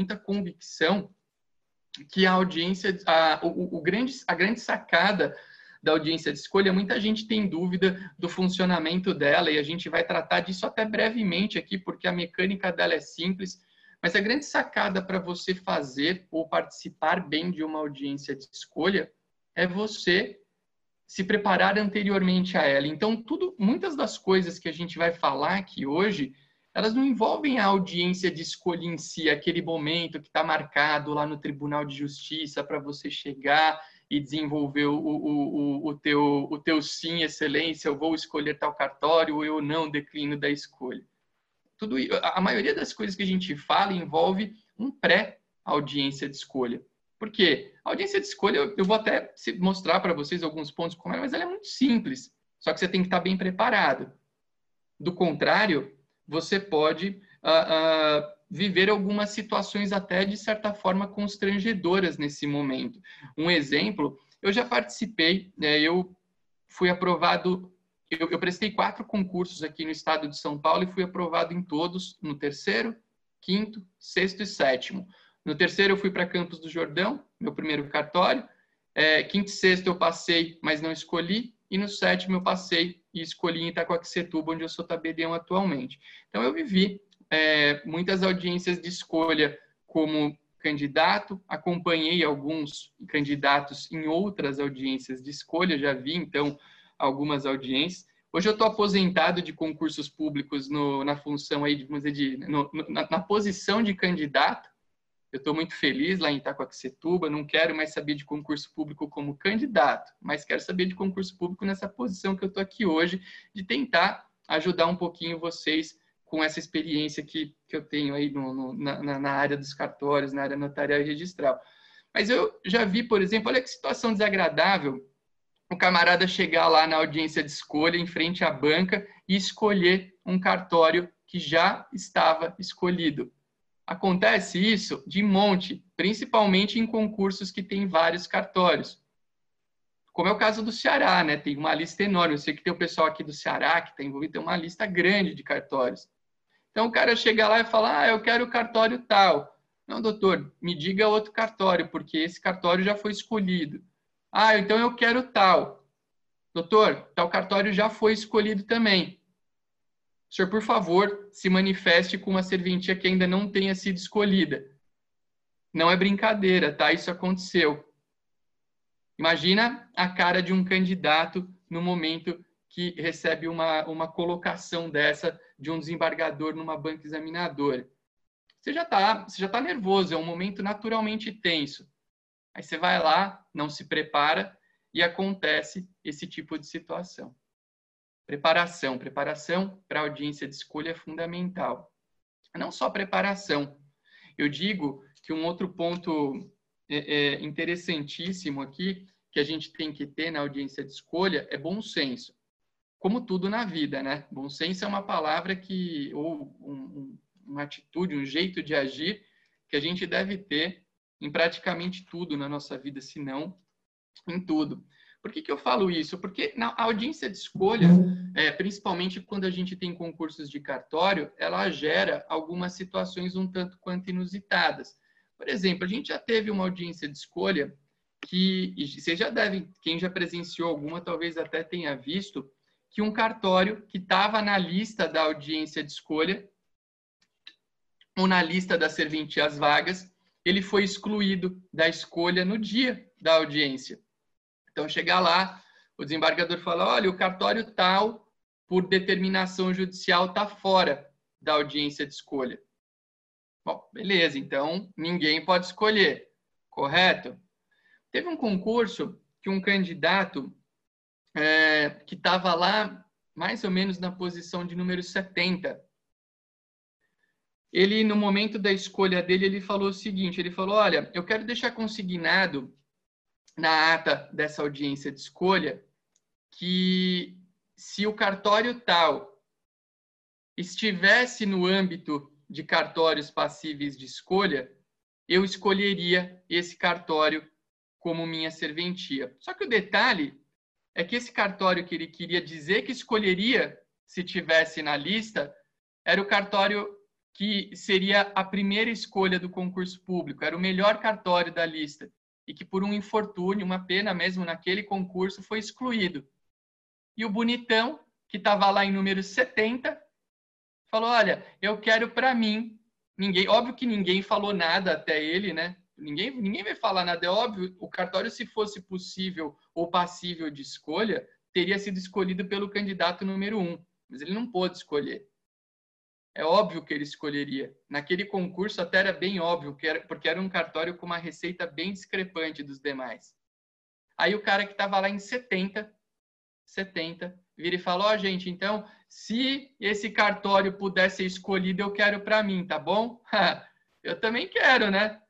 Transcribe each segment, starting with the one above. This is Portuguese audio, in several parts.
muita convicção que a audiência, a, o, o grande, a grande sacada da audiência de escolha, muita gente tem dúvida do funcionamento dela e a gente vai tratar disso até brevemente aqui, porque a mecânica dela é simples. Mas a grande sacada para você fazer ou participar bem de uma audiência de escolha é você se preparar anteriormente a ela. Então, tudo, muitas das coisas que a gente vai falar aqui hoje, elas não envolvem a audiência de escolha em si, aquele momento que está marcado lá no Tribunal de Justiça para você chegar e desenvolver o, o, o, o, teu, o teu sim, excelência, eu vou escolher tal cartório, ou eu não declino da escolha. Tudo, a maioria das coisas que a gente fala envolve um pré-audiência de escolha. Por quê? A audiência de escolha, eu vou até mostrar para vocês alguns pontos mas ela é muito simples. Só que você tem que estar bem preparado. Do contrário, você pode uh, uh, viver algumas situações até de certa forma constrangedoras nesse momento. Um exemplo, eu já participei, né, eu fui aprovado, eu, eu, prestei quatro concursos aqui no estado de São Paulo e fui aprovado em todos, no terceiro, quinto, sexto e sétimo. No terceiro eu fui para Campos do Jordão, meu primeiro cartório. É, quinto e sexto eu passei, mas não escolhi. E no sétimo eu passei e escolhi Itacoaxetuba, onde eu sou tabelião atualmente. Então eu vivi é, muitas audiências de escolha como candidato, acompanhei alguns candidatos em outras audiências de escolha, já vi então algumas audiências. Hoje eu estou aposentado de concursos públicos no, na função aí, vamos dizer, de, no, na, na, posição de candidato. Eu estou muito feliz lá em Itacoaxetuba, não quero mais saber de concurso público como candidato, mas quero saber de concurso público nessa posição que eu estou aqui hoje, de tentar ajudar um pouquinho vocês com essa experiência que, que eu tenho aí no, no, na, na, área dos cartórios, na área notarial e registral. Mas eu já vi, por exemplo, olha que situação desagradável o camarada chegar lá na audiência de escolha, em frente à banca, e escolher um cartório que já estava escolhido. Acontece isso de monte, principalmente em concursos que tem vários cartórios. Como é o caso do Ceará, né? Tem uma lista enorme. Eu sei que tem o pessoal aqui do Ceará que está envolvido, tem uma lista grande de cartórios. Então o cara chega lá e fala: Ah, eu quero o cartório tal. Não, doutor, me diga outro cartório, porque esse cartório já foi escolhido. Ah, então eu quero tal. Doutor, tal cartório já foi escolhido também. O senhor, por favor, se manifeste com uma serventia que ainda não tenha sido escolhida. Não é brincadeira, tá? Isso aconteceu. Imagina a cara de um candidato no momento que recebe uma, uma colocação dessa de um desembargador numa banca examinadora. Você já está você já tá nervoso, é um momento naturalmente tenso. Aí você vai lá, não se prepara e acontece esse tipo de situação. Preparação, preparação para audiência de escolha é fundamental. Não só preparação. Eu digo que um outro ponto é, é interessantíssimo aqui que a gente tem que ter na audiência de escolha é bom senso como tudo na vida, né? Bom senso é uma palavra que, ou um, uma atitude, um jeito de agir que a gente deve ter em praticamente tudo na nossa vida, se não em tudo. Por que, que eu falo isso? Porque na audiência de escolha, é, principalmente quando a gente tem concursos de cartório, ela gera algumas situações um tanto quanto inusitadas. Por exemplo, a gente já teve uma audiência de escolha que, vocês já devem, quem já presenciou alguma, talvez até tenha visto, que um cartório que estava na lista da audiência de escolha ou na lista das serventias vagas, ele foi excluído da escolha no dia da audiência. Então, chegar lá, o desembargador fala: olha, o cartório tal, por determinação judicial, está fora da audiência de escolha. Bom, beleza, então ninguém pode escolher, correto? Teve um concurso que um candidato é, que estava lá mais ou menos na posição de número 70. Ele, no momento da escolha dele, ele falou o seguinte, ele falou, olha, eu quero deixar consignado na ata dessa audiência de escolha que se o cartório tal estivesse no âmbito de cartórios passíveis de escolha, eu escolheria esse cartório como minha serventia. Só que o detalhe é que esse cartório que ele queria dizer que escolheria se tivesse na lista era o cartório que seria a primeira escolha do concurso público, era o melhor cartório da lista, e que por um infortúnio, uma pena mesmo naquele concurso, foi excluído. E o bonitão, que estava lá em número 70, falou: Olha, eu quero para mim. Ninguém, óbvio que ninguém falou nada até ele, né? Ninguém, ninguém vai falar nada. É óbvio, o cartório, se fosse possível ou passível de escolha, teria sido escolhido pelo candidato número um, mas ele não pôde escolher. É óbvio que ele escolheria. Naquele concurso até era bem óbvio, porque era um cartório com uma receita bem discrepante dos demais. Aí o cara que estava lá em 70, 70, vira e fala, ó, oh, gente, então, se esse cartório pudesse ser escolhido, eu quero para mim, tá bom? eu também quero, né?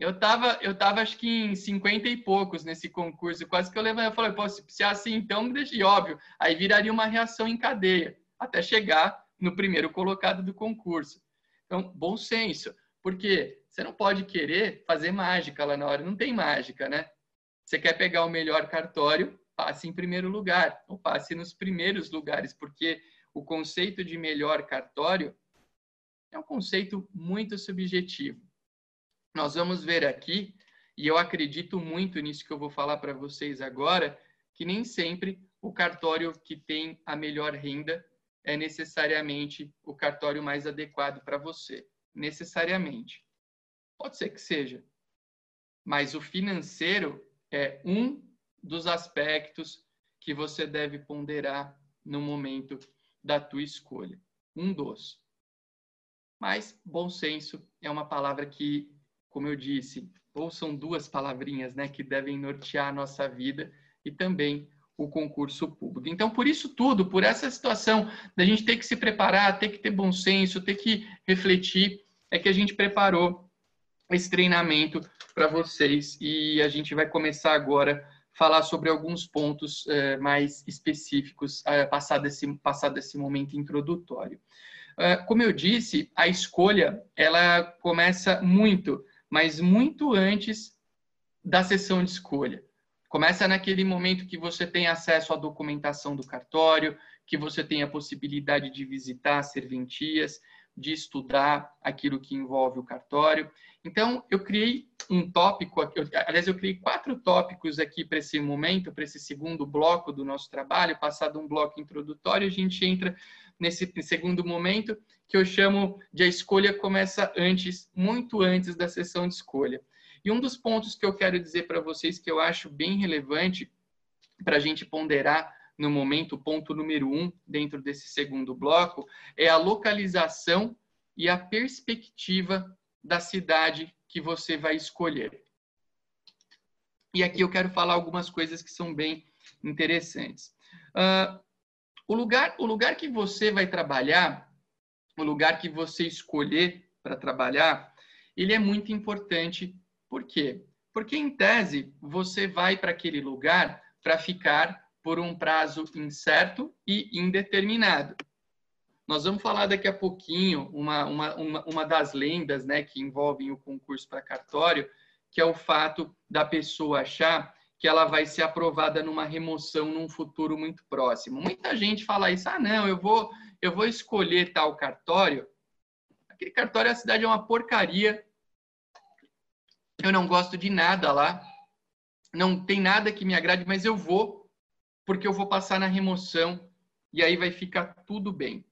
Eu tava, eu tava acho que em 50 e poucos nesse concurso, quase que eu levantei, eu falei, pô, se é assim, então me deixe óbvio. Aí viraria uma reação em cadeia, até chegar no primeiro colocado do concurso. Então, bom senso, porque você não pode querer fazer mágica lá na hora, não tem mágica, né? Você quer pegar o melhor cartório, passe em primeiro lugar, ou passe nos primeiros lugares, porque o conceito de melhor cartório é um conceito muito subjetivo. Nós vamos ver aqui, e eu acredito muito nisso que eu vou falar para vocês agora, que nem sempre o cartório que tem a melhor renda é necessariamente o cartório mais adequado para você. Necessariamente. Pode ser que seja. Mas o financeiro é um dos aspectos que você deve ponderar no momento da tua escolha. Um dos. Mas bom senso é uma palavra que, como eu disse, ou são duas palavrinhas, né, que devem nortear a nossa vida e também o concurso público. Então, por isso tudo, por essa situação da gente ter que se preparar, ter que ter bom senso, ter que refletir, é que a gente preparou esse treinamento para vocês e a gente vai começar agora falar sobre alguns pontos eh, mais específicos, eh, passado, esse, passado esse momento introdutório. Eh, como eu disse, a escolha ela começa muito, mas muito antes da sessão de escolha. Começa naquele momento que você tem acesso à documentação do cartório, que você tem a possibilidade de visitar serventias, de estudar aquilo que envolve o cartório. Então, eu criei um tópico, aliás, eu criei quatro tópicos aqui para esse momento, para esse segundo bloco do nosso trabalho. Passado um bloco introdutório, a gente entra nesse segundo momento, que eu chamo de a escolha começa antes, muito antes da sessão de escolha. E um dos pontos que eu quero dizer para vocês que eu acho bem relevante para a gente ponderar no momento, ponto número um, dentro desse segundo bloco, é a localização e a perspectiva da cidade que você vai escolher. E aqui eu quero falar algumas coisas que são bem interessantes. Uh, o, lugar, o lugar que você vai trabalhar, o lugar que você escolher para trabalhar, ele é muito importante. Por quê? Porque, em tese, você vai para aquele lugar para ficar por um prazo incerto e indeterminado. Nós vamos falar daqui a pouquinho uma, uma, uma, uma das lendas né, que envolvem o concurso para cartório, que é o fato da pessoa achar que ela vai ser aprovada numa remoção num futuro muito próximo. Muita gente fala isso, ah, não, eu vou, eu vou escolher tal cartório. Aquele cartório, a cidade é uma porcaria. Eu não gosto de nada lá. Não tem nada que me agrade, mas eu vou porque eu vou passar na remoção e aí vai ficar tudo bem.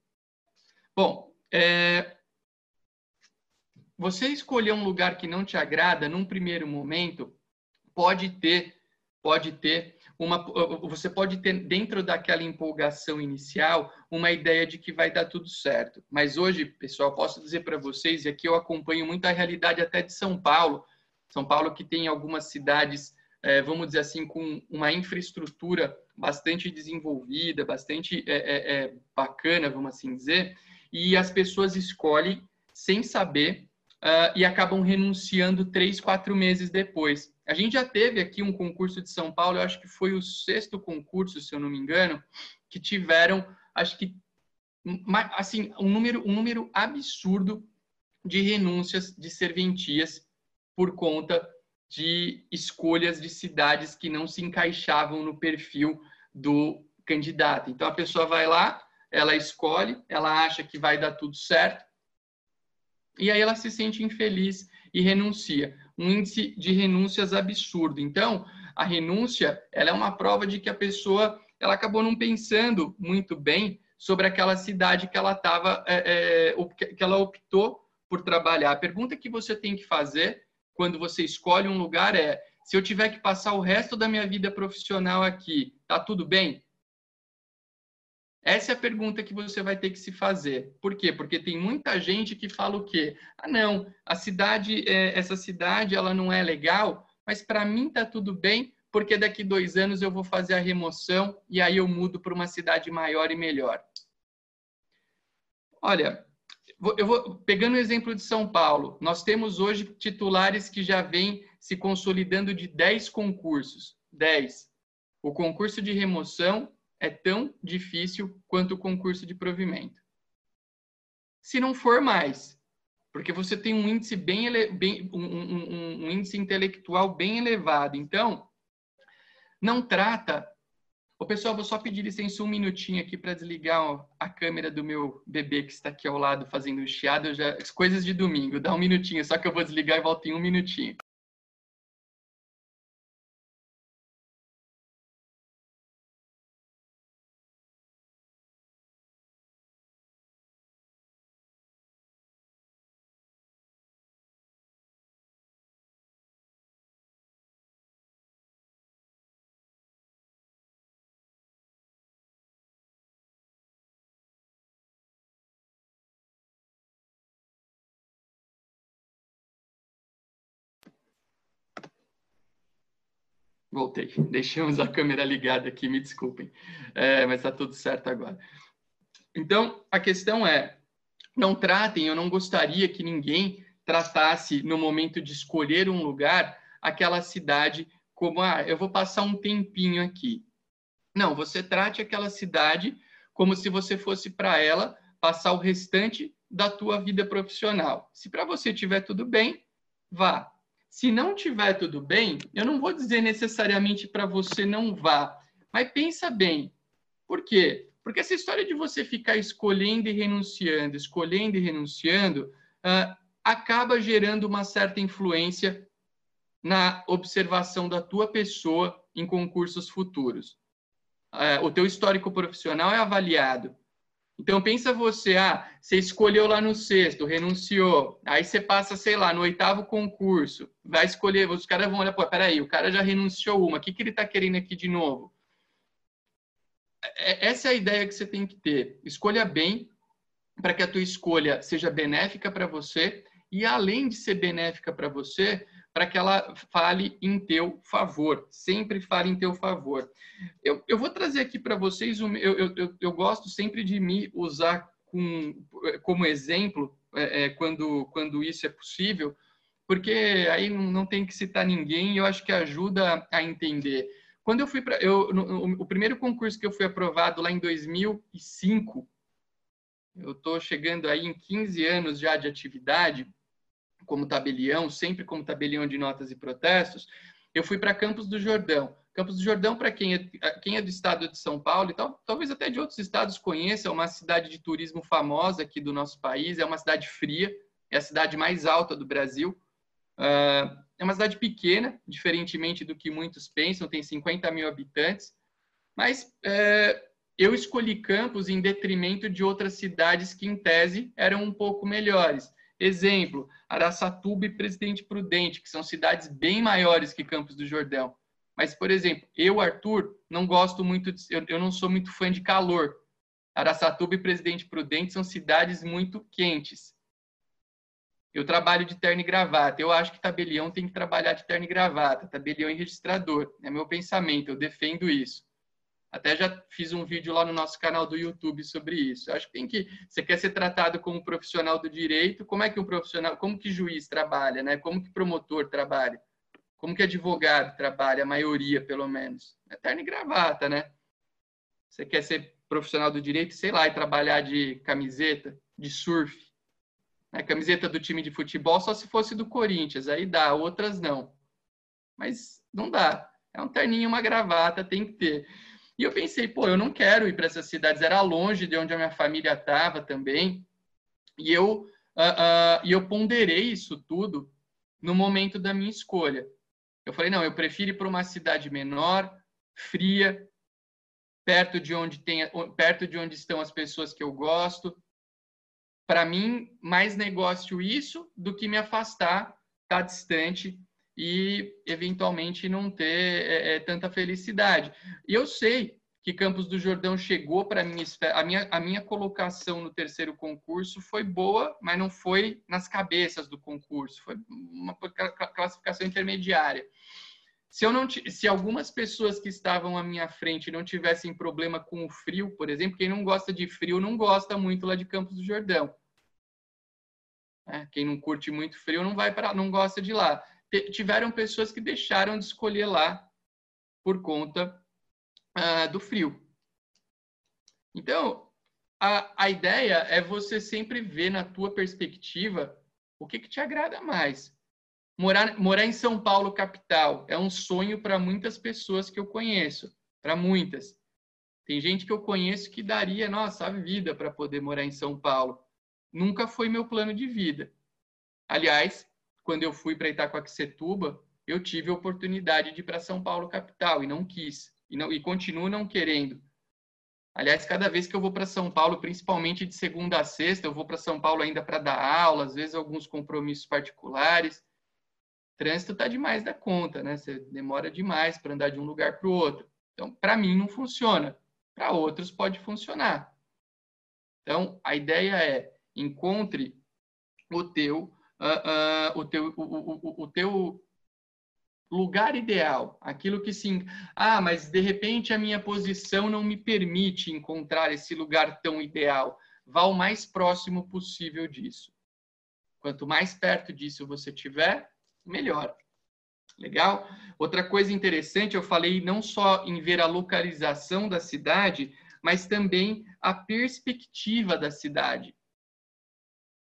Bom, é, você escolher um lugar que não te agrada num primeiro momento pode ter, pode ter uma, você pode ter dentro daquela empolgação inicial uma ideia de que vai dar tudo certo. Mas hoje, pessoal, posso dizer para vocês e aqui eu acompanho muito a realidade até de São Paulo, São Paulo que tem algumas cidades, é, vamos dizer assim, com uma infraestrutura bastante desenvolvida, bastante é, é, é, bacana, vamos assim dizer, e as pessoas escolhem sem saber uh, e acabam renunciando três, quatro meses depois. A gente já teve aqui um concurso de São Paulo, eu acho que foi o sexto concurso, se eu não me engano, que tiveram, acho que, assim, um número, um número absurdo de renúncias de serventias por conta de escolhas de cidades que não se encaixavam no perfil do candidato. Então a pessoa vai lá, ela escolhe, ela acha que vai dar tudo certo, e aí ela se sente infeliz e renuncia. Um índice de renúncias absurdo. Então, a renúncia, ela é uma prova de que a pessoa, ela acabou não pensando muito bem sobre aquela cidade que ela estava, é, é, que ela optou por trabalhar. A pergunta que você tem que fazer quando você escolhe um lugar é: se eu tiver que passar o resto da minha vida profissional aqui, tá tudo bem? Essa é a pergunta que você vai ter que se fazer. Por quê? Porque tem muita gente que fala o quê? Ah, não, a cidade, é, essa cidade, ela não é legal, mas para mim tá tudo bem, porque daqui dois anos eu vou fazer a remoção e aí eu mudo para uma cidade maior e melhor. Olha, eu vou pegando o exemplo de São Paulo. Nós temos hoje titulares que já vêm se consolidando de 10 concursos. 10. O concurso de remoção é tão difícil quanto o concurso de provimento. Se não for mais, porque você tem um índice bem, bem um, um, um, índice intelectual bem elevado. Então, não trata. O pessoal, vou só pedir licença um minutinho aqui para desligar a câmera do meu bebê que está aqui ao lado fazendo chiado. Já, coisas de domingo, dá um minutinho, só que eu vou desligar e volto em um minutinho. Voltei. Deixamos a câmera ligada aqui, me desculpem. É, mas está tudo certo agora. Então, a questão é: não tratem, eu não gostaria que ninguém tratasse, no momento de escolher um lugar, aquela cidade como, ah, eu vou passar um tempinho aqui. Não, você trate aquela cidade como se você fosse para ela passar o restante da tua vida profissional. Se para você tiver tudo bem, vá. Se não tiver tudo bem, eu não vou dizer necessariamente para você não vá, mas pensa bem. Por quê? Porque essa história de você ficar escolhendo e renunciando, escolhendo e renunciando, uh, acaba gerando uma certa influência na observação da tua pessoa em concursos futuros. Uh, o teu histórico profissional é avaliado então pensa você, ah, você escolheu lá no sexto, renunciou, aí você passa, sei lá, no oitavo concurso, vai escolher, os caras vão olhar, pô, peraí, o cara já renunciou uma, o que, que ele está querendo aqui de novo? É, essa é a ideia que você tem que ter. Escolha bem para que a tua escolha seja benéfica para você e além de ser benéfica para você, para que ela fale em teu favor, sempre fale em teu favor. Eu, eu vou trazer aqui para vocês, um, eu, eu, eu, gosto sempre de me usar com, como exemplo é, é, quando, quando isso é possível, porque aí não, tem que citar ninguém, eu acho que ajuda a entender. Quando eu fui para o primeiro concurso que eu fui aprovado lá em 2005, eu estou chegando aí em 15 anos já de atividade, como tabelião, sempre como tabelião de notas e protestos, eu fui para Campos do Jordão. Campos do Jordão, para quem, é, quem é do estado de São Paulo e tal, talvez até de outros estados conheça, é uma cidade de turismo famosa aqui do nosso país, é uma cidade fria, é a cidade mais alta do Brasil. Uh, é uma cidade pequena, diferentemente do que muitos pensam, tem 50 mil habitantes, mas é, eu escolhi Campos em detrimento de outras cidades que, em tese, eram um pouco melhores. Exemplo, Araçatuba e Presidente Prudente, que são cidades bem maiores que Campos do Jordão. Mas, por exemplo, eu, Arthur, não gosto muito, de, eu, eu não sou muito fã de calor. Araçatuba e Presidente Prudente são cidades muito quentes. Eu trabalho de terno e gravata. Eu acho que tabelião tem que trabalhar de terno e gravata, tabelião e registrador. É meu pensamento, eu defendo isso. Até já fiz um vídeo lá no nosso canal do YouTube sobre isso. acho que tem que, você quer ser tratado como profissional do direito, como é que um profissional, como que juiz trabalha, né? Como que promotor trabalha? Como que advogado trabalha, a maioria, pelo menos? É terno e gravata, né? Você quer ser profissional do direito, sei lá, e trabalhar de camiseta, de surf. Né? Camiseta do time de futebol só se fosse do Corinthians, aí dá, outras não. Mas não dá. É um terninho, uma gravata, tem que ter. E eu pensei, pô, eu não quero ir para essas cidades, era longe de onde a minha família estava também. E eu uh, uh, e eu ponderei isso tudo no momento da minha escolha. Eu falei, não, eu prefiro ir para uma cidade menor, fria, perto de onde tem, perto de onde estão as pessoas que eu gosto. Para mim, mais negócio isso do que me afastar, estar tá distante e eventualmente não ter é, é, tanta felicidade. E eu sei que Campos do Jordão chegou para mim a minha a minha colocação no terceiro concurso foi boa, mas não foi nas cabeças do concurso, foi uma classificação intermediária. Se eu não se algumas pessoas que estavam à minha frente não tivessem problema com o frio, por exemplo, quem não gosta de frio não gosta muito lá de Campos do Jordão. É, quem não curte muito frio não vai para, não gosta de lá. Tiveram pessoas que deixaram de escolher lá por conta uh, do frio. Então, a, a ideia é você sempre ver na tua perspectiva o que, que te agrada mais. Morar, morar em São Paulo, capital, é um sonho para muitas pessoas que eu conheço, para muitas. Tem gente que eu conheço que daria, nossa, a vida para poder morar em São Paulo. Nunca foi meu plano de vida. Aliás, quando eu fui para Itacoaxetuba, eu tive a oportunidade de ir para São Paulo, capital, e não quis. E, não, e continuo não querendo. Aliás, cada vez que eu vou para São Paulo, principalmente de segunda a sexta, eu vou para São Paulo ainda para dar aula, às vezes alguns compromissos particulares trânsito está demais da conta, né? Você demora demais para andar de um lugar para o outro. Então, para mim não funciona. Para outros pode funcionar. Então, a ideia é encontre o teu, uh, o, teu o, o, o, teu lugar ideal, aquilo que sim. Ah, mas de repente a minha posição não me permite encontrar esse lugar tão ideal. Vá o mais próximo possível disso. Quanto mais perto disso você tiver, melhor. Legal? Outra coisa interessante, eu falei não só em ver a localização da cidade, mas também a perspectiva da cidade.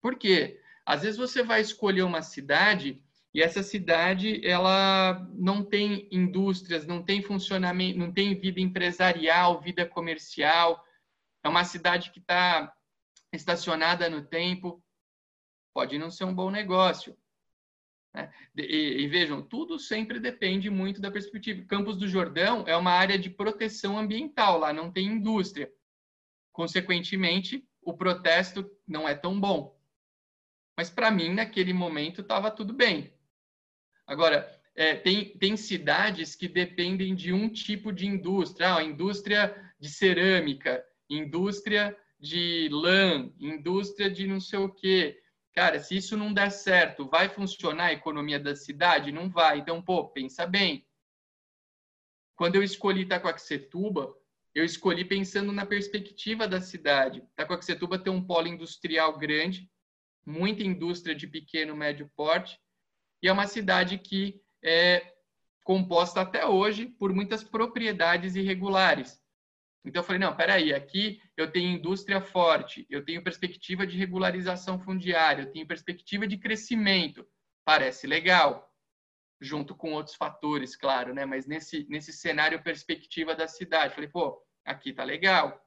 Por quê? Às vezes você vai escolher uma cidade e essa cidade ela não tem indústrias, não tem funcionamento, não tem vida empresarial, vida comercial. É uma cidade que está estacionada no tempo. Pode não ser um bom negócio. Né? E, e, vejam, tudo sempre depende muito da perspectiva. Campos do Jordão é uma área de proteção ambiental, lá não tem indústria. Consequentemente, o protesto não é tão bom. Mas para mim, naquele momento, estava tudo bem. Agora, é, tem, tem cidades que dependem de um tipo de indústria, ah, indústria de cerâmica, indústria de lã, indústria de não sei o quê. Cara, se isso não der certo, vai funcionar a economia da cidade? Não vai. Então, pô, pensa bem. Quando eu escolhi Itacoaxetuba, eu escolhi pensando na perspectiva da cidade. Itacoaxetuba tem um polo industrial grande, muita indústria de pequeno, médio porte, e é uma cidade que é composta até hoje por muitas propriedades irregulares. Então eu falei, não, peraí, aqui eu tenho indústria forte, eu tenho perspectiva de regularização fundiária, eu tenho perspectiva de crescimento. Parece legal, junto com outros fatores, claro, né? Mas nesse, nesse cenário, perspectiva da cidade. Falei, pô, aqui tá legal.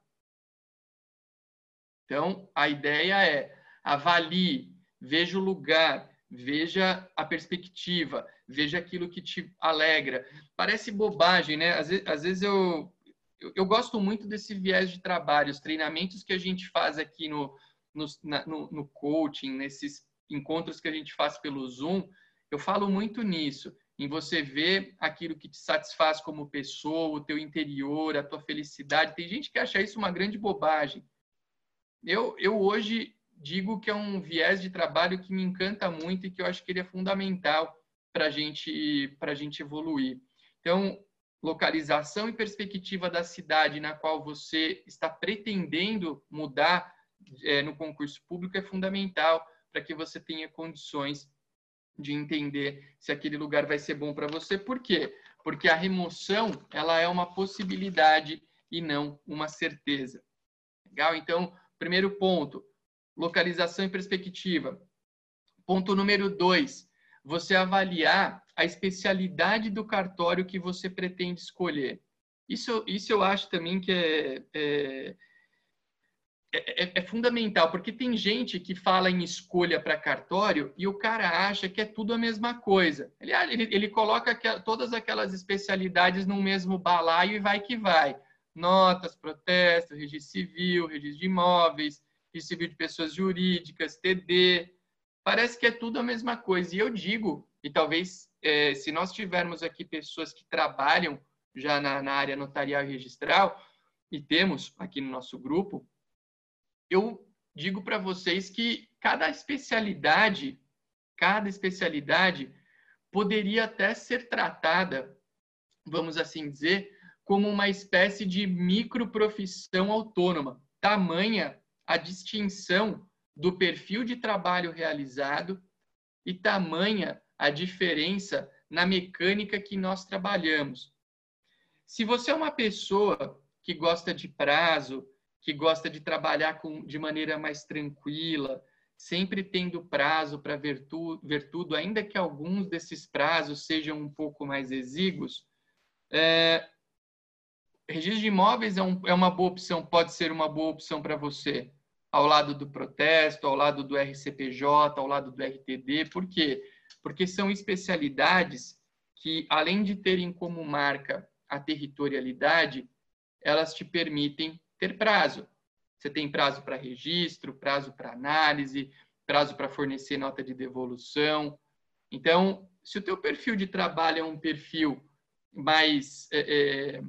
Então, a ideia é avalie, veja o lugar, veja a perspectiva, veja aquilo que te alegra. Parece bobagem, né? Às vezes, às vezes eu, eu, eu, gosto muito desse viés de trabalho, os treinamentos que a gente faz aqui no, no, na, no, no coaching, nesses encontros que a gente faz pelo Zoom, eu falo muito nisso, em você ver aquilo que te satisfaz como pessoa, o teu interior, a tua felicidade. Tem gente que acha isso uma grande bobagem. Eu, eu hoje digo que é um viés de trabalho que me encanta muito e que eu acho que ele é fundamental para gente, a gente evoluir. Então, localização e perspectiva da cidade na qual você está pretendendo mudar é, no concurso público é fundamental para que você tenha condições de entender se aquele lugar vai ser bom para você. Por quê? Porque a remoção ela é uma possibilidade e não uma certeza. Legal? Então, primeiro ponto, localização e perspectiva. Ponto número dois, você avaliar a especialidade do cartório que você pretende escolher. Isso, isso eu acho também que é, é é, é, fundamental, porque tem gente que fala em escolha para cartório e o cara acha que é tudo a mesma coisa. Ele, ele, ele coloca todas aquelas especialidades no mesmo balaio e vai que vai. Notas, protesto, registro civil, registro de imóveis, civil de pessoas jurídicas, TD. Parece que é tudo a mesma coisa. E eu digo, e talvez é, se nós tivermos aqui pessoas que trabalham já na, na área notarial e registral, e temos aqui no nosso grupo, eu digo para vocês que cada especialidade, cada especialidade poderia até ser tratada, vamos assim dizer, como uma espécie de microprofissão autônoma, tamanha a distinção do perfil de trabalho realizado e tamanha a diferença na mecânica que nós trabalhamos. Se você é uma pessoa que gosta de prazo, que gosta de trabalhar com, de maneira mais tranquila, sempre tendo prazo para ver, tu, ver tudo, ainda que alguns desses prazos sejam um pouco mais exíguos, é, registro de imóveis é, um, é uma boa opção, pode ser uma boa opção para você, ao lado do protesto, ao lado do RCPJ, ao lado do RTD. Por quê? Porque são especialidades que, além de terem como marca a territorialidade, elas te permitem ter prazo. Você tem prazo para registro, prazo para análise, prazo para fornecer nota de devolução. Então, se o teu perfil de trabalho é um perfil mais é, é,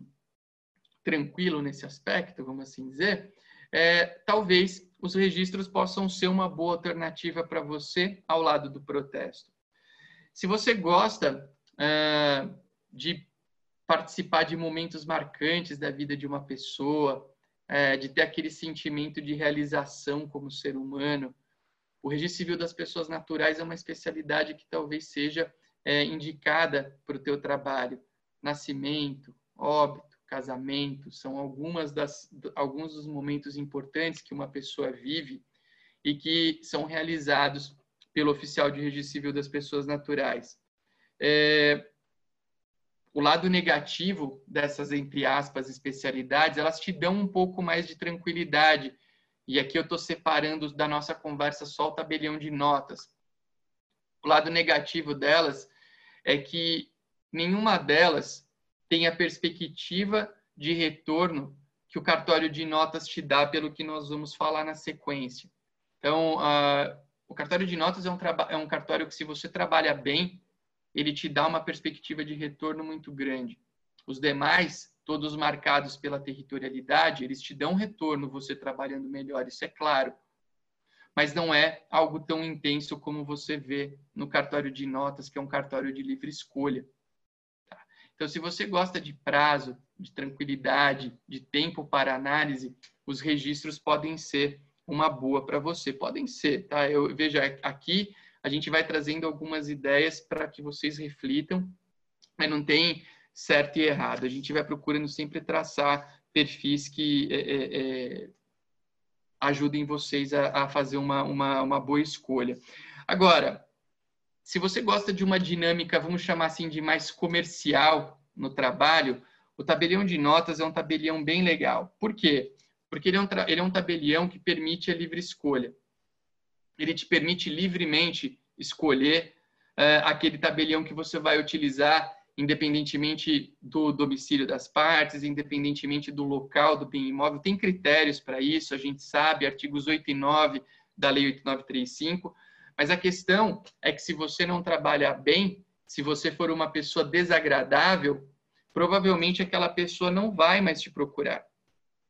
tranquilo nesse aspecto, vamos assim dizer, é, talvez os registros possam ser uma boa alternativa para você ao lado do protesto. Se você gosta é, de participar de momentos marcantes da vida de uma pessoa, é, de ter aquele sentimento de realização como ser humano. O registro civil das pessoas naturais é uma especialidade que talvez seja é, indicada para o teu trabalho. Nascimento, óbito, casamento, são algumas das, alguns dos momentos importantes que uma pessoa vive e que são realizados pelo oficial de registro civil das pessoas naturais. É, o lado negativo dessas, entre aspas, especialidades, elas te dão um pouco mais de tranquilidade. E aqui eu estou separando da nossa conversa só o tabelião de notas. O lado negativo delas é que nenhuma delas tem a perspectiva de retorno que o cartório de notas te dá, pelo que nós vamos falar na sequência. Então, uh, o cartório de notas é um, é um cartório que, se você trabalha bem, ele te dá uma perspectiva de retorno muito grande. Os demais, todos marcados pela territorialidade, eles te dão retorno você trabalhando melhor, isso é claro. Mas não é algo tão intenso como você vê no cartório de notas, que é um cartório de livre escolha. Então, se você gosta de prazo, de tranquilidade, de tempo para análise, os registros podem ser uma boa para você. Podem ser, tá? Eu vejo aqui a gente vai trazendo algumas ideias para que vocês reflitam, mas não tem certo e errado. A gente vai procurando sempre traçar perfis que é, é, é, ajudem vocês a, a fazer uma, uma, uma boa escolha. Agora, se você gosta de uma dinâmica, vamos chamar assim, de mais comercial no trabalho, o tabelião de notas é um tabelião bem legal. Por quê? Porque ele é um, ele é um tabelião que permite a livre escolha ele te permite livremente escolher uh, aquele tabelião que você vai utilizar, independentemente do domicílio das partes, independentemente do local do bem imóvel. Tem critérios para isso, a gente sabe, artigos 8 e 9 da Lei 8935, mas a questão é que se você não trabalhar bem, se você for uma pessoa desagradável, provavelmente aquela pessoa não vai mais te procurar.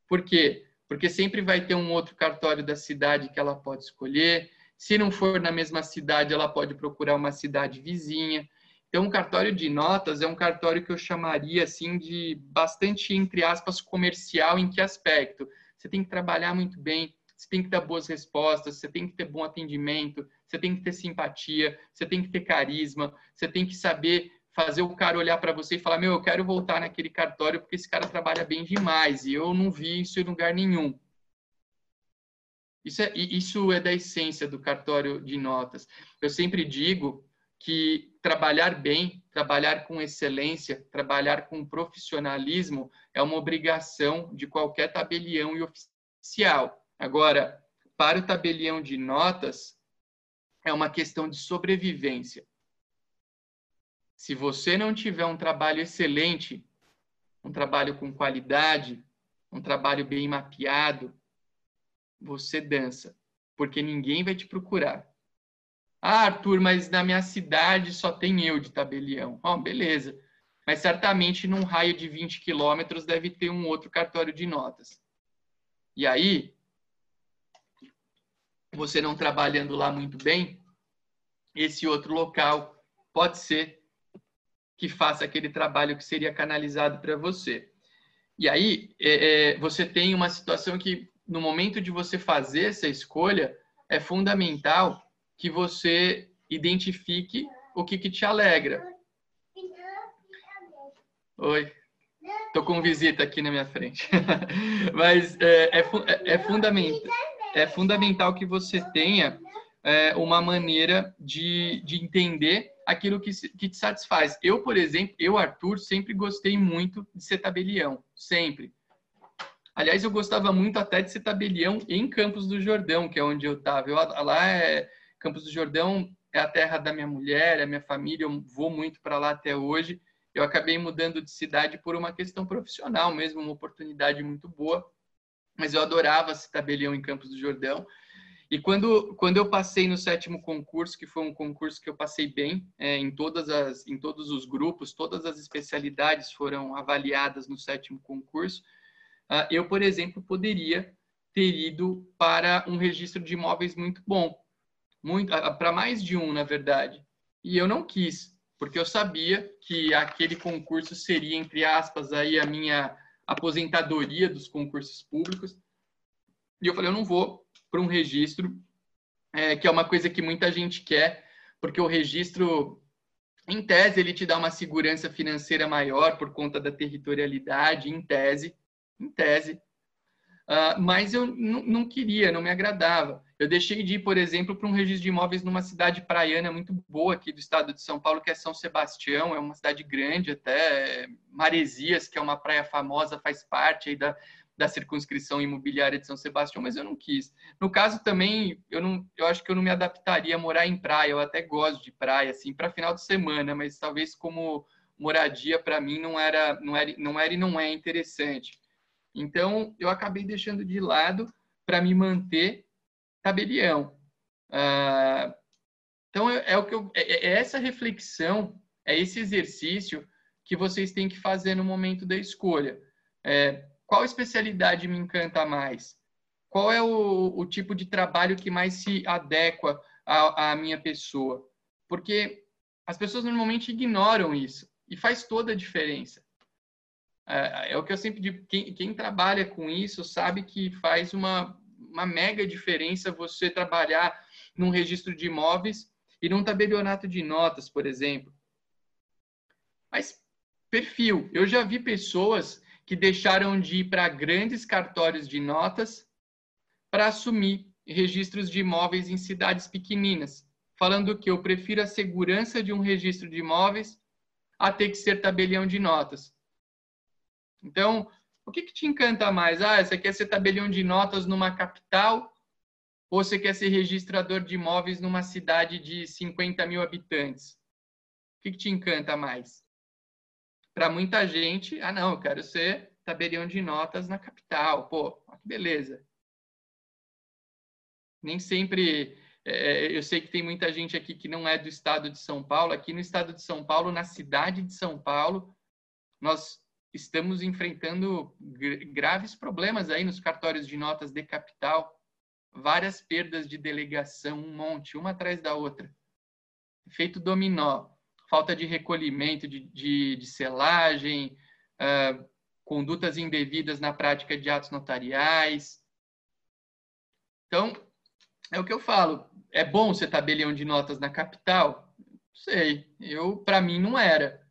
Por quê? Porque sempre vai ter um outro cartório da cidade que ela pode escolher, se não for na mesma cidade, ela pode procurar uma cidade vizinha. Então, um cartório de notas é um cartório que eu chamaria assim de bastante, entre aspas, comercial. Em que aspecto? Você tem que trabalhar muito bem, você tem que dar boas respostas, você tem que ter bom atendimento, você tem que ter simpatia, você tem que ter carisma, você tem que saber fazer o cara olhar para você e falar: Meu, eu quero voltar naquele cartório porque esse cara trabalha bem demais e eu não vi isso em lugar nenhum. Isso é, isso é da essência do cartório de notas. Eu sempre digo que trabalhar bem, trabalhar com excelência, trabalhar com profissionalismo é uma obrigação de qualquer tabelião e oficial. Agora, para o tabelião de notas, é uma questão de sobrevivência. Se você não tiver um trabalho excelente, um trabalho com qualidade, um trabalho bem mapeado, você dança, porque ninguém vai te procurar. Ah, Arthur, mas na minha cidade só tem eu de tabelião. Oh, beleza. Mas certamente num raio de 20 quilômetros deve ter um outro cartório de notas. E aí, você não trabalhando lá muito bem, esse outro local pode ser que faça aquele trabalho que seria canalizado para você. E aí, é, é, você tem uma situação que, no momento de você fazer essa escolha, é fundamental que você identifique o que, que te alegra. Oi. Estou com visita aqui na minha frente. Mas é, é, é, é, fundamental, é fundamental que você tenha é, uma maneira de, de entender aquilo que, que te satisfaz. Eu, por exemplo, eu, Arthur, sempre gostei muito de ser tabelião, sempre. Aliás, eu gostava muito até de ser tabelião em Campos do Jordão, que é onde eu estava. Lá é Campos do Jordão é a terra da minha mulher, é a minha família, eu vou muito para lá até hoje. Eu acabei mudando de cidade por uma questão profissional mesmo, uma oportunidade muito boa. Mas eu adorava ser tabelião em Campos do Jordão. E quando, quando eu passei no sétimo concurso, que foi um concurso que eu passei bem, é, em, todas as, em todos os grupos, todas as especialidades foram avaliadas no sétimo concurso, uh, eu, por exemplo, poderia ter ido para um registro de imóveis muito bom, muito uh, para mais de um, na verdade. E eu não quis, porque eu sabia que aquele concurso seria, entre aspas, aí a minha aposentadoria dos concursos públicos. E eu falei, eu não vou para um registro, é, que é uma coisa que muita gente quer, porque o registro, em tese, ele te dá uma segurança financeira maior por conta da territorialidade, em tese, em tese. Uh, mas eu não queria, não me agradava. Eu deixei de ir, por exemplo, para um registro de imóveis numa cidade praiana muito boa aqui do estado de São Paulo, que é São Sebastião, é uma cidade grande até, Maresias, que é uma praia famosa, faz parte aí da, da circunscrição imobiliária de São Sebastião, mas eu não quis. No caso também, eu não, eu acho que eu não me adaptaria a morar em praia. Eu até gosto de praia, assim, para final de semana, mas talvez como moradia para mim não era, não era, não era e não é interessante. Então eu acabei deixando de lado para me manter tabelião. Ah, então é, é, o que eu, é, é essa reflexão, é esse exercício que vocês têm que fazer no momento da escolha. É, qual especialidade me encanta mais? Qual é o, o tipo de trabalho que mais se adequa à, à minha pessoa? Porque as pessoas normalmente ignoram isso e faz toda a diferença. É, é, o que eu sempre digo, quem, quem, trabalha com isso sabe que faz uma, uma mega diferença você trabalhar num registro de imóveis e num tabelionato de notas, por exemplo. Mas perfil, eu já vi pessoas que deixaram de ir para grandes cartórios de notas para assumir registros de imóveis em cidades pequeninas, falando que eu prefiro a segurança de um registro de imóveis a ter que ser tabelião de notas. Então, o que, que te encanta mais? Ah, você quer ser tabelião de notas numa capital ou você quer ser registrador de imóveis numa cidade de 50 mil habitantes? O que, que te encanta mais? Para muita gente, ah, não, eu quero ser tabelião de notas na capital. Pô, que beleza. Nem sempre. É, eu sei que tem muita gente aqui que não é do estado de São Paulo. Aqui no estado de São Paulo, na cidade de São Paulo, nós estamos enfrentando graves problemas aí nos cartórios de notas de capital. Várias perdas de delegação, um monte, uma atrás da outra. Efeito dominó falta de recolhimento de, de, de selagem, uh, condutas indevidas na prática de atos notariais. Então, é o que eu falo. É bom ser tabelião de notas na capital? Sei. Eu, para mim, não era.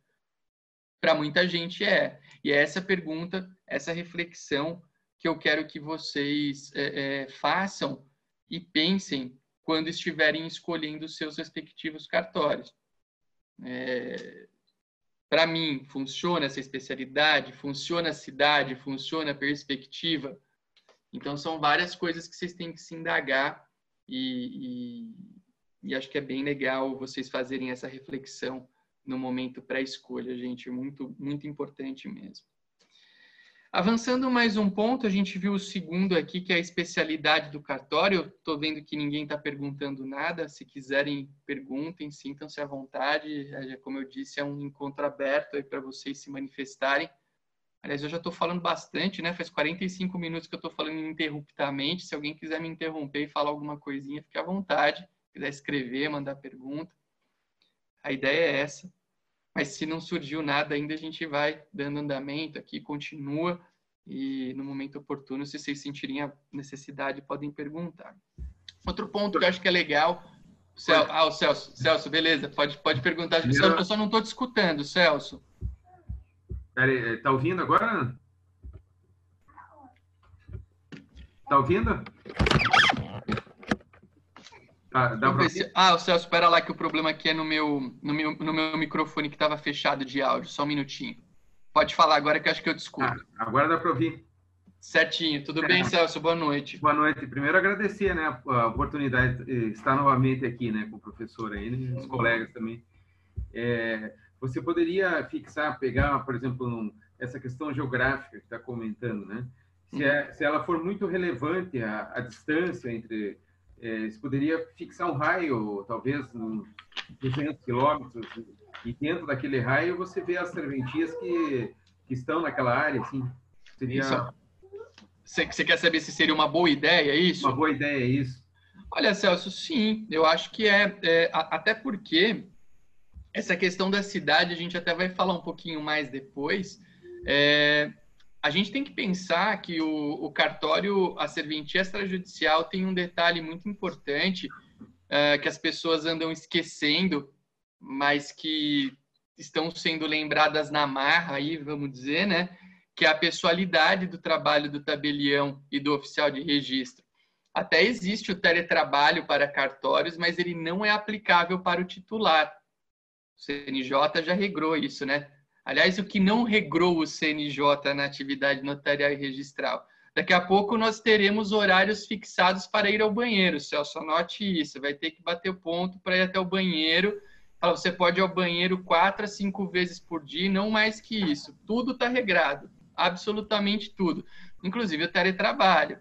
Para muita gente é. E é essa pergunta, essa reflexão que eu quero que vocês é, é, façam e pensem quando estiverem escolhendo os seus respectivos cartórios. É, para mim, funciona essa especialidade? Funciona a cidade? Funciona a perspectiva? Então, são várias coisas que vocês têm que se indagar e, e, e acho que é bem legal vocês fazerem essa reflexão no momento pré-escolha, gente. Muito, muito importante mesmo. Avançando mais um ponto, a gente viu o segundo aqui, que é a especialidade do cartório. Estou vendo que ninguém está perguntando nada. Se quiserem, perguntem, sintam-se à vontade. É, como eu disse, é um encontro aberto para vocês se manifestarem. Aliás, eu já estou falando bastante, né? Faz 45 minutos que eu estou falando ininterruptamente. Se alguém quiser me interromper e falar alguma coisinha, fique à vontade. Se quiser escrever, mandar pergunta. A ideia é essa. Mas se não surgiu nada ainda, a gente vai dando andamento aqui, continua. E no momento oportuno, se vocês sentirem a necessidade, podem perguntar. Outro ponto que eu acho que é legal. Cel... Ah, o Celso. Celso, beleza. Pode, pode perguntar. Eu só não estou te escutando, Celso. Peraí, tá ouvindo agora? Tá ouvindo? Tá, se... Ah, o Celso, espera lá que o problema aqui é no meu, no meu, no meu microfone que estava fechado de áudio. Só um minutinho. Pode falar agora que eu acho que eu desculpo. Ah, agora dá para ouvir. Certinho. Tudo é. bem, Celso? Boa noite. Boa noite. Primeiro agradecer né, a oportunidade de estar novamente aqui né, com o professor aí, né, os colegas também. É, você poderia fixar, pegar, por exemplo, essa questão geográfica que está comentando, né? Se, é, se, ela for muito relevante a, a distância entre, é, você poderia fixar um raio, talvez uns 200 quilômetros, e dentro daquele raio você vê as serventias que, que estão naquela área, assim. Seria... Você, você quer saber se seria uma boa ideia isso? Uma boa ideia, isso. Olha, Celso, sim, eu acho que é, é até porque essa questão da cidade a gente até vai falar um pouquinho mais depois. É, a gente tem que pensar que o, o, cartório, a serventia extrajudicial tem um detalhe muito importante é, que as pessoas andam esquecendo, mas que estão sendo lembradas na marra aí, vamos dizer, né? Que é a pessoalidade do trabalho do tabelião e do oficial de registro. Até existe o teletrabalho para cartórios, mas ele não é aplicável para o titular. O CNJ já regrou isso, né? Aliás, o que não regrou o CNJ na atividade notarial e registral? Daqui a pouco nós teremos horários fixados para ir ao banheiro. Celso, anote isso. Vai ter que bater o ponto para ir até o banheiro. Você pode ir ao banheiro quatro a cinco vezes por dia, não mais que isso. Tudo está regrado. Absolutamente tudo. Inclusive o teletrabalho.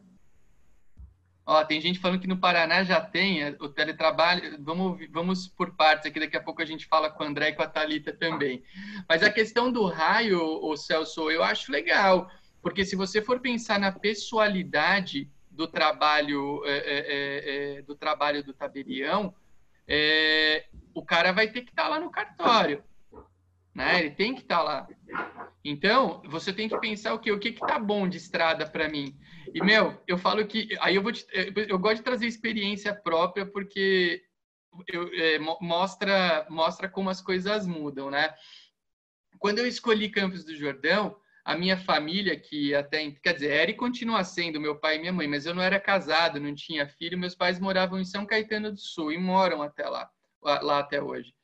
Ó, tem gente falando que no Paraná já tem é, o teletrabalho. Vamos, vamos por partes aqui, daqui a pouco a gente fala com o André e com a Thalita também. Mas a questão do raio, o Celso, eu acho legal, porque se você for pensar na pessoalidade do trabalho é, é, é, é do trabalho do tabelião, é, o cara vai ter que estar tá lá no cartório. Né? Ele tem que estar tá lá. Então, você tem que pensar o que o que que tá bom de estrada para mim. E, meu, eu falo que. Aí eu vou te, eu gosto de trazer experiência própria, porque eu, é, mostra, mostra como as coisas mudam, né? Quando eu escolhi Campos do Jordão, a minha família, que até. Quer dizer, era e continua sendo meu pai e minha mãe, mas eu não era casado, não tinha filho, meus pais moravam em São Caetano do Sul e moram até lá, lá até hoje.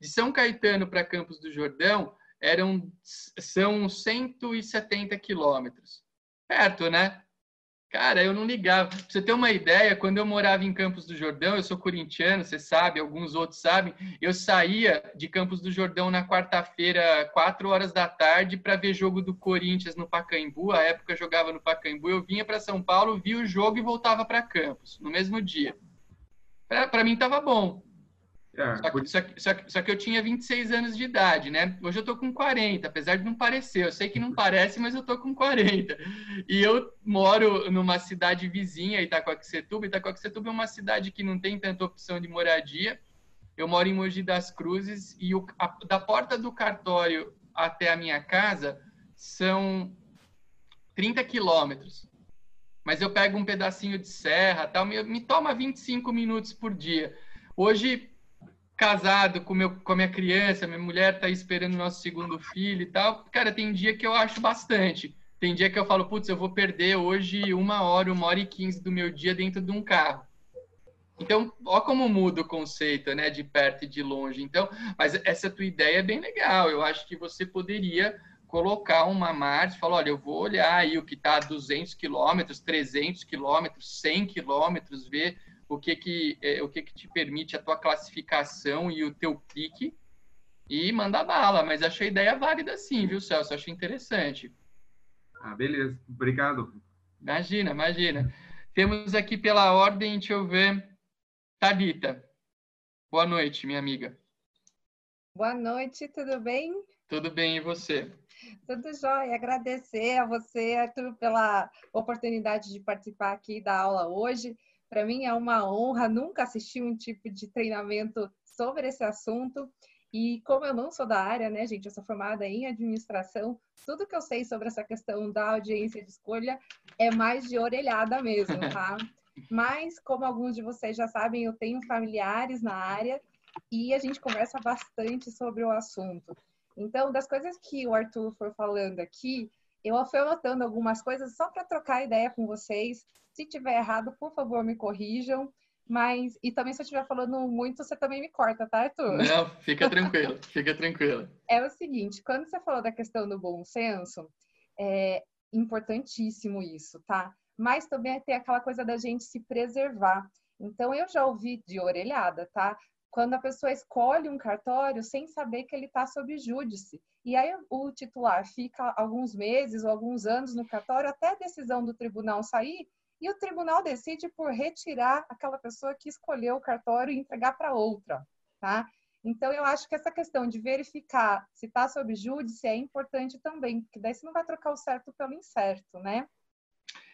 De São Caetano para Campos do Jordão eram são 170 quilômetros. Perto, né? Cara, eu não ligava. Pra você ter uma ideia, quando eu morava em Campos do Jordão, eu sou corintiano, você sabe, alguns outros sabem, eu saía de Campos do Jordão na quarta-feira, quatro horas da tarde, para ver jogo do Corinthians no Pacaembu. A época jogava no Pacaembu. Eu vinha para São Paulo, via o jogo e voltava para Campos, no mesmo dia. Para mim estava bom. É, só, que, só, que, só, que, só, que, eu tinha 26 anos de idade, né? Hoje eu tô com 40, apesar de não parecer. Eu sei que não parece, mas eu tô com 40. E eu moro numa cidade vizinha, Itacoaxetuba. Itacoaxetuba é uma cidade que não tem tanta opção de moradia. Eu moro em Mogi das Cruzes e o, a, da porta do cartório até a minha casa são 30 quilômetros. Mas eu pego um pedacinho de serra, tal, me, me toma 25 minutos por dia. Hoje casado com, meu, com a minha criança, minha mulher está esperando o nosso segundo filho e tal. Cara, tem dia que eu acho bastante. Tem dia que eu falo, putz, eu vou perder hoje uma hora, uma hora e quinze do meu dia dentro de um carro. Então, ó como muda o conceito, né, de perto e de longe. Então, mas essa tua ideia é bem legal. Eu acho que você poderia colocar uma margem, falar, olha, eu vou olhar aí o que está a 200 quilômetros, 300 quilômetros, 100 quilômetros, ver o que que, é, o que que te permite a tua classificação e o teu pique e mandar bala. Mas achei a ideia válida sim, viu, Celso? Achei interessante. Ah, beleza. Obrigado. Imagina, imagina. Temos aqui pela ordem, deixa eu ver, Thalita. Boa noite, minha amiga. Boa noite, tudo bem? Tudo bem, e você? Tudo jóia. Agradecer a você, Arthur, pela oportunidade de participar aqui da aula hoje. Para mim é uma honra, nunca assisti um tipo de treinamento sobre esse assunto. E como eu não sou da área, né, gente, eu sou formada em administração, tudo que eu sei sobre essa questão da audiência de escolha é mais de orelhada mesmo, tá? Mas, como alguns de vocês já sabem, eu tenho familiares na área e a gente conversa bastante sobre o assunto. Então, das coisas que o Arthur for falando aqui, eu fui anotando algumas coisas só para trocar ideia com vocês. Se tiver errado, por favor, me corrijam. Mas, e também se eu estiver falando muito, você também me corta, tá, Arthur? Não, fica tranquilo, fica tranquilo. É o seguinte, quando você falou da questão do bom senso, é importantíssimo isso, tá? Mas também tem aquela coisa da gente se preservar. Então, eu já ouvi de orelhada, tá? Quando a pessoa escolhe um cartório sem saber que ele está sob júdice. E aí o titular fica alguns meses ou alguns anos no cartório até a decisão do tribunal sair e o tribunal decide por retirar aquela pessoa que escolheu o cartório e entregar para outra, tá? Então, eu acho que essa questão de verificar se está sob júdice é importante também, porque daí você não vai trocar o certo pelo incerto, né?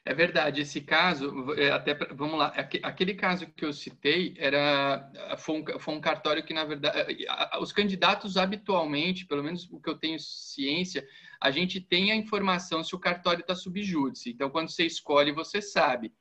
É verdade, esse caso, é, até vamos lá, aquele caso que eu citei era foi um, foi um cartório que na verdade os candidatos habitualmente, pelo menos o que eu tenho ciência, a gente tem a informação se o cartório está subjúdice. Então, quando você escolhe, você sabe.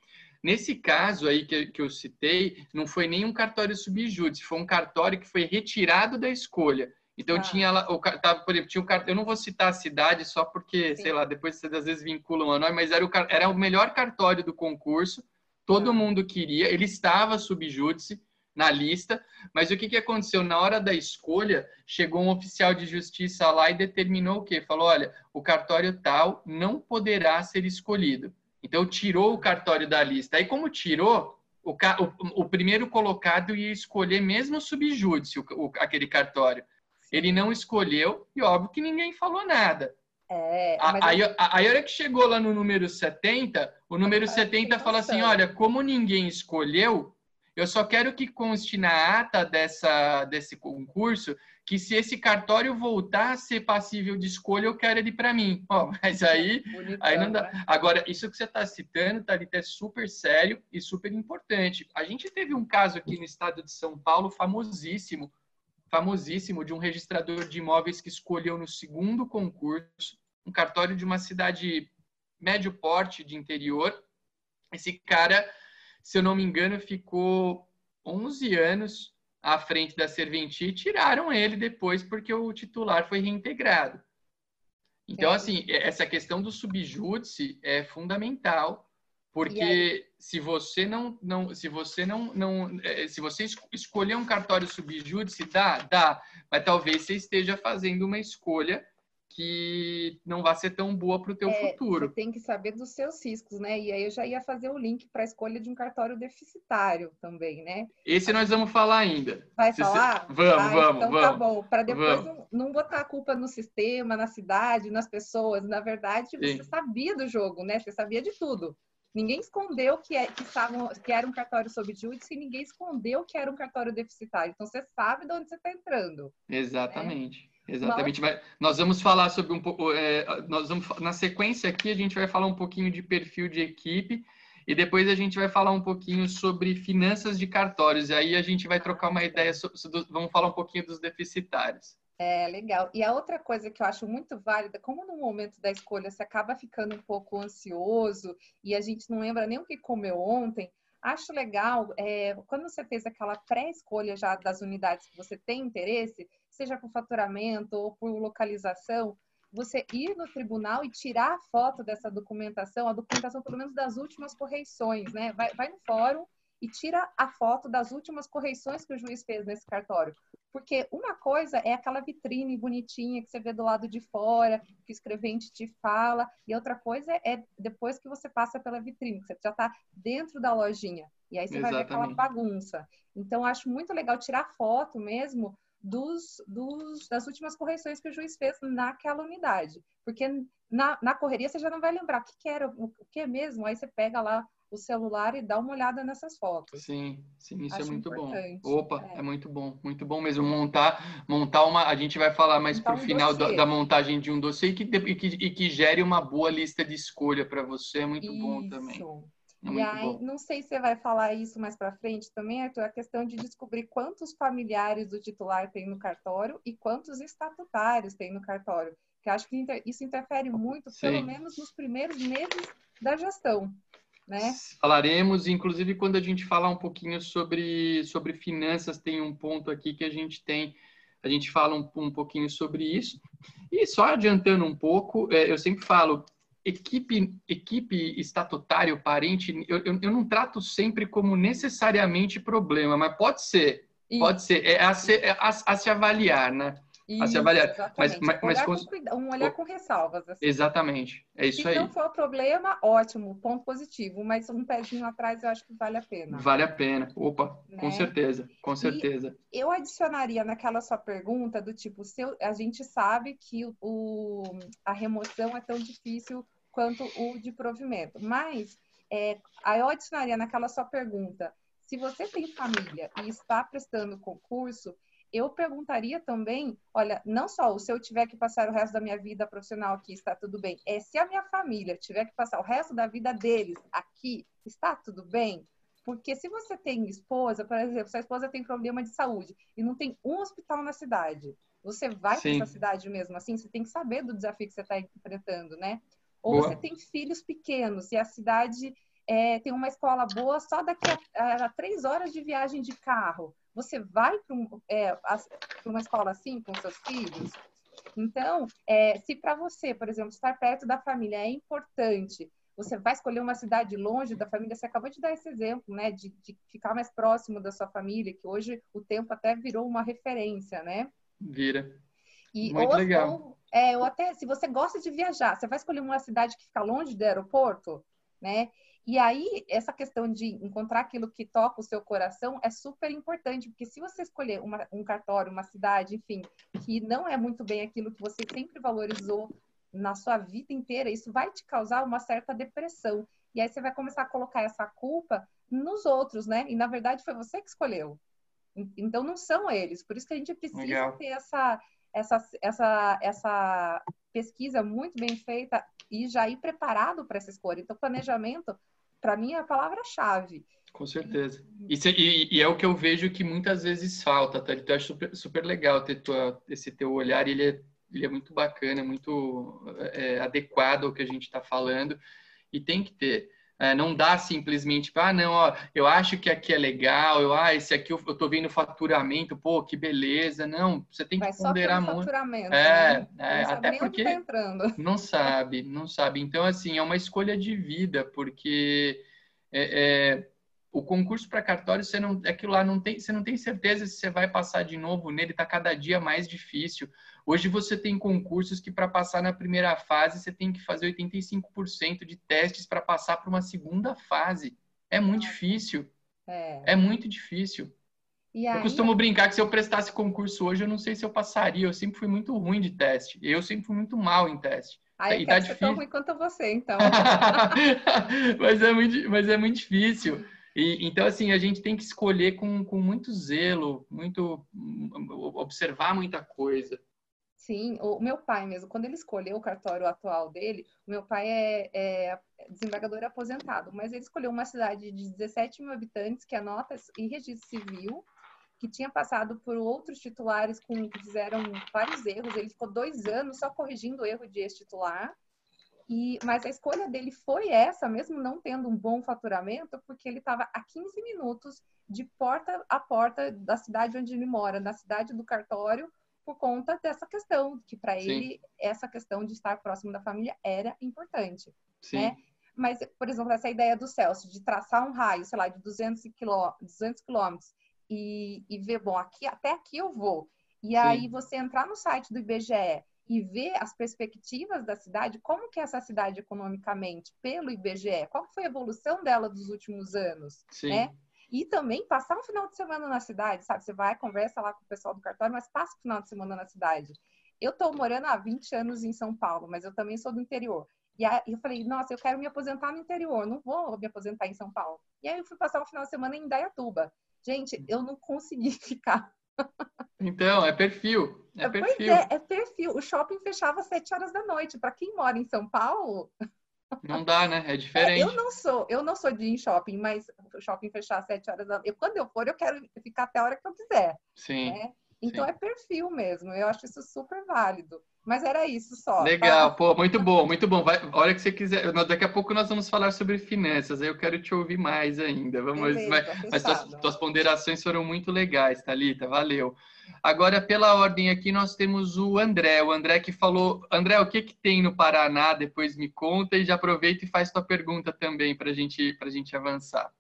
Nesse caso aí que, que eu citei, não foi nenhum cartório subjúdice, foi um cartório que foi retirado da escolha. Então ah. tinha lá, o, tava, por exemplo, tinha o cartório, eu não vou citar a cidade só porque, Sim. sei lá, depois vocês às vezes vinculam a nós, mas era o, era o melhor cartório do concurso, todo ah. mundo queria, ele estava subjúdice na lista, mas o que, que aconteceu? Na hora da escolha, chegou um oficial de justiça lá e determinou o quê? Falou, olha, o cartório tal não poderá ser escolhido. Então tirou o cartório da lista. Aí como tirou, o, o, o primeiro colocado ia escolher mesmo subjúdice o, o, aquele cartório. Ele não escolheu e óbvio que ninguém falou nada. É, aí, eu... aí, a hora que chegou lá no número 70, o número 70 fala assim: olha, como ninguém escolheu, eu só quero que conste na ata dessa, desse concurso que se esse cartório voltar a ser passível de escolha, eu quero ele para mim. Oh, mas aí, aí não dá. Né? Agora, isso que você está citando, Thalita, é super sério e super importante. A gente teve um caso aqui no estado de São Paulo famosíssimo, famosíssimo de um registrador de imóveis que escolheu no segundo concurso um cartório de uma cidade médio porte de interior. Esse cara, se eu não me engano, ficou 11 anos à frente da serventia e tiraram ele depois porque o titular foi reintegrado. Então, assim, essa questão do subjúdice é fundamental porque se você não, não, se você não, não, é, se você escolher um cartório subjúdice, dá, dá, mas talvez você esteja fazendo uma escolha que não vai ser tão boa para o teu é, futuro. Você tem que saber dos seus riscos, né? E aí eu já ia fazer o link para a escolha de um cartório deficitário também, né? Esse nós vamos falar ainda. Vai se falar? Você... Vamos, ah, vamos, então vamos. tá bom. Para depois não, não, botar a culpa no sistema, na cidade, nas pessoas. Na verdade, Sim. você sabia do jogo, né? Você sabia de tudo. Ninguém escondeu que, é, que, estavam, que era um cartório sob júdice e ninguém escondeu que era um cartório deficitário. Então, você sabe de onde você está entrando. Exatamente. Né? Exatamente. Mas... Nós vamos falar sobre um pouco. É, nós vamos, na sequência aqui, a gente vai falar um pouquinho de perfil de equipe e depois a gente vai falar um pouquinho sobre finanças de cartórios. E aí a gente vai trocar uma ideia, sobre, vamos falar um pouquinho dos deficitários. É, legal. E a outra coisa que eu acho muito válida, como no momento da escolha você acaba ficando um pouco ansioso e a gente não lembra nem o que comeu ontem, acho legal, é, quando você fez aquela pré-escolha já das unidades que você tem interesse, seja por faturamento ou por localização, você ir no tribunal e tirar a foto dessa documentação, a documentação pelo menos das últimas correições, né? Vai, vai no fórum e tira a foto das últimas correições que o juiz fez nesse cartório. Porque uma coisa é aquela vitrine bonitinha que você vê do lado de fora, que o escrevente te fala, e outra coisa é depois que você passa pela vitrine, que você já está dentro da lojinha. E aí você Exatamente. vai ver aquela bagunça. Então, acho muito legal tirar foto mesmo dos, dos, das últimas correções que o juiz fez naquela unidade. Porque na, na correria você já não vai lembrar o que, que era, o, o que é mesmo. Aí você pega lá o celular e dá uma olhada nessas fotos. Sim, sim, isso é Acho é muito importante. bom. Opa, é. é. muito bom, muito bom mesmo. Montar, montar uma. A gente vai falar mais para o um final da, da, montagem de um dossiê e que, e que, e que gere uma boa lista de escolha para você. É muito isso. bom também. É e aí, bom. não sei se você vai falar isso mais para frente também, Arthur, a questão de descobrir quantos familiares do titular tem no cartório e quantos estatutários tem no cartório. Que acho que isso interfere muito, Sim. pelo menos nos primeiros meses da gestão. Né? Falaremos, inclusive, quando a gente falar um pouquinho sobre, sobre finanças, tem um ponto aqui que a gente tem, a gente fala um, um pouquinho sobre isso. E só adiantando um pouco, é, eu sempre falo, equipe, equipe estatutário, parente, eu, eu, eu, não trato sempre como necessariamente problema, mas pode ser, pode ser, é a, se, é a, a se avaliar, né? Isso, a se avaliar. Mas, mas, mas olhar com, um olhar com ressalvas. Assim. Exatamente, é isso se aí. Se não for problema, ótimo, ponto positivo, mas um pezinho atrás eu acho que vale a pena. Vale a pena, opa, né? com certeza, com certeza. E eu adicionaria naquela sua pergunta do tipo, se eu, a gente sabe que o, a remoção é tão difícil quanto o de provimento. Mas é, aí eu adicionaria naquela sua pergunta, se você tem família e está prestando concurso, eu perguntaria também, olha, não só se eu tiver que passar o resto da minha vida profissional aqui, está tudo bem, é se a minha família tiver que passar o resto da vida deles aqui, está tudo bem? Porque se você tem esposa, por exemplo, sua esposa tem problema de saúde e não tem um hospital na cidade, você vai para essa cidade mesmo assim? Você tem que saber do desafio que você está enfrentando, né? Ou boa. você tem filhos pequenos e a cidade é, tem uma escola boa só daqui a, a, três horas de viagem de carro. Você vai para um, é, uma escola assim com seus filhos? Então, é, se para você, por exemplo, estar perto da família é importante, você vai escolher uma cidade longe da família, você acabou de dar esse exemplo, né, de, de ficar mais próximo da sua família, que hoje o tempo até virou uma referência, né? Vira. E, Muito ou, legal. Ou, é, ou até, se você gosta de viajar, você vai escolher uma cidade que fica longe do aeroporto, né? E aí, essa questão de encontrar aquilo que toca o seu coração é super importante, porque se você escolher uma, um cartório, uma cidade, enfim, que não é muito bem aquilo que você sempre valorizou na sua vida inteira, isso vai te causar uma certa depressão. E aí você vai começar a colocar essa culpa nos outros, né? E na verdade foi você que escolheu. Então não são eles. Por isso que a gente precisa Legal. ter essa, essa, essa, essa pesquisa muito bem feita e já ir preparado para essa escolha. Então, planejamento, para mim, é a palavra-chave. Com certeza. E, e, e, é o que eu vejo que muitas vezes falta, tá? Então, eu acho super, super legal ter tua, esse teu olhar, ele é, ele é muito bacana, muito é, adequado ao que a gente está falando, e tem que ter. É, não dá simplesmente, ah, não, ó, eu acho que aqui é legal, eu, ah, esse aqui eu, eu tô vendo faturamento, pô, que beleza. Não, você tem que ponderar muito. Faturamento, é, né? é até porque tá não sabe, não sabe. Então, assim, é uma escolha de vida, porque é, é o concurso para cartório, você não, aquilo lá não tem, você não tem certeza se você vai passar de novo nele, está cada dia mais difícil. Hoje você tem concursos que para passar na primeira fase você tem que fazer 85% de testes para passar para uma segunda fase. É muito difícil. É, é muito difícil. Aí... Eu costumo brincar que se eu prestasse concurso hoje, eu não sei se eu passaria. Eu sempre fui muito ruim de teste. Eu sempre fui muito mal em teste. Aí e tá difícil. tão ruim quanto você, então. mas, é muito, mas é muito difícil. E, então, assim, a gente tem que escolher com, com muito zelo, muito observar muita coisa. Sim, o meu pai mesmo, quando ele escolheu o cartório atual dele, o meu pai é, é desembargador aposentado, mas ele escolheu uma cidade de 17 mil habitantes que anota em registro civil, que tinha passado por outros titulares com, que fizeram vários erros. Ele ficou dois anos só corrigindo o erro de ex-titular. E, mas a escolha dele foi essa, mesmo não tendo um bom faturamento, porque ele estava a 15 minutos de porta a porta da cidade onde ele mora, na cidade do cartório, por conta dessa questão, que para ele essa questão de estar próximo da família era importante. Sim. Né? Mas, por exemplo, essa ideia do Celso, de traçar um raio, sei lá, de 200 quilômetros e, e ver, bom, aqui, até aqui eu vou. E Sim. aí você entrar no site do IBGE e ver as perspectivas da cidade, como que é essa cidade economicamente, pelo IBGE, qual foi a evolução dela dos últimos anos, Sim. né? E também passar um final de semana na cidade, sabe? Você vai, conversa lá com o pessoal do cartório, mas passa o final de semana na cidade. Eu estou morando há 20 anos em São Paulo, mas eu também sou do interior. E aí eu falei, nossa, eu quero me aposentar no interior, não vou me aposentar em São Paulo. E aí eu fui passar um final de semana em Indaiatuba. Gente, eu não consegui ficar. Então, é perfil. É pois perfil. É, é perfil. O shopping fechava às 7 horas da noite. Para quem mora em São Paulo. Não dá, né? É diferente. É, eu não sou, eu não sou de ir em shopping, mas o shopping fechar às 7 horas da noite. Quando eu for, eu quero ficar até a hora que eu quiser. Sim. Né? Então Sim. é perfil mesmo. Eu acho isso super válido. Mas era isso só. Legal, tá? pô, muito bom, muito bom. Vai, hora que você quiser. Daqui a pouco nós vamos falar sobre finanças, aí eu quero te ouvir mais ainda. Vamos, Beleza, vai, mas tuas, tuas, ponderações foram muito legais, Thalita, valeu. Agora, pela ordem aqui, nós temos o André. O André que falou. André, o que, que tem no Paraná? Depois me conta e já aproveita e faz tua pergunta também para gente, a gente avançar.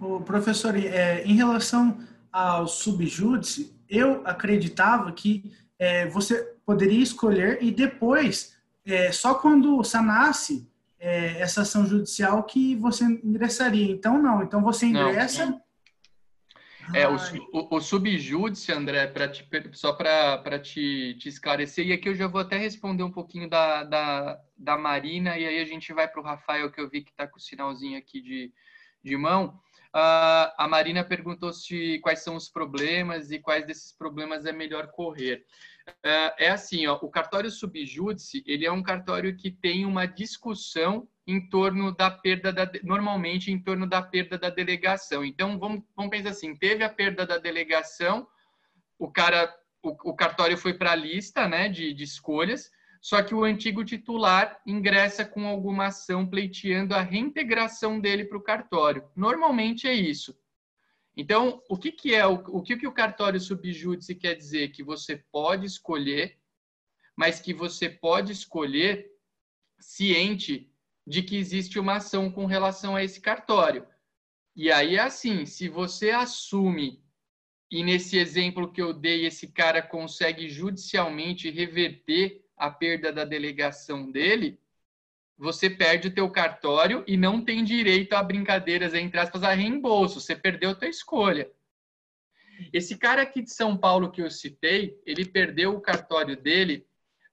O professor, é, em relação ao subjúdice, eu acreditava que é, você poderia escolher e depois, é, só quando sanasse é, essa ação judicial que você ingressaria. Então, não. Então, você ingressa... Não, é, o, o, o subjúdice, André, pra te, só para te, te esclarecer, e aqui eu já vou até responder um pouquinho da, da, da Marina, e aí a gente vai para o Rafael, que eu vi que está com o sinalzinho aqui de, de mão. Uh, a Marina perguntou se quais são os problemas e quais desses problemas é melhor correr. Uh, é assim, ó, o cartório subjúdice, ele é um cartório que tem uma discussão em torno da perda da, normalmente em torno da perda da delegação. Então vamos, vamos pensar assim, teve a perda da delegação, o cara o, o cartório foi para a lista, né, de, de escolhas, só que o antigo titular ingressa com alguma ação pleiteando a reintegração dele para o cartório. Normalmente é isso. Então, o que, que é o, o que, que o cartório subjúdice quer dizer? Que você pode escolher, mas que você pode escolher ciente de que existe uma ação com relação a esse cartório. E aí é assim, se você assume e nesse exemplo que eu dei esse cara consegue judicialmente reverter a perda da delegação dele, você perde o teu cartório e não tem direito a brincadeiras, entre aspas, a reembolso. Você perdeu a tua escolha. Esse cara aqui de São Paulo que eu citei, ele perdeu o cartório dele,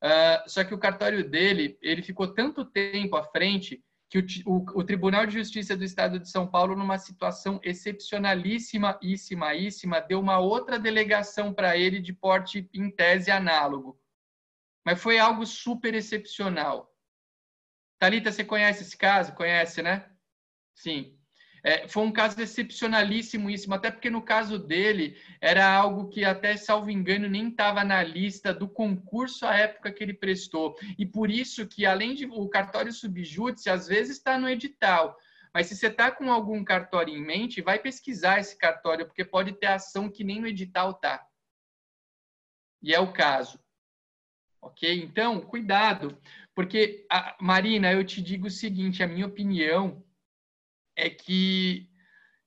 uh, só que o cartório dele, ele ficou tanto tempo à frente que o, o, o, Tribunal de Justiça do Estado de São Paulo, numa situação excepcionalíssima, íssima, deu uma outra delegação para ele de porte em tese análogo. Mas foi algo super excepcional. Talita, você conhece esse caso? Conhece, né? Sim. É, foi um caso excepcionalíssimo, até porque no caso dele era algo que até, salvo engano, nem estava na lista do concurso à época que ele prestou. E por isso que, além de o cartório subjúdice, às vezes está no edital. Mas se você está com algum cartório em mente, vai pesquisar esse cartório, porque pode ter ação que nem no edital está. E é o caso. Ok? Então, cuidado, porque, a, Marina, eu te digo o seguinte: a minha opinião é que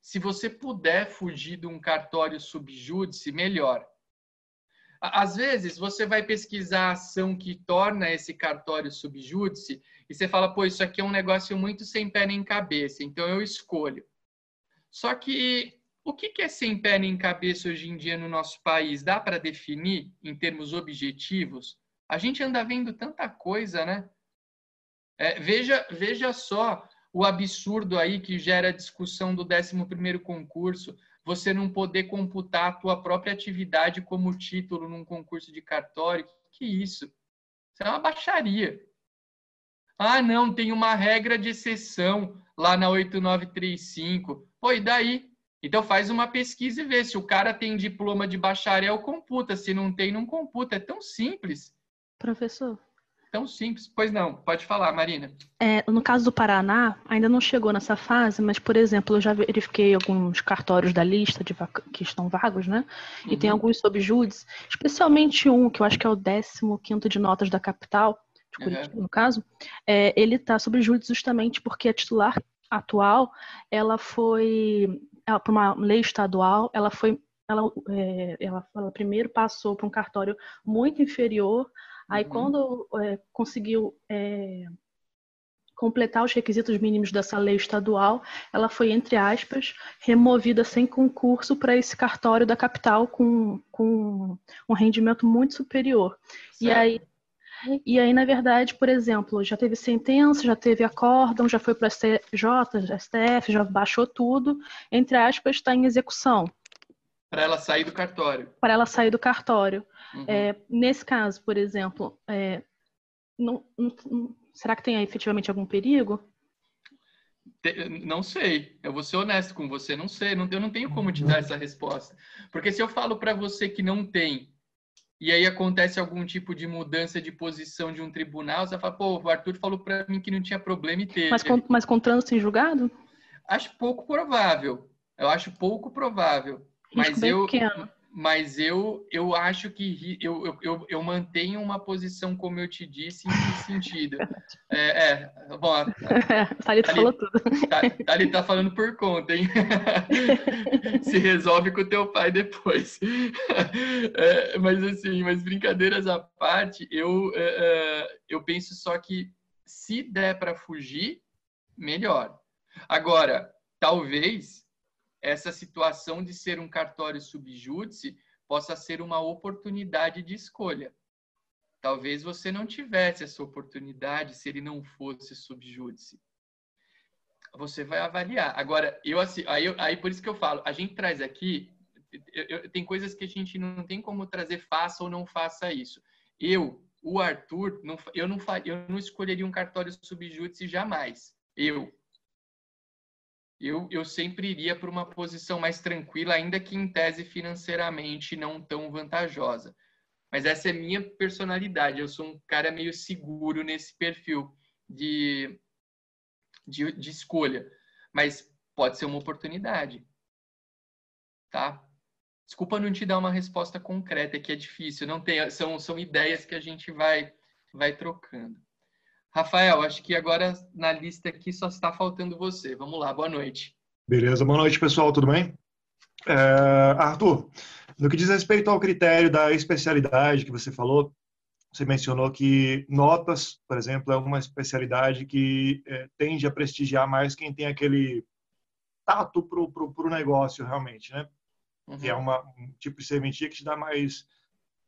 se você puder fugir de um cartório subjúdice, melhor. Às vezes, você vai pesquisar a ação que torna esse cartório subjúdice e você fala, pô, isso aqui é um negócio muito sem pé nem cabeça, então eu escolho. Só que o que é sem pé nem cabeça hoje em dia no nosso país? Dá para definir em termos objetivos? A gente anda vendo tanta coisa, né? É, veja, veja só o absurdo aí que gera a discussão do 11º concurso, você não poder computar a tua própria atividade como título num concurso de cartório. Que isso? Isso é uma baixaria. Ah, não, tem uma regra de exceção lá na 8935. Pô, e daí? Então faz uma pesquisa e vê se o cara tem diploma de bacharel, computa. Se não tem, não computa. É tão simples. Professor. Tão simples. Pois não, pode falar, Marina. É, no caso do Paraná, ainda não chegou nessa fase, mas, por exemplo, eu já verifiquei alguns cartórios da lista de que estão vagos, né? E uhum. tem alguns subjúdices, especialmente um, que eu acho que é o 15 de notas da capital, de Curitiba, uhum. no caso, é, ele está sob júdice justamente porque a titular atual, ela foi, por uma lei estadual, ela foi, ela, é, ela, ela primeiro passou para um cartório muito inferior, aí uhum. quando é, conseguiu é, completar os requisitos mínimos dessa lei estadual, ela foi, entre aspas, removida sem concurso para esse cartório da capital com, com um rendimento muito superior. Certo. E aí e aí, na verdade, por exemplo, já teve sentença, já teve acórdão, já foi para STJ, STF, já baixou tudo, entre aspas, está em execução. Para ela sair do cartório. Para ela sair do cartório. Uhum. É, nesse caso, por exemplo, é, não, não, será que tem efetivamente algum perigo? Não sei. Eu vou ser honesto com você. Não sei. Eu não tenho como te dar essa resposta. Porque se eu falo para você que não tem e aí acontece algum tipo de mudança de posição de um tribunal, você fala, pô, o Arthur falou para mim que não tinha problema e teve. Mas com, mas com trânsito em julgado? Acho pouco provável. Eu acho pouco provável. Risco mas eu, pequeno mas eu, eu acho que eu, eu, eu mantenho uma posição, como eu te disse, em sentido. É, é bom. A, Thalita falou tudo. Thalita tá falando por conta, hein? Se resolve com o teu pai depois. É, mas assim, mas brincadeiras à parte, eu, é, é eu penso só que se der para fugir, melhor. Agora, talvez essa situação de ser um cartório subjúdice possa ser uma oportunidade de escolha. Talvez você não tivesse essa oportunidade se ele não fosse subjúdice. Você vai avaliar. Agora, eu assim, aí, aí por isso que eu falo, a gente traz aqui, eu, eu, tem coisas que a gente não tem como trazer faça ou não faça isso. Eu, o Arthur, não, eu, não, eu não escolheria um cartório subjúdice jamais. Eu, eu, eu sempre iria para uma posição mais tranquila, ainda que em tese financeiramente não tão vantajosa. Mas essa é minha personalidade. Eu sou um cara meio seguro nesse perfil de, de, de escolha. Mas pode ser uma oportunidade. Tá? Desculpa não te dar uma resposta concreta, que é difícil. Não tem, são, são ideias que a gente vai, vai trocando. Rafael, acho que agora na lista aqui só está faltando você. Vamos lá, boa noite. Beleza, boa noite, pessoal, tudo bem? É, Arthur, no que diz respeito ao critério da especialidade que você falou, você mencionou que notas, por exemplo, é uma especialidade que é, tende a prestigiar mais quem tem aquele tato para o negócio, realmente, né? Uhum. Que é uma, um tipo de serventia que te dá mais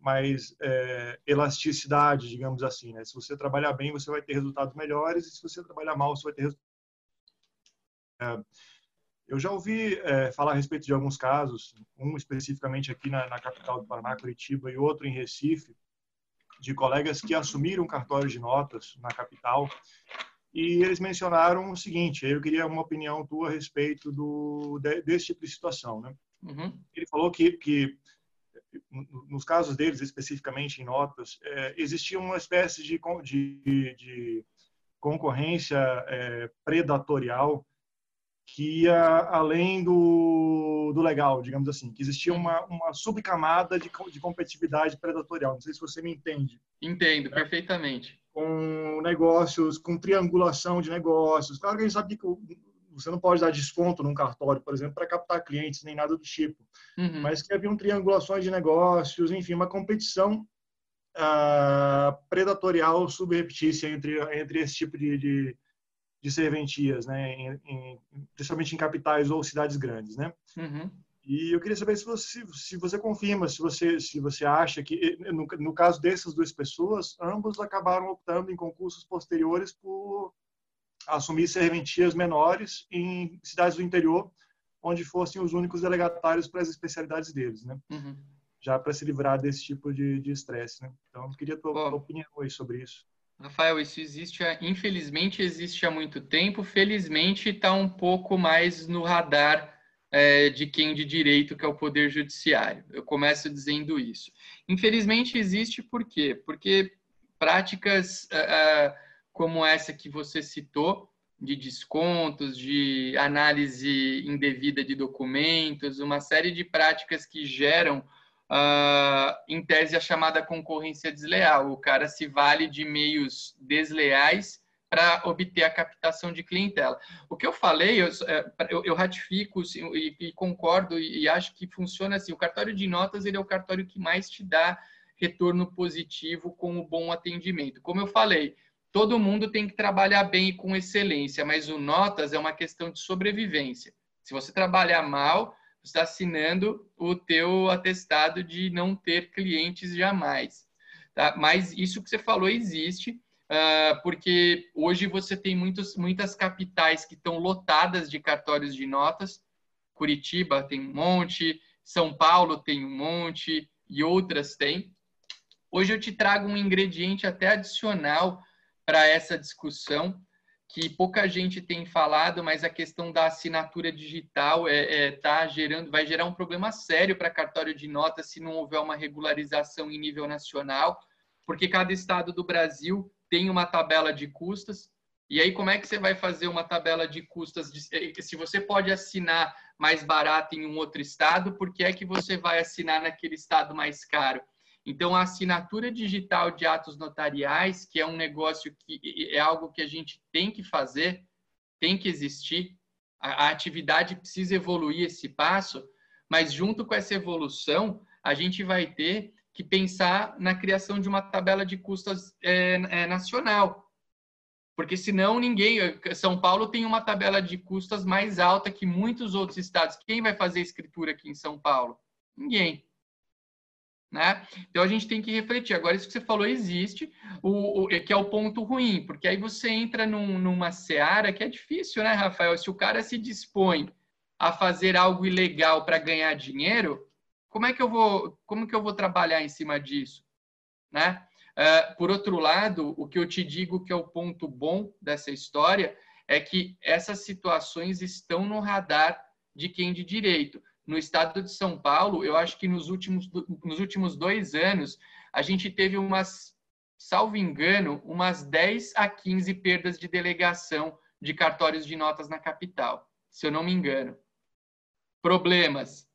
mais é, elasticidade, digamos assim. Né? Se você trabalhar bem, você vai ter resultados melhores, e se você trabalhar mal, você vai ter resultados. É, eu já ouvi é, falar a respeito de alguns casos, um especificamente aqui na, na, capital do Paraná, Curitiba, e outro em Recife, de colegas que assumiram cartório de notas na capital, e eles mencionaram o seguinte: eu queria uma opinião tua a respeito do, de, desse tipo de situação. Né? Uhum. Ele falou que, que nos casos deles, especificamente em notas, é, existia uma espécie de, de, de concorrência é, predatorial que ia além do, do legal, digamos assim, que existia uma, uma subcamada de, de competitividade predatorial. Não sei se você me entende. Entendo, né? perfeitamente. Com negócios, com triangulação de negócios. Claro que a gente sabe que você não pode dar desconto num cartório, por exemplo, para captar clientes, nem nada do tipo. Uhum. Mas que haviam triangulações de negócios, enfim, uma competição uh, predatorial subreptícia entre, entre esse tipo de, de, de serventias, né? Em, em, principalmente em capitais ou cidades grandes, né? Uhum. E eu queria saber se você, se você confirma, se você, se você acha que, no, no caso dessas duas pessoas, ambos acabaram optando em concursos posteriores por assumir serventias menores em cidades do interior, onde fossem os únicos delegatários para as especialidades deles, né? Uhum. Já para se livrar desse tipo de estresse, né? Então, eu queria a tua, tua opinião aí sobre isso. Rafael, isso existe, infelizmente existe há muito tempo, felizmente está um pouco mais no radar é, de quem de direito, que é o Poder Judiciário. Eu começo dizendo isso. Infelizmente existe por quê? Porque práticas uh, como essa que você citou, de descontos, de análise indevida de documentos, uma série de práticas que geram uh, em tese, a chamada concorrência desleal. O cara se vale de meios desleais para obter a captação de clientela. O que eu falei, eu, é, eu, eu ratifico e, e, concordo e, e, acho que funciona assim. O cartório de notas ele é o cartório que mais te dá retorno positivo com o bom atendimento. Como eu falei, todo mundo tem que trabalhar bem e com excelência, mas o notas é uma questão de sobrevivência. Se você trabalhar mal, você está assinando o teu atestado de não ter clientes jamais. Tá? Mas isso que você falou existe uh, porque hoje você tem muitos, muitas capitais que estão lotadas de cartórios de notas. Curitiba tem um monte, São Paulo tem um monte e outras têm. Hoje eu te trago um ingrediente até adicional para essa discussão que pouca gente tem falado, mas a questão da assinatura digital é, é tá gerando, vai gerar um problema sério para cartório de notas se não houver uma regularização em nível nacional, porque cada estado do Brasil tem uma tabela de custas. E aí, como é que você vai fazer uma tabela de custas? De, eh, se você pode assinar mais barato em um outro estado, por que é que você vai assinar naquele estado mais caro? Então, a assinatura digital de atos notariais, que é um negócio que é algo que a gente tem que fazer, tem que existir, a, a atividade precisa evoluir esse passo, mas junto com essa evolução, a gente vai ter que pensar na criação de uma tabela de custas é, é, nacional. Porque senão ninguém. São Paulo tem uma tabela de custas mais alta que muitos outros estados. Quem vai fazer escritura aqui em São Paulo? Ninguém. Né? Então a gente tem que refletir. Agora, isso que você falou existe, o, o que é o ponto ruim, porque aí você entra num, numa seara que é difícil, né, Rafael? Se o cara se dispõe a fazer algo ilegal para ganhar dinheiro, como é que eu vou, como que eu vou trabalhar em cima disso, né? Uh, por outro lado, o que eu te digo que é o ponto bom dessa história é que essas situações estão no radar de quem de direito. No estado de São Paulo, eu acho que nos últimos, nos últimos dois anos, a gente teve umas, salvo engano, umas 10 a 15 perdas de delegação de cartórios de notas na capital, se eu não me engano. Problemas,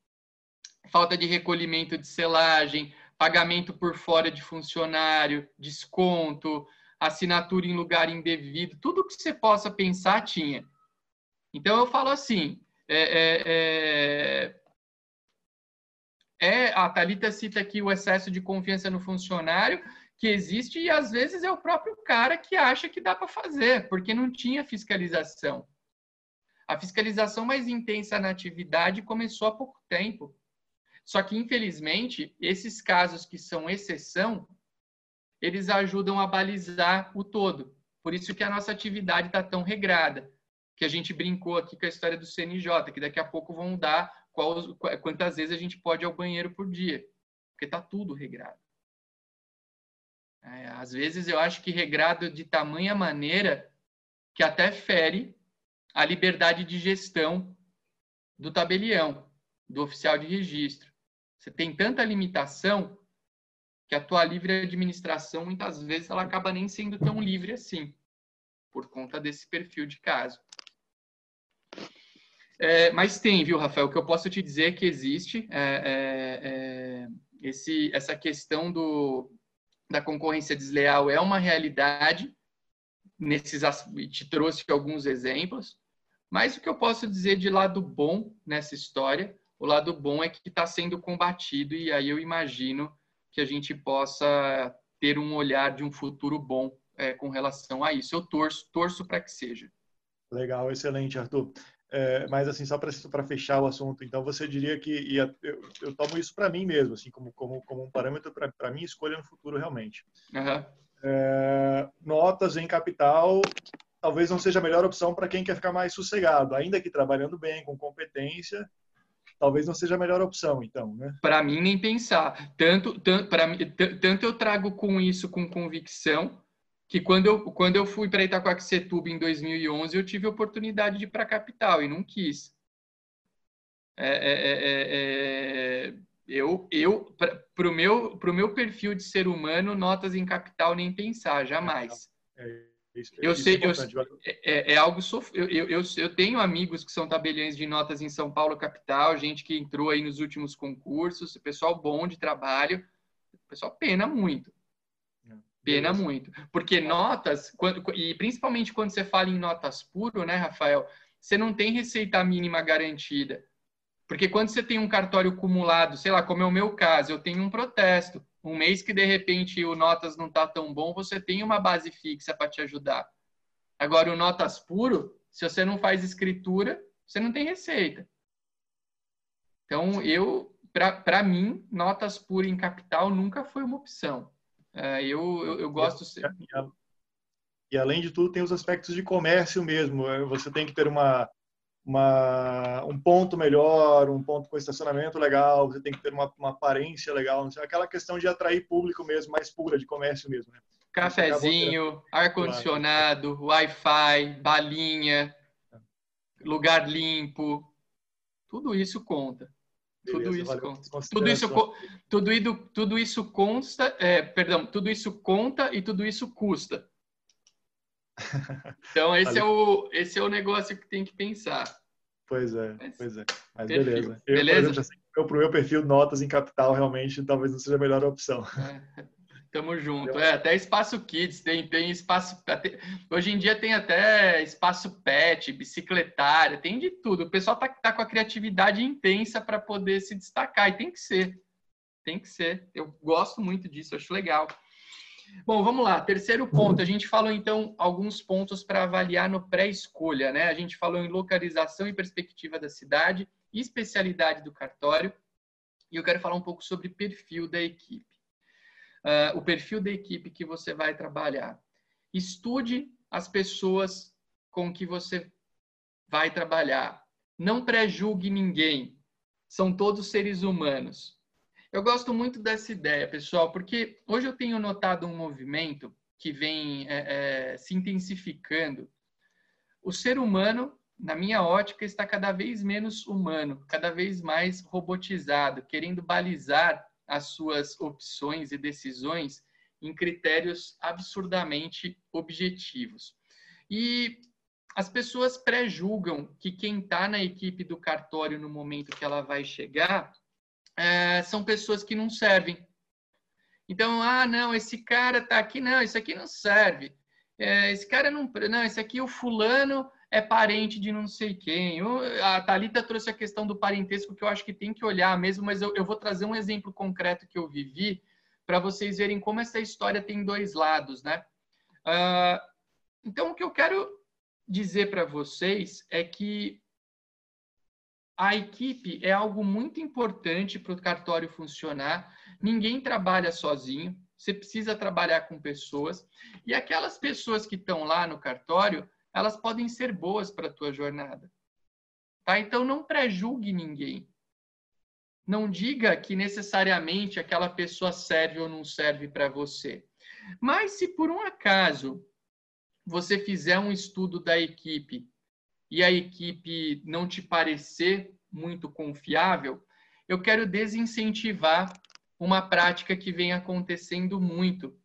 falta de recolhimento de selagem, pagamento por fora de funcionário, desconto, assinatura em lugar indevido, tudo que você possa pensar tinha. Então eu falo assim, é, é, é, é a Thalita cita aqui o excesso de confiança no funcionário que existe e às vezes é o próprio cara que acha que dá para fazer, porque não tinha fiscalização. A fiscalização mais intensa na atividade começou há pouco tempo. Só que, infelizmente, esses casos que são exceção, eles ajudam a balizar o todo. Por isso que a nossa atividade está tão regrada. Que a gente brincou aqui com a história do CNJ, que daqui a pouco vão dar qual, quantas vezes a gente pode ir ao banheiro por dia. Porque está tudo regrado. É, às vezes eu acho que regrado de tamanha maneira que até fere a liberdade de gestão do tabelião, do oficial de registro. Você tem tanta limitação que a tua livre administração, muitas vezes, ela acaba nem sendo tão livre assim, por conta desse perfil de caso. É, mas tem, viu, Rafael? O que eu posso te dizer é que existe é, é, é esse, essa questão do, da concorrência desleal é uma realidade. Nesses, te trouxe alguns exemplos. Mas o que eu posso dizer de lado bom nessa história o lado bom é que está sendo combatido e aí eu imagino que a gente possa ter um olhar de um futuro bom é, com relação a isso. Eu torço, torço para que seja. Legal, excelente, Arthur. É, mas assim, só para fechar o assunto, então você diria que ia, eu, eu, tomo isso para mim mesmo, assim, como, como, como um parâmetro para minha escolha no futuro realmente. Uhum. É, notas em capital talvez não seja a melhor opção para quem quer ficar mais sossegado, ainda que trabalhando bem, com competência, talvez não seja a melhor opção, então, né? Para mim, nem pensar. Tanto, tanto, pra, tanto eu trago com isso com convicção, que quando eu, quando eu fui para Itacoaxetuba em 2011, eu tive a oportunidade de ir para a capital e não quis. É, é, é, é, é eu, eu para o meu, pro meu perfil de ser humano, notas em capital nem pensar, jamais. É Isso, eu sei, é, eu, é, algo sof... eu, eu, eu, tenho amigos que são tabeliões de notas em São Paulo capital, gente que entrou aí nos últimos concursos, pessoal bom de trabalho, o pessoal pena muito. Pena Beleza. muito. Porque notas, quando, e principalmente quando você fala em notas puro, né, Rafael? Você não tem receita mínima garantida. Porque quando você tem um cartório acumulado, sei lá, como é o meu caso, eu tenho um protesto. Um mês que de repente o Notas não está tão bom, você tem uma base fixa para te ajudar. Agora, o Notas puro, se você não faz escritura, você não tem receita. Então, eu, para mim, Notas puro em capital nunca foi uma opção. É, eu, eu, eu gosto. E, além de tudo, tem os aspectos de comércio mesmo. Você tem que ter uma uma, um ponto melhor, um ponto com estacionamento legal, você tem que ter uma, uma aparência legal, sei, aquela questão de atrair público mesmo, mais pura, de comércio mesmo. Né? Cafezinho, ar-condicionado, claro. Wi-Fi, balinha, lugar limpo, tudo isso conta. Beleza, tudo isso conta. Tudo isso, tudo, tudo isso consta, é, perdão, tudo isso conta e tudo isso custa. Então, esse, é o, esse é o negócio que tem que pensar. Pois é, pois é. Mas perfil. beleza. Eu, beleza? Exemplo, assim, eu, pro meu perfil, notas em capital realmente talvez não seja a melhor opção. É, tamo junto. É, até espaço kids, tem, tem espaço. Até, hoje em dia tem até espaço pet, bicicletária, tem de tudo. O pessoal tá, tá com a criatividade intensa para poder se destacar, e tem que ser. Tem que ser. Eu gosto muito disso, acho legal. Bom, vamos lá. Terceiro ponto. A gente falou então alguns pontos para avaliar no pré-escolha, né? A gente falou em localização e perspectiva da cidade, especialidade do cartório, e eu quero falar um pouco sobre perfil da equipe. Uh, o perfil da equipe que você vai trabalhar. Estude as pessoas com que você vai trabalhar. Não pré-julgue ninguém. São todos seres humanos. Eu gosto muito dessa ideia, pessoal, porque hoje eu tenho notado um movimento que vem é, é, se intensificando. O ser humano, na minha ótica, está cada vez menos humano, cada vez mais robotizado, querendo balizar as suas opções e decisões em critérios absurdamente objetivos. E as pessoas pré-julgam que quem está na equipe do cartório no momento que ela vai chegar é, são pessoas que não servem. Então, ah, não, esse cara tá aqui, não, isso aqui não serve. É, esse cara não, não, esse aqui o fulano é parente de não sei quem. A Talita trouxe a questão do parentesco que eu acho que tem que olhar mesmo, mas eu, eu vou trazer um exemplo concreto que eu vivi para vocês verem como essa história tem dois lados, né? Uh, então, o que eu quero dizer para vocês é que a equipe é algo muito importante para o cartório funcionar. Ninguém trabalha sozinho, você precisa trabalhar com pessoas. E aquelas pessoas que estão lá no cartório, elas podem ser boas para a tua jornada. Tá? Então não prejulgue ninguém. Não diga que necessariamente aquela pessoa serve ou não serve para você. Mas se por um acaso você fizer um estudo da equipe e a equipe não te parecer muito confiável, eu quero desincentivar uma prática que vem acontecendo muito.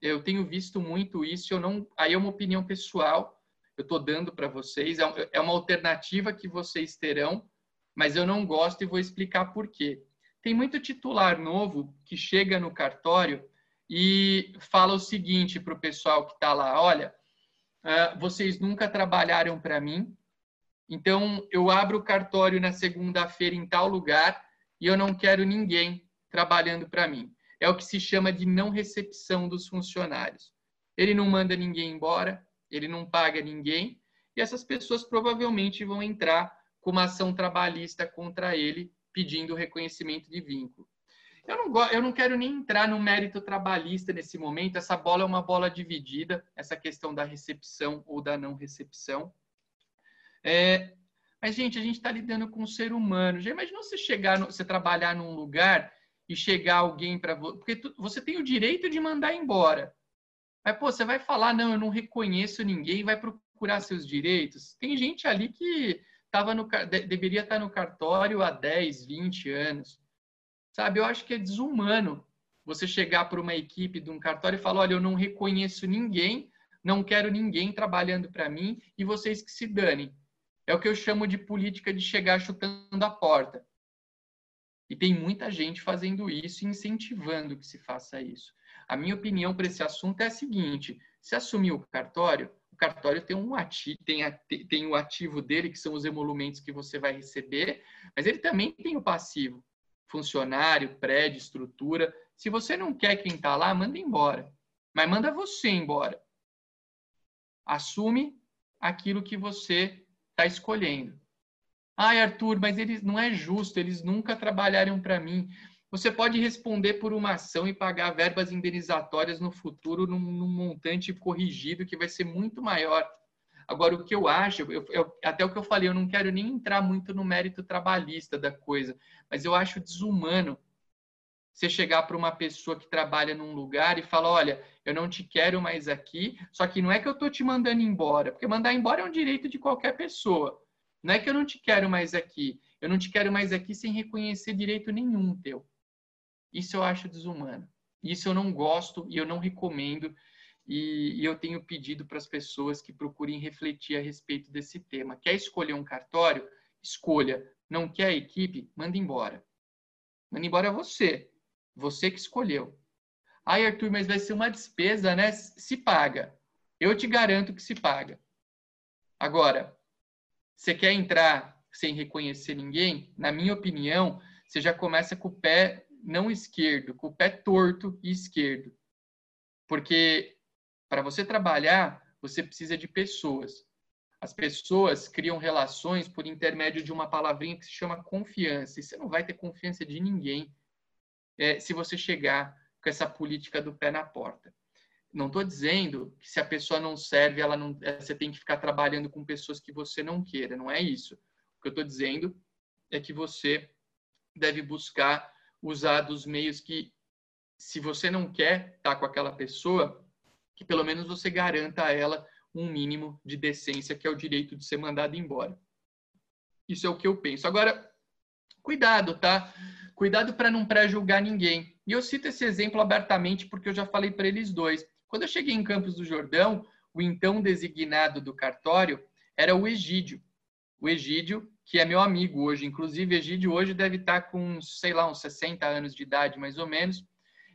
Eu tenho visto muito isso, eu não, aí é uma opinião pessoal, eu estou dando para vocês, é, é uma alternativa que vocês terão, mas eu não gosto e vou explicar por quê. Tem muito titular novo que chega no cartório e fala o seguinte para o pessoal que está lá: olha, uh, vocês nunca trabalharam para mim, então, eu abro o cartório na segunda-feira em tal lugar e eu não quero ninguém trabalhando para mim. É o que se chama de não recepção dos funcionários. Ele não manda ninguém embora, ele não paga ninguém, e essas pessoas provavelmente vão entrar com uma ação trabalhista contra ele, pedindo reconhecimento de vínculo. Eu não, eu não quero nem entrar no mérito trabalhista nesse momento, essa bola é uma bola dividida, essa questão da recepção ou da não recepção. É, mas, gente, a gente está lidando com um ser humano. Já imaginou você chegar, no, você trabalhar num lugar e chegar alguém para você? Porque tu, você tem o direito de mandar embora. Mas, pô, você vai falar, não, eu não reconheço ninguém, vai procurar seus direitos. Tem gente ali que tava no, deveria estar no cartório há 10, 20 anos. Sabe, eu acho que é desumano você chegar para uma equipe de um cartório e falar, olha, eu não reconheço ninguém, não quero ninguém trabalhando para mim e vocês que se danem. É o que eu chamo de política de chegar chutando a porta. E tem muita gente fazendo isso incentivando que se faça isso. A minha opinião para esse assunto é a seguinte: se assumir o cartório, o cartório tem um ativo, tem, a, tem o ativo dele, que são os emolumentos que você vai receber, mas ele também tem o passivo, funcionário, prédio, estrutura. Se você não quer quem está lá, manda embora. Mas manda você embora. Assume aquilo que você está escolhendo. Ai, Arthur, mas eles não é justo, eles nunca trabalharam para mim. Você pode responder por uma ação e pagar verbas indenizatórias no futuro num, num montante corrigido que vai ser muito maior. Agora, o que eu acho, eu, eu, até o que eu falei, eu não quero nem entrar muito no mérito trabalhista da coisa, mas eu acho desumano você chegar para uma pessoa que trabalha num lugar e falar: olha, eu não te quero mais aqui, só que não é que eu estou te mandando embora, porque mandar embora é um direito de qualquer pessoa. Não é que eu não te quero mais aqui, eu não te quero mais aqui sem reconhecer direito nenhum teu. Isso eu acho desumano. Isso eu não gosto e eu não recomendo. E, e eu tenho pedido para as pessoas que procurem refletir a respeito desse tema. Quer escolher um cartório? Escolha. Não quer a equipe? Manda embora. Manda embora você. Você que escolheu. Ai, Arthur, mas vai ser uma despesa, né? Se paga. Eu te garanto que se paga. Agora, você quer entrar sem reconhecer ninguém? Na minha opinião, você já começa com o pé não esquerdo, com o pé torto e esquerdo. Porque para você trabalhar, você precisa de pessoas. As pessoas criam relações por intermédio de uma palavrinha que se chama confiança. E você não vai ter confiança de ninguém é, se você chegar com essa política do pé na porta. Não estou dizendo que se a pessoa não serve, ela não, é, você tem que ficar trabalhando com pessoas que você não queira. Não é isso. O que eu estou dizendo é que você deve buscar usar dos meios que, se você não quer estar com aquela pessoa, que pelo menos você garanta a ela um mínimo de decência, que é o direito de ser mandado embora. Isso é o que eu penso. Agora, cuidado, tá? Cuidado para não pré-julgar ninguém. E eu cito esse exemplo abertamente porque eu já falei para eles dois. Quando eu cheguei em Campos do Jordão, o então designado do cartório era o Egídio. O Egídio, que é meu amigo hoje. Inclusive, Egídio hoje deve estar com, sei lá, uns 60 anos de idade, mais ou menos.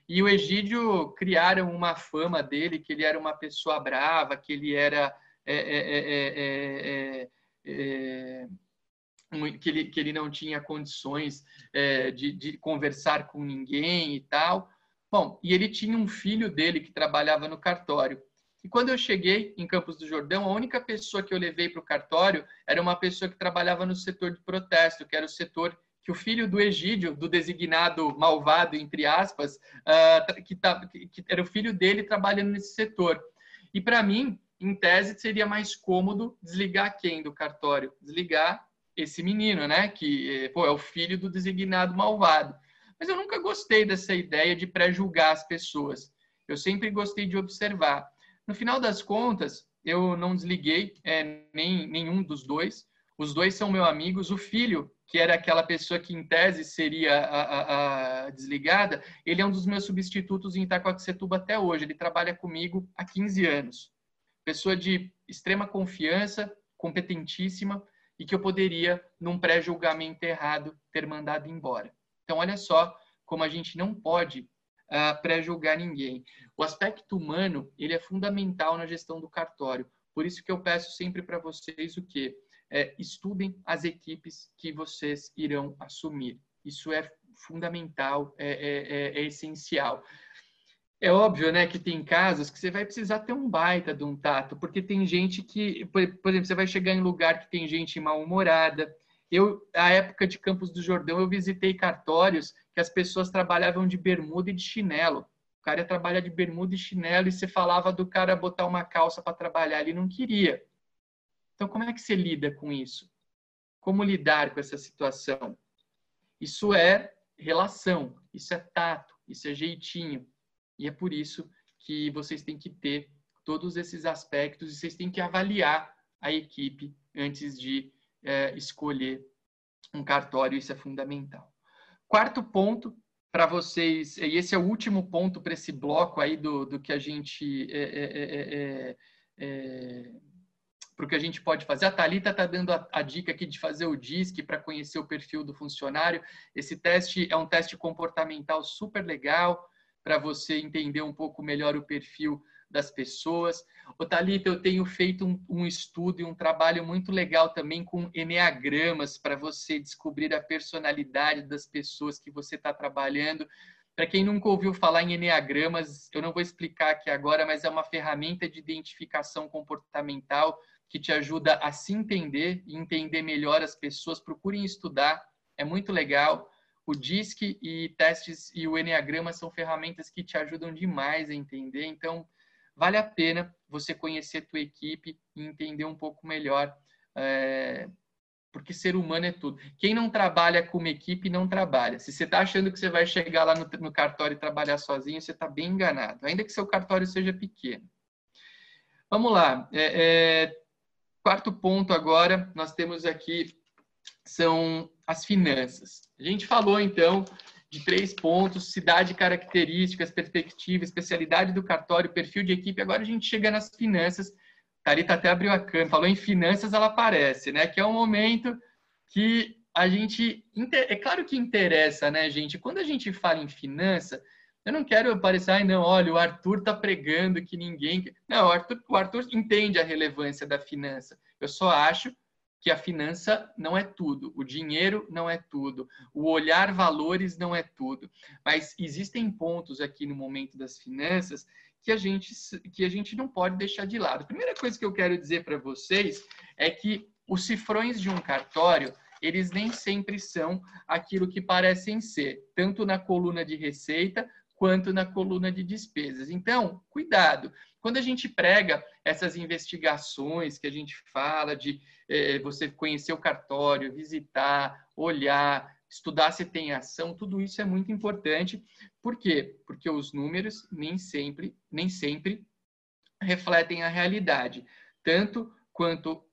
E o Egídio criaram uma fama dele, que ele era uma pessoa brava, que ele era... É, é, é, que, ele, que ele não tinha condições de, de conversar com ninguém e tal. Bom, e ele tinha um filho dele que trabalhava no cartório. E quando eu cheguei em Campos do Jordão, a única pessoa que eu levei para o cartório era uma pessoa que trabalhava no setor de protesto, que era o setor que o filho do Egídio, do designado malvado, entre aspas, uh, que, tá, que era o filho dele trabalhando nesse setor. E para mim, em tese, seria mais cômodo desligar quem do cartório? Desligar esse menino, né? Que pô, é o filho do designado malvado. Mas eu nunca gostei dessa ideia de pré-julgar as pessoas. Eu sempre gostei de observar. No final das contas, eu não desliguei é, nem nenhum dos dois. Os dois são meus amigos. O filho, que era aquela pessoa que em tese seria a, a, a desligada, ele é um dos meus substitutos em Itacoaxetuba até hoje. Ele trabalha comigo há 15 anos. Pessoa de extrema confiança, competentíssima e que eu poderia, num pré-julgamento errado, ter mandado embora. Então, olha só como a gente não pode uh, pré-julgar ninguém. O aspecto humano, ele é fundamental na gestão do cartório. Por isso que eu peço sempre para vocês o quê? É, estudem as equipes que vocês irão assumir. Isso é fundamental, é, é, é, é essencial. É óbvio, né, que tem casos que você vai precisar ter um baita de um tato, porque tem gente que, por exemplo, você vai chegar em lugar que tem gente mal-humorada, eu, a época de Campos do Jordão, eu visitei cartórios que as pessoas trabalhavam de bermuda e de chinelo. O cara ia trabalhar de bermuda e chinelo e você falava do cara botar uma calça para trabalhar, ele não queria. Então, como é que você lida com isso? Como lidar com essa situação? Isso é relação, isso é tato, isso é jeitinho. E é por isso que vocês têm que ter todos esses aspectos e vocês têm que avaliar a equipe antes de é, escolher um cartório, isso é fundamental. Quarto ponto para vocês, e esse é o último ponto para esse bloco aí do, do que a gente é é, é, é, é, para o que a gente pode fazer. A Thalita está dando a, a, dica aqui de fazer o DISC para conhecer o perfil do funcionário. Esse teste é um teste comportamental super legal para você entender um pouco melhor o perfil das pessoas. O Thalita, eu tenho feito um, um estudo e um trabalho muito legal também com enneagramas para você descobrir a personalidade das pessoas que você está trabalhando. Para quem nunca ouviu falar em enneagramas, eu não vou explicar aqui agora, mas é uma ferramenta de identificação comportamental que te ajuda a se entender e entender melhor as pessoas. Procurem estudar, é muito legal. O DISC e testes e o Enneagrama são ferramentas que te ajudam demais a entender. Então, vale a pena você conhecer a tua equipe e entender um pouco melhor, é, porque ser humano é tudo. Quem não trabalha com uma equipe, não trabalha. Se você está achando que você vai chegar lá no, no cartório e trabalhar sozinho, você está bem enganado, ainda que seu cartório seja pequeno. Vamos lá. É, é, Quarto ponto agora, nós temos aqui são as finanças. A gente falou então de três pontos: cidade, características, perspectiva, especialidade do cartório, perfil de equipe. Agora a gente chega nas finanças. Carita até abriu a câmera, falou em finanças, ela aparece, né? Que é um momento que a gente é claro que interessa, né, gente? Quando a gente fala em finança, eu não quero parecer, ai não, olha, o Arthur está pregando que ninguém. Não, o Arthur, o Arthur entende a relevância da finança. Eu só acho que a finança não é tudo, o dinheiro não é tudo, o olhar valores não é tudo. Mas existem pontos aqui no momento das finanças que a gente, que a gente não pode deixar de lado. A primeira coisa que eu quero dizer para vocês é que os cifrões de um cartório eles nem sempre são aquilo que parecem ser, tanto na coluna de receita quanto na coluna de despesas. Então, cuidado. Quando a gente prega essas investigações que a gente fala de é, você conhecer o cartório, visitar, olhar, estudar se tem ação, tudo isso é muito importante. Por quê? Porque os números nem sempre, nem sempre refletem a realidade, tanto quanto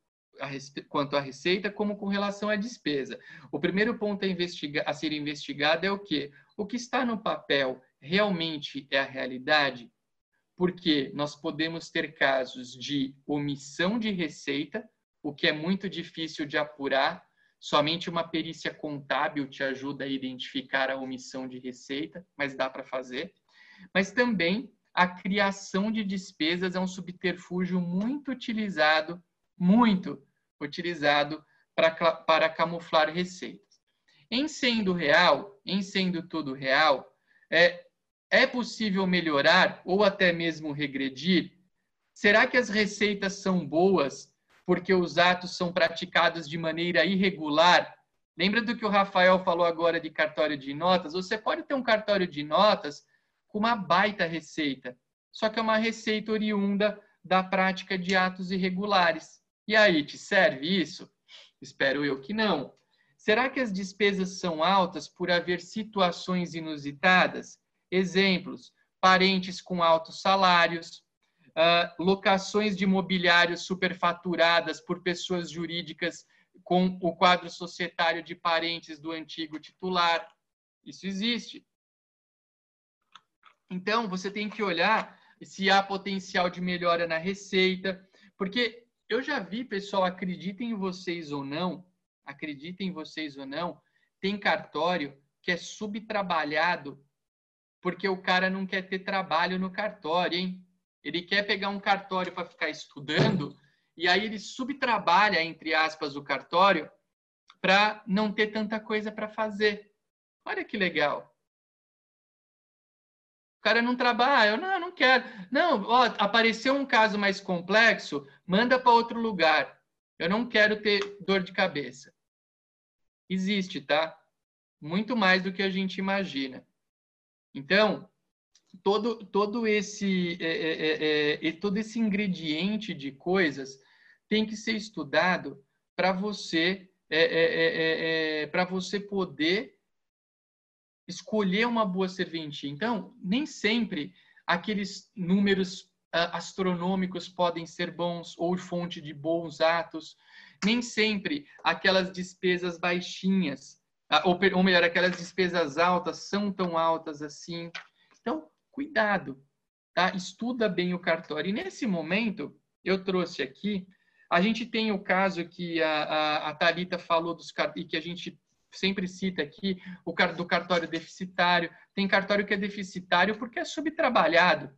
a, quanto à receita, como com relação à despesa. O primeiro ponto a, a ser investigado é o quê? O que está no papel realmente é a realidade, porque nós podemos ter casos de omissão de receita, o que é muito difícil de apurar. Somente uma perícia contábil te ajuda a identificar a omissão de receita, mas dá para fazer. Mas também a criação de despesas é um subterfúgio muito utilizado, muito utilizado para, para camuflar receitas. Em sendo real, em sendo tudo real, é, é possível melhorar ou até mesmo regredir? Será que as receitas são boas porque os atos são praticados de maneira irregular? Lembra do que o Rafael falou agora de cartório de notas? Você pode ter um cartório de notas com uma baita receita, só que é uma receita oriunda da prática de atos irregulares. E aí, te serve isso? Espero eu que não. Será que as despesas são altas por haver situações inusitadas? Exemplos: parentes com altos salários, uh, locações de imobiliários superfaturadas por pessoas jurídicas com o quadro societário de parentes do antigo titular. Isso existe. Então, você tem que olhar se há potencial de melhora na receita, porque eu já vi, pessoal, acreditem em vocês ou não, acreditem em vocês ou não, tem cartório que é subtrabalhado porque o cara não quer ter trabalho no cartório, hein? Ele quer pegar um cartório para ficar estudando e aí ele subtrabalha, entre aspas, o cartório para não ter tanta coisa para fazer. Olha que legal. O cara não trabalha, eu não, não quero. Não, ó, apareceu um caso mais complexo, manda para outro lugar. Eu não quero ter dor de cabeça. Existe, tá? Muito mais do que a gente imagina. Então, todo, todo, esse, é é, é, é, todo esse ingrediente de coisas tem que ser estudado para você, é, para você poder escolher uma boa serventia. Então, nem sempre aqueles números astronômicos podem ser bons ou fonte de bons atos. Nem sempre aquelas despesas baixinhas ou, melhor, aquelas despesas altas são tão altas assim. Então, cuidado, tá? Estuda bem o cartório. E nesse momento, eu trouxe aqui. A gente tem o caso que a, a, a Thalita falou dos e que a gente sempre cita aqui, o do cartório deficitário. Tem cartório que é deficitário porque é subtrabalhado.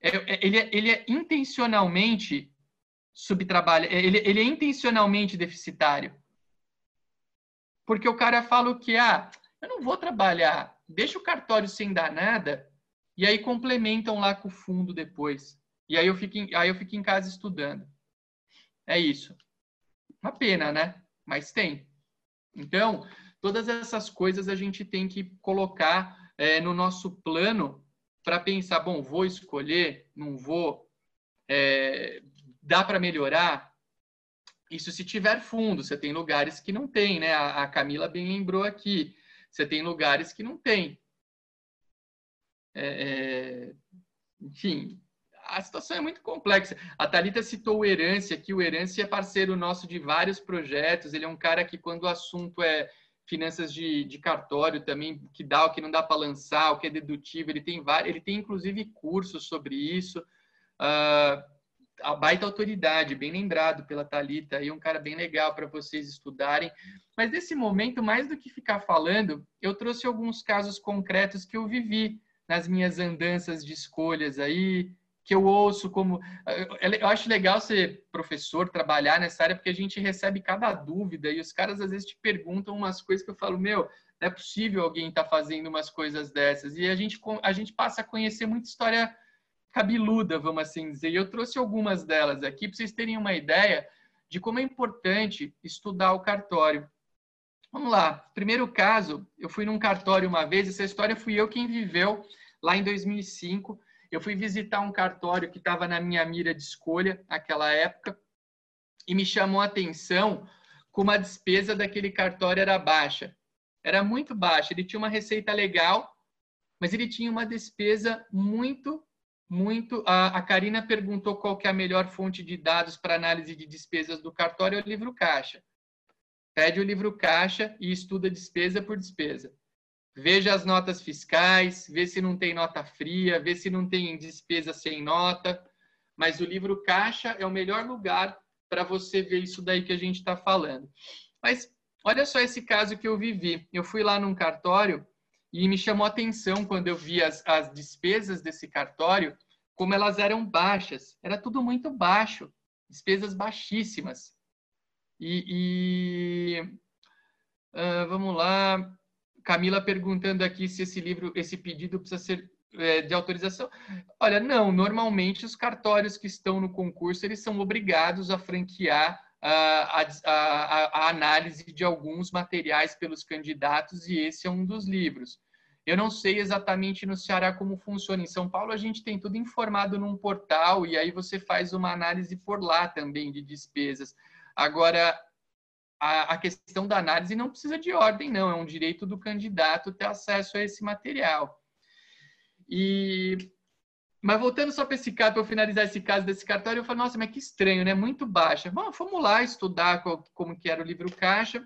É, é, ele, é, ele é intencionalmente subtrabalha, é, ele, ele é intencionalmente deficitário. Porque o cara fala que, ah, eu não vou trabalhar, deixa o cartório sem dar nada, e aí complementam lá com o fundo depois. E aí eu fico em, aí eu fico em casa estudando. É isso. Uma pena, né? Mas tem. Então, todas essas coisas a gente tem que colocar é, no nosso plano para pensar, bom, vou escolher, não vou, é, dá para melhorar? Isso se tiver fundo, você tem lugares que não tem, né? A, a Camila bem lembrou aqui, você tem lugares que não tem. É, é enfim, a situação é muito complexa. A Thalita citou o Herance aqui. O Herance é parceiro nosso de vários projetos. Ele é um cara que, quando o assunto é finanças de, de cartório também, que dá, o que não dá para lançar, o que é dedutivo, ele tem vários, ele tem inclusive cursos sobre isso. Uh, a baita autoridade, bem lembrado pela Talita, aí um cara bem legal para vocês estudarem. Mas nesse momento, mais do que ficar falando, eu trouxe alguns casos concretos que eu vivi nas minhas andanças de escolhas aí, que eu ouço como. Eu acho legal ser professor, trabalhar nessa área, porque a gente recebe cada dúvida e os caras às vezes te perguntam umas coisas que eu falo, meu, não é possível alguém estar tá fazendo umas coisas dessas. E a gente, a gente passa a conhecer muita história cabeluda, vamos assim dizer. E eu trouxe algumas delas aqui para vocês terem uma ideia de como é importante estudar o cartório. Vamos lá. Primeiro caso, eu fui num cartório uma vez, essa história fui eu quem viveu lá em 2005 eu fui visitar um cartório que estava na minha mira de escolha naquela época e me chamou a atenção como a despesa daquele cartório era baixa. Era muito baixa. Ele tinha uma receita legal, mas ele tinha uma despesa muito, muito. A, a Karina perguntou qual que é a melhor fonte de dados para análise de despesas do cartório, é o livro caixa. Pede o livro caixa e estuda despesa por despesa veja as notas fiscais, vê se não tem nota fria, vê se não tem despesa sem nota. Mas o livro caixa é o melhor lugar para você ver isso daí que a gente está falando. Mas olha só esse caso que eu vivi. Eu fui lá num cartório e me chamou a atenção quando eu vi as, as despesas desse cartório, como elas eram baixas. Era tudo muito baixo, despesas baixíssimas. E, e uh, vamos lá, Camila perguntando aqui se esse livro, esse pedido precisa ser é, de autorização. Olha, não, normalmente os cartórios que estão no concurso, eles são obrigados a franquear a, a, a, análise de alguns materiais pelos candidatos e esse é um dos livros. Eu não sei exatamente no Ceará como funciona. Em São Paulo a gente tem tudo informado num portal e aí você faz uma análise por lá também de despesas. Agora, a, a, questão da análise não precisa de ordem, não, é um direito do candidato ter acesso a esse material. E, mas voltando só para esse caso, para eu finalizar esse caso desse cartório, eu falo, nossa, mas que estranho, né? Muito baixa. Bom, vamos lá estudar como que era o livro caixa.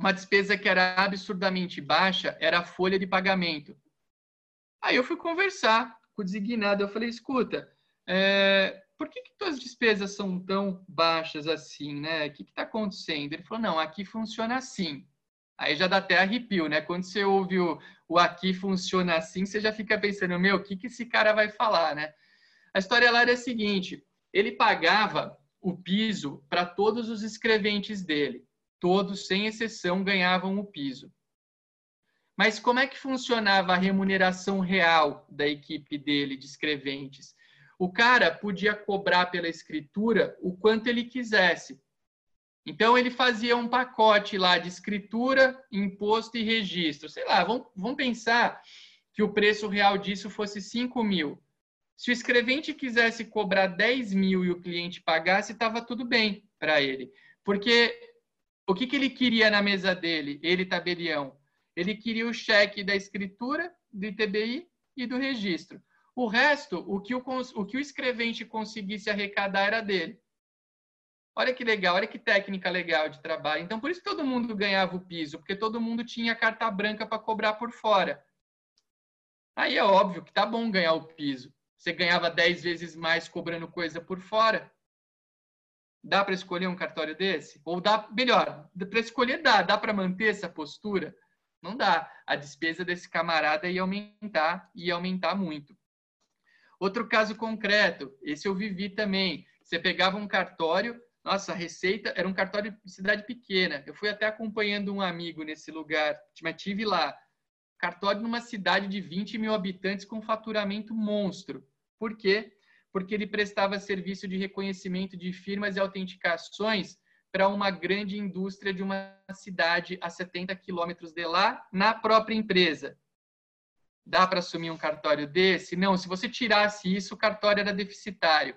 Uma despesa que era absurdamente baixa era a folha de pagamento. Aí eu fui conversar com o designado, eu falei, escuta, é, por que, que tuas despesas são tão baixas assim, né? O que está acontecendo? Ele falou, não, aqui funciona assim. Aí já dá até arrepio, né? Quando você ouve o, o aqui funciona assim, você já fica pensando, meu, o que, que esse cara vai falar, né? A história lá era a seguinte, ele pagava o piso para todos os escreventes dele. Todos, sem exceção, ganhavam o piso. Mas como é que funcionava a remuneração real da equipe dele de escreventes? o cara podia cobrar pela escritura o quanto ele quisesse. Então, ele fazia um pacote lá de escritura, imposto e registro. Sei lá, vamos, vamos pensar que o preço real disso fosse 5 mil. Se o escrevente quisesse cobrar 10 mil e o cliente pagasse, estava tudo bem para ele. Porque o que, que ele queria na mesa dele, ele tabelião? Ele queria o cheque da escritura, do ITBI e do registro. O resto, o que o, o que o escrevente conseguisse arrecadar era dele. Olha que legal, olha que técnica legal de trabalho. Então, por isso todo mundo ganhava o piso, porque todo mundo tinha carta branca para cobrar por fora. Aí é óbvio que tá bom ganhar o piso. você ganhava 10 vezes mais cobrando coisa por fora. Dá para escolher um cartório desse? Ou dá, melhor, para escolher dá, dá para manter essa postura? Não dá. A despesa desse camarada ia aumentar, ia aumentar muito. Outro caso concreto, esse eu vivi também. Você pegava um cartório, nossa, a receita era um cartório de cidade pequena. Eu fui até acompanhando um amigo nesse lugar, mas tive lá. Cartório numa cidade de 20 mil habitantes com faturamento monstro. Por quê? Porque ele prestava serviço de reconhecimento de firmas e autenticações para uma grande indústria de uma cidade a 70 quilômetros de lá, na própria empresa. Dá para assumir um cartório desse? Não, se você tirasse isso, o cartório era deficitário.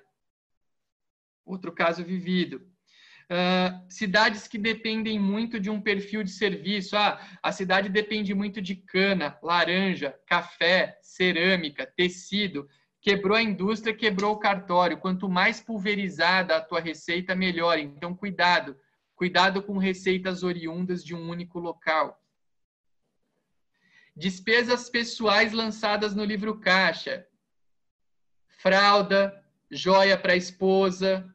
Outro caso vivido. Uh, cidades que dependem muito de um perfil de serviço. Ah, a cidade depende muito de cana, laranja, café, cerâmica, tecido. Quebrou a indústria, quebrou o cartório. Quanto mais pulverizada a tua receita, melhor. Então, cuidado. Cuidado com receitas oriundas de um único local. Despesas pessoais lançadas no livro caixa. Fralda, joia para a esposa,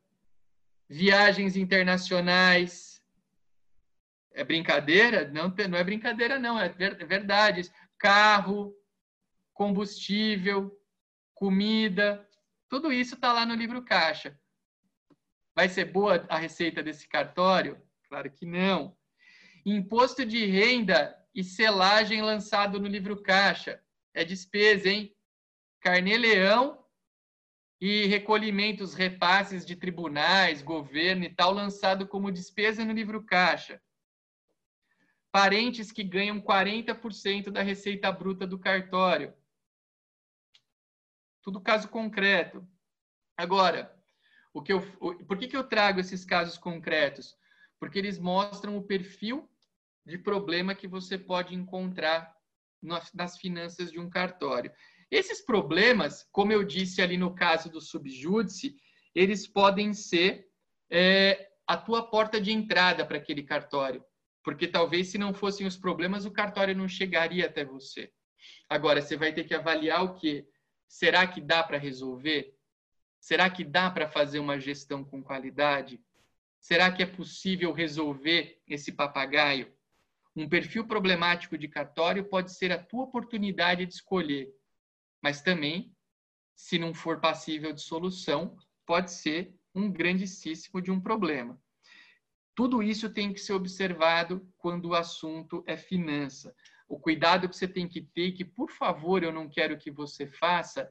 viagens internacionais. É brincadeira? Não, não é brincadeira, não, é, é verdade. Carro, combustível, comida, tudo isso está lá no livro caixa. Vai ser boa a receita desse cartório? Claro que não. Imposto de renda e selagem lançado no livro caixa. É despesa, hein? Carnê-leão e recolhimentos, repasses de tribunais, governo e tal, lançado como despesa no livro caixa. Parentes que ganham 40% da receita bruta do cartório. Tudo caso concreto. Agora, o que eu, por que, que eu trago esses casos concretos? Porque eles mostram o perfil de problema que você pode encontrar nas finanças de um cartório. Esses problemas, como eu disse ali no caso do subjúdice, eles podem ser é, a tua porta de entrada para aquele cartório. Porque talvez se não fossem os problemas, o cartório não chegaria até você. Agora, você vai ter que avaliar o que Será que dá para resolver? Será que dá para fazer uma gestão com qualidade? Será que é possível resolver esse papagaio? Um perfil problemático de cartório pode ser a tua oportunidade de escolher, mas também, se não for passível de solução, pode ser um grandíssimo de um problema. Tudo isso tem que ser observado quando o assunto é finança o cuidado que você tem que ter, que por favor eu não quero que você faça,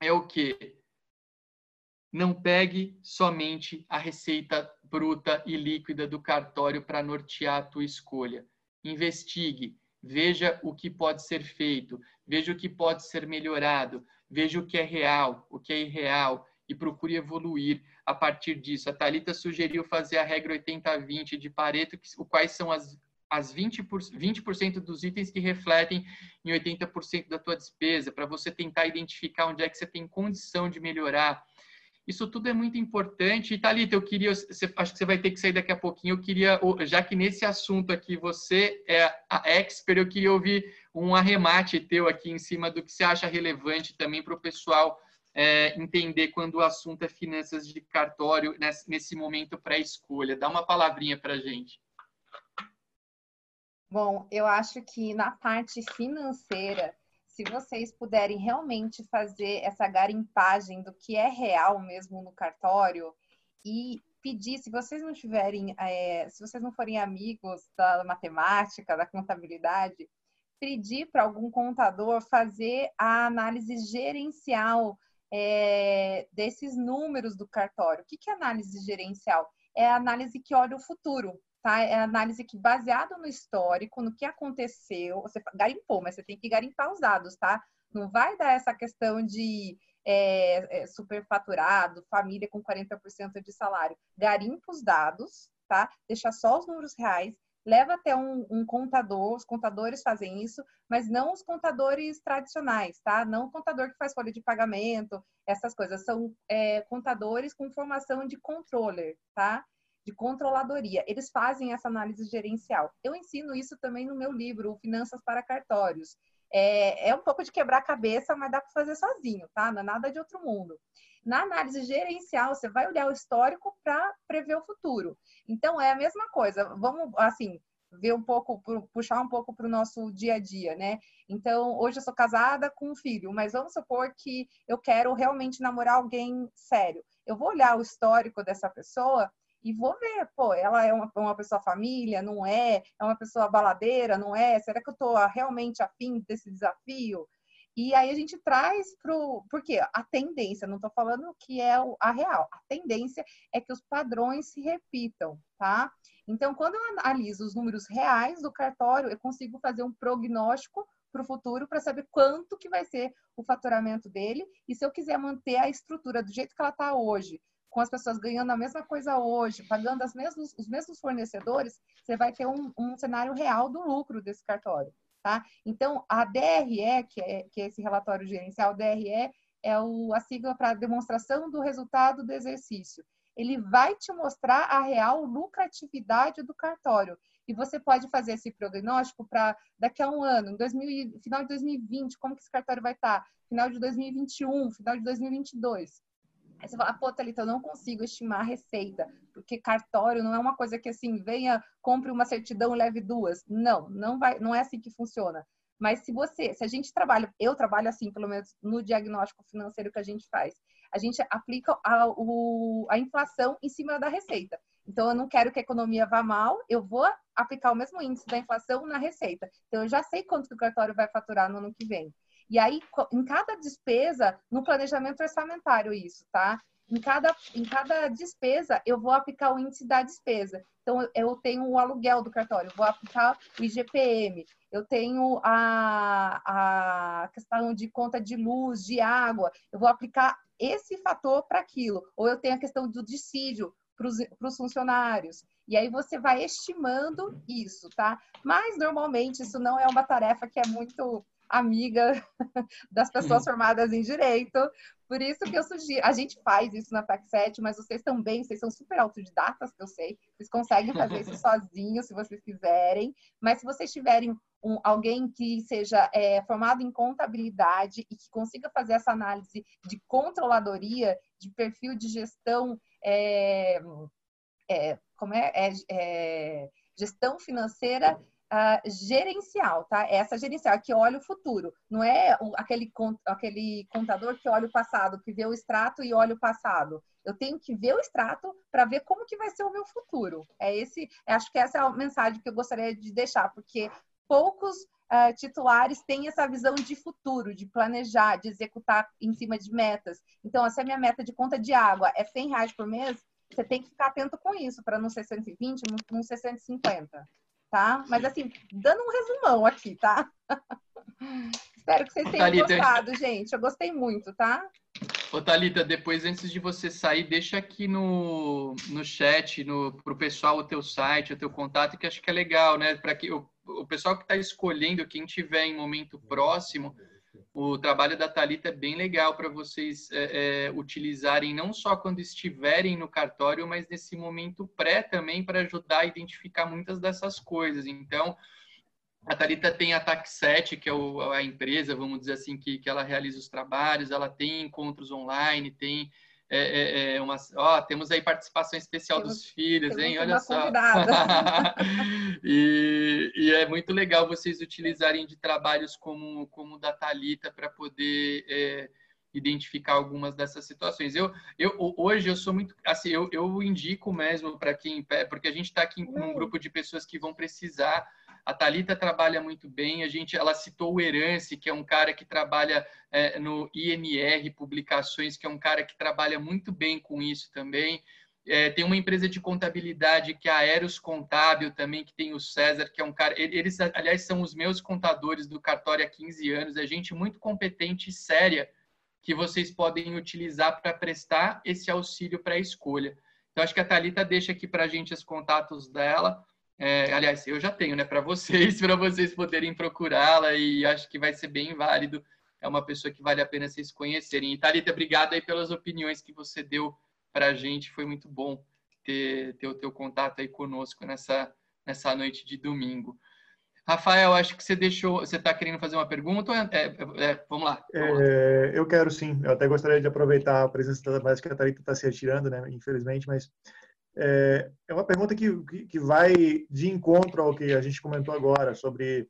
é o que? Não pegue somente a receita bruta e líquida do cartório para nortear a tua escolha. Investigue, veja o que pode ser feito, veja o que pode ser melhorado, veja o que é real, o que é irreal e procure evoluir a partir disso. A Talita sugeriu fazer a regra 80-20 de Pareto, que, quais são as as 20%, por, 20 dos itens que refletem em 80% da tua despesa, para você tentar identificar onde é que você tem condição de melhorar. Isso tudo é muito importante. E, Thalita, eu queria, você, acho que você vai ter que sair daqui a pouquinho, eu queria, já que nesse assunto aqui você é a expert, eu queria ouvir um arremate teu aqui em cima do que você acha relevante também para o pessoal é, entender quando o assunto é finanças de cartório nesse, nesse momento pré-escolha. Dá uma palavrinha para a gente. Bom, eu acho que na parte financeira, se vocês puderem realmente fazer essa garimpagem do que é real mesmo no cartório e pedir, se vocês não tiverem, é, se vocês não forem amigos da matemática, da contabilidade, pedir para algum contador fazer a análise gerencial é, desses números do cartório. O que, que é análise gerencial? É a análise que olha o futuro tá? É análise que baseado no histórico, no que aconteceu, você garimpou, mas você tem que garimpar os dados, tá? Não vai dar essa questão de é, é, superfaturado, família com 40% de salário. Garimpa os dados, tá? Deixa só os números reais, leva até um, um, contador, os contadores fazem isso, mas não os contadores tradicionais, tá? Não o contador que faz folha de pagamento, essas coisas. São é, contadores com formação de controller, tá? De controladoria. Eles fazem essa análise gerencial. Eu ensino isso também no meu livro, Finanças para Cartórios. É, é um pouco de quebrar cabeça, mas dá para fazer sozinho, tá? Não é nada de outro mundo. Na análise gerencial, você vai olhar o histórico para prever o futuro. Então, é a mesma coisa. Vamos, assim, ver um pouco, puxar um pouco para o nosso dia a dia, né? Então, hoje eu sou casada com um filho, mas vamos supor que eu quero realmente namorar alguém sério. Eu vou olhar o histórico dessa pessoa e vou ver, pô, ela é uma, uma pessoa família, não é? É uma pessoa baladeira, não é? Será que eu estou realmente afim desse desafio? E aí a gente traz para o. Porque a tendência, não estou falando que é a real, a tendência é que os padrões se repitam, tá? Então, quando eu analiso os números reais do cartório, eu consigo fazer um prognóstico para o futuro para saber quanto que vai ser o faturamento dele e se eu quiser manter a estrutura do jeito que ela está hoje, com as pessoas ganhando a mesma coisa hoje, pagando os mesmos fornecedores, você vai ter um, um cenário real do lucro desse cartório. Tá? Então, a DRE, que é, que é esse relatório gerencial, DRE é o, a sigla para demonstração do resultado do exercício. Ele vai te mostrar a real lucratividade do cartório. E você pode fazer esse prognóstico para daqui a um ano, em 2000, final de 2020, como que esse cartório vai estar? Tá? Final de 2021, final de 2022. Aí você fala, pô, Thalita, eu não consigo estimar a receita, porque cartório não é uma coisa que assim, venha, compre uma certidão, leve duas. Não, não vai, não é assim que funciona. Mas se você, se a gente trabalha, eu trabalho assim, pelo menos no diagnóstico financeiro que a gente faz, a gente aplica a, o, a inflação em cima da receita. Então, eu não quero que a economia vá mal, eu vou aplicar o mesmo índice da inflação na receita. Então, eu já sei quanto que o cartório vai faturar no ano que vem. E aí, em cada despesa, no planejamento orçamentário, isso, tá? Em cada, em cada despesa, eu vou aplicar o índice da despesa. Então, eu tenho o aluguel do cartório, vou aplicar o IGPM, eu tenho a, a questão de conta de luz, de água, eu vou aplicar esse fator para aquilo. Ou eu tenho a questão do dissídio para os funcionários. E aí você vai estimando isso, tá? Mas normalmente isso não é uma tarefa que é muito amiga das pessoas uhum. formadas em direito. Por isso que eu sugiro, a gente faz isso na PAC7, mas vocês também, vocês são super autodidatas, que eu sei, vocês conseguem fazer isso sozinhos, se vocês quiserem. Mas se vocês tiverem um, alguém que seja é, formado em contabilidade e que consiga fazer essa análise de controladoria, de perfil de gestão, é, é, como é, é, é gestão financeira uh, gerencial, tá? Essa gerencial que olha o futuro, não é o, aquele, aquele contador que olha o passado, que vê o extrato e olha o passado. Eu tenho que ver o extrato para ver como que vai ser o meu futuro. É esse, acho que essa é a mensagem que eu gostaria de deixar, porque poucos uh, titulares têm essa visão de futuro, de planejar, de executar em cima de metas. Então, se a minha meta de conta de água é 100 reais por mês, você tem que ficar atento com isso, para não ser 120, não ser 150 tá? Mas assim, dando um resumão aqui, tá? Espero que vocês tenham Thalita, gostado, gente. Eu gostei muito, tá? Ô, Thalita, depois, antes de você sair, deixa aqui no, no chat, no, pro pessoal, o teu site, o teu contato, que acho que é legal, né? Para que o, o pessoal que está escolhendo, quem tiver em momento próximo, o trabalho da Talita é bem legal para vocês é, é, utilizarem não só quando estiverem no cartório, mas nesse momento pré também para ajudar a identificar muitas dessas coisas. Então, a Talita tem a TAC7, que é o, a empresa, vamos dizer assim, que, que ela realiza os trabalhos, ela tem encontros online, tem é, é, é uma, ó, temos aí participação especial temos, dos filhos, hein? Olha só. e, e, é muito legal vocês utilizarem de trabalhos como, como o da Thalita para poder é, identificar algumas dessas situações. Eu, eu hoje eu sou muito assim, eu, eu indico mesmo para quem, porque a gente está aqui com um grupo de pessoas que vão precisar a Talita trabalha muito bem. A gente, ela citou o Erance, que é um cara que trabalha é, no IMR Publicações, que é um cara que trabalha muito bem com isso também. É, tem uma empresa de contabilidade que é a Aeros Contábil também, que tem o César, que é um cara. Eles, aliás, são os meus contadores do cartório há 15 anos. É gente muito competente e séria que vocês podem utilizar para prestar esse auxílio para a escolha. Então, acho que a Thalita deixa aqui para a gente os contatos dela. É, aliás, eu já tenho, né, para vocês, para vocês poderem procurá-la e acho que vai ser bem válido. É uma pessoa que vale a pena vocês conhecerem. E Thalita, obrigado aí pelas opiniões que você deu para a gente. Foi muito bom ter, ter o teu contato aí conosco nessa, nessa noite de domingo. Rafael, acho que você deixou. Você está querendo fazer uma pergunta? É, é, é, vamos lá. Vamos é, lá. eu quero sim. Eu até gostaria de aproveitar a presença da mais que a Thalita está se retirando, né? Infelizmente, mas é, é uma pergunta que, que, que vai de encontro ao que a gente comentou agora sobre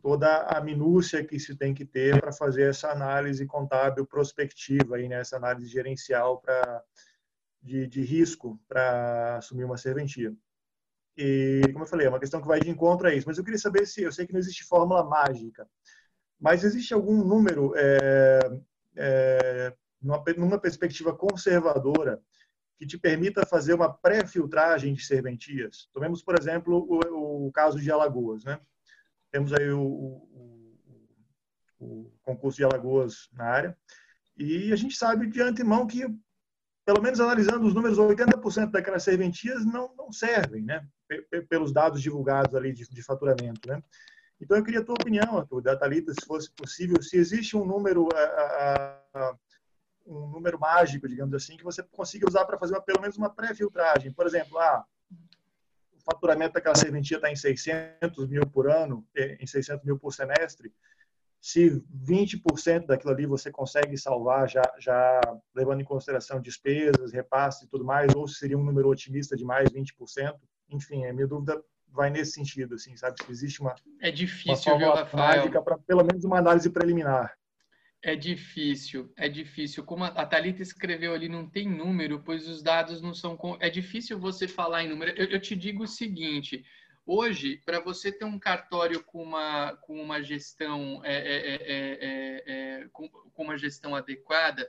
toda a minúcia que se tem que ter para fazer essa análise contábil prospectiva aí, né? Essa análise gerencial para de, de risco para assumir uma serventia. E, como eu falei, é uma questão que vai de encontro a isso. Mas eu queria saber se, eu sei que não existe fórmula mágica, mas existe algum número, é, é, numa, numa perspectiva conservadora, que te permita fazer uma pré-filtragem de serventias? Tomemos, por exemplo, o, o caso de Alagoas. Né? Temos aí o, o, o concurso de Alagoas na área, e a gente sabe de antemão que pelo menos analisando os números, 80% daquelas serventias não, não servem, né? pelos dados divulgados ali de, de faturamento, né? Então eu queria a tua opinião, Arthur, da Thalita, se fosse possível, se existe um número a, a, um número mágico, digamos assim, que você consiga usar para fazer uma, pelo menos uma pré-filtragem. Por exemplo, ah, o faturamento daquela serventia está em 600 mil por ano, em 600 mil por semestre, se 20% daquilo ali você consegue salvar já, já levando em consideração despesas, repasses e tudo mais, ou se seria um número otimista de mais 20%, enfim, a minha dúvida vai nesse sentido, assim, sabe? Se existe uma é difícil, uma viu, Rafael? para pelo menos uma análise preliminar. É difícil, é difícil. Como a Thalita escreveu ali, não tem número, pois os dados não são. É difícil você falar em número. Eu, eu te digo o seguinte: hoje, para você ter um cartório com uma, com uma gestão é, é, é, com, com, uma gestão adequada,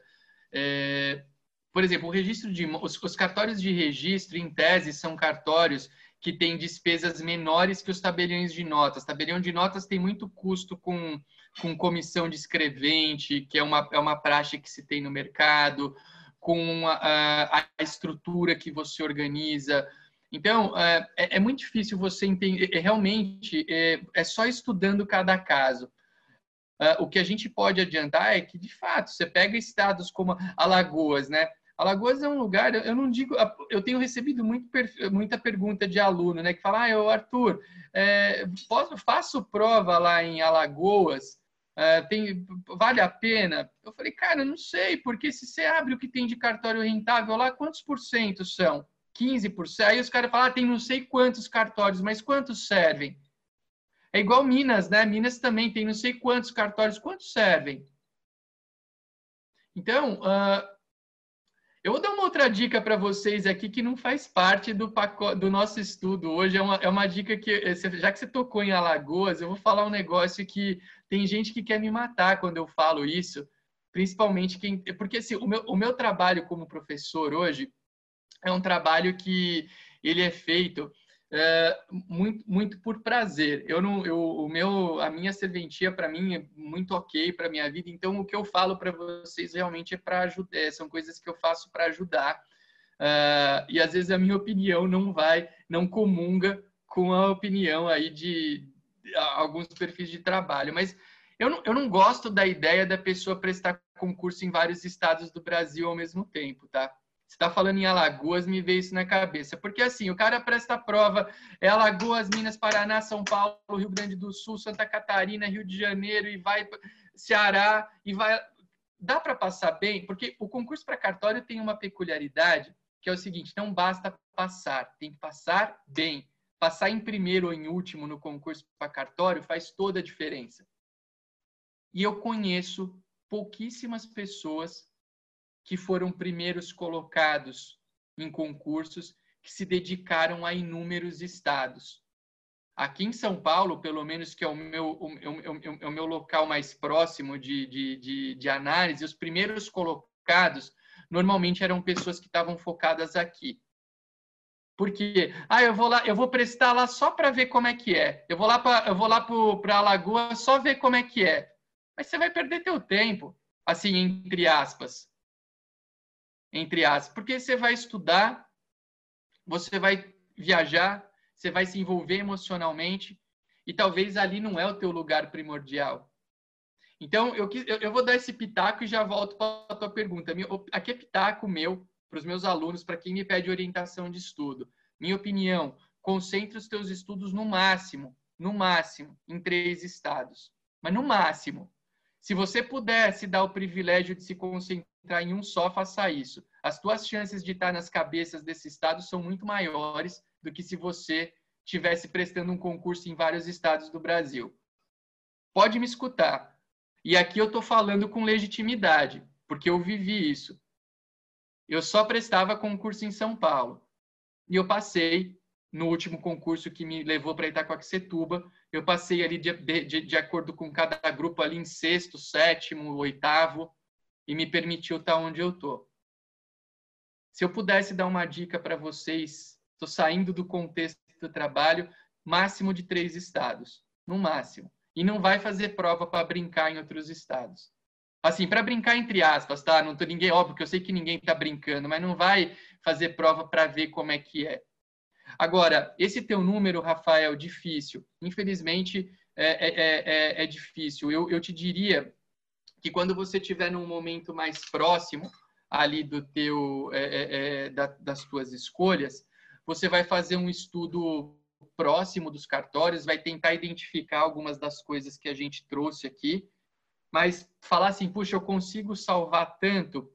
por exemplo, o registro de os, os cartórios de registro, em tese, são cartórios que têm despesas menores que os tabeliões de notas. Tabelião de notas tem muito custo com, com comissão de escrevente, que é uma, é uma praxe que se tem no mercado, com a, a estrutura que você organiza. Então, é, é, é muito difícil você entender. É, realmente, é, é só estudando cada caso. Uh, o que a gente pode adiantar é que, de fato, você pega estados como Alagoas, né? Alagoas é um lugar, eu não digo, eu tenho recebido muito, muita pergunta de aluno, né, que fala, ah, eu, Arthur, é, posso, faço prova lá em Alagoas, é, tem, vale a pena? Eu falei, cara, não sei, porque se você abre o que tem de cartório rentável lá, quantos por cento são? 15%? Aí os caras falam, ah, tem não sei quantos cartórios, mas quantos servem? É igual Minas, né? Minas também tem não sei quantos cartórios, quantos servem? Então, uh, eu vou dar uma outra dica para vocês aqui que não faz parte do, pacote, do nosso estudo hoje. É uma, é uma dica que, eh, já que você tocou em Alagoas, eu vou falar um negócio que tem gente que quer me matar quando eu falo isso, principalmente quem. Porque assim, o, meu, o meu trabalho como professor hoje é um trabalho que ele é feito é, muito, muito por prazer. Eu não, eu, o meu, a minha serventia para mim é muito ok para minha vida. Então o que eu falo para vocês realmente é para ajudar, é, são coisas que eu faço para ajudar. Uh, e às vezes a minha opinião não vai, não comunga com a opinião aí de alguns perfis de trabalho. Mas eu não, eu não gosto da ideia da pessoa prestar concurso em vários estados do Brasil ao mesmo tempo, tá? Você está falando em Alagoas, me veio isso na cabeça. Porque assim, o cara presta prova, é Alagoas, Minas, Paraná, São Paulo, Rio Grande do Sul, Santa Catarina, Rio de Janeiro, e vai Ceará, e vai. Dá para passar bem? Porque o concurso para cartório tem uma peculiaridade, que é o seguinte: não basta passar, tem que passar bem. Passar em primeiro ou em último no concurso para cartório faz toda a diferença. E eu conheço pouquíssimas pessoas que foram primeiros colocados em concursos que se dedicaram a inúmeros estados. Aqui em São Paulo, pelo menos que é o meu, o, o, o meu local mais próximo de, de, de, de análise, os primeiros colocados normalmente eram pessoas que estavam focadas aqui. Porque, ah, eu vou lá, eu vou prestar lá só para ver como é que é. Eu vou lá para, eu vou lá para a Lagoa só ver como é que é. Mas você vai perder teu tempo, assim entre aspas entre aspas, porque você vai estudar, você vai viajar, você vai se envolver emocionalmente e talvez ali não é o teu lugar primordial. Então, eu, eu vou dar esse pitaco e já volto para a tua pergunta. Aqui é pitaco meu, para os meus alunos, para quem me pede orientação de estudo. Minha opinião, concentre os teus estudos no máximo, no máximo, em três estados. Mas no máximo. Se você pudesse dar o privilégio de se concentrar em um só, faça isso. As tuas chances de estar nas cabeças desse estado são muito maiores do que se você tivesse prestando um concurso em vários estados do Brasil. Pode me escutar. E aqui eu estou falando com legitimidade, porque eu vivi isso. Eu só prestava concurso em São Paulo. E eu passei no último concurso que me levou para Itacoaxetuba. Eu passei ali de, de, de, acordo com cada grupo ali em sexto, sétimo, oitavo e me permitiu estar onde eu tô. Se eu pudesse dar uma dica para vocês, estou saindo do contexto do trabalho, máximo de três estados, no máximo. E não vai fazer prova para brincar em outros estados. Assim, para brincar entre aspas, tá? Não tô ninguém, óbvio que eu sei que ninguém está brincando, mas não vai fazer prova para ver como é que é. Agora, esse teu número, Rafael, difícil. Infelizmente, é, é, é, é difícil. Eu, eu te diria que quando você estiver num momento mais próximo ali do teu, é, é, da, das tuas escolhas, você vai fazer um estudo próximo dos cartórios, vai tentar identificar algumas das coisas que a gente trouxe aqui, mas falar assim, puxa, eu consigo salvar tanto,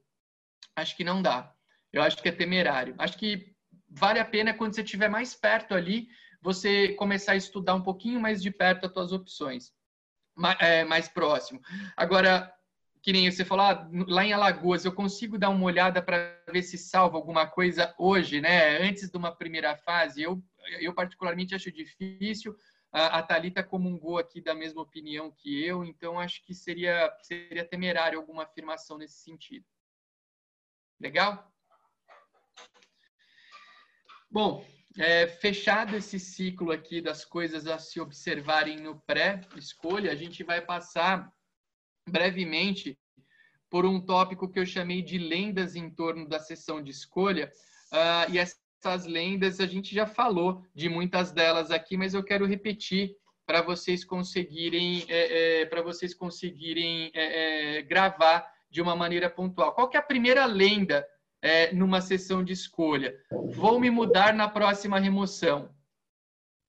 acho que não dá. Eu acho que é temerário. Acho que vale a pena quando você estiver mais perto ali, você começar a estudar um pouquinho mais de perto as suas opções, mais, é, mais próximo. Agora, que nem você falou, ah, lá em Alagoas, eu consigo dar uma olhada para ver se salva alguma coisa hoje, né? Antes de uma primeira fase, eu, eu particularmente acho difícil a, a Thalita comungou aqui da mesma opinião que eu, então acho que seria, seria temerário alguma afirmação nesse sentido. Legal? Bom, é, fechado esse ciclo aqui das coisas a se observarem no pré-escolha, a gente vai passar brevemente por um tópico que eu chamei de lendas em torno da sessão de escolha. Uh, e essa essas lendas, a gente já falou de muitas delas aqui, mas eu quero repetir para vocês conseguirem é, é, para vocês conseguirem é, é, gravar de uma maneira pontual. Qual que é a primeira lenda é, numa sessão de escolha? Vou me mudar na próxima remoção.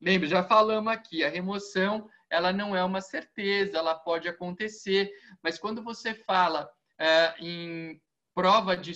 Lembra, já falamos aqui, a remoção ela não é uma certeza, ela pode acontecer, mas quando você fala é, em prova de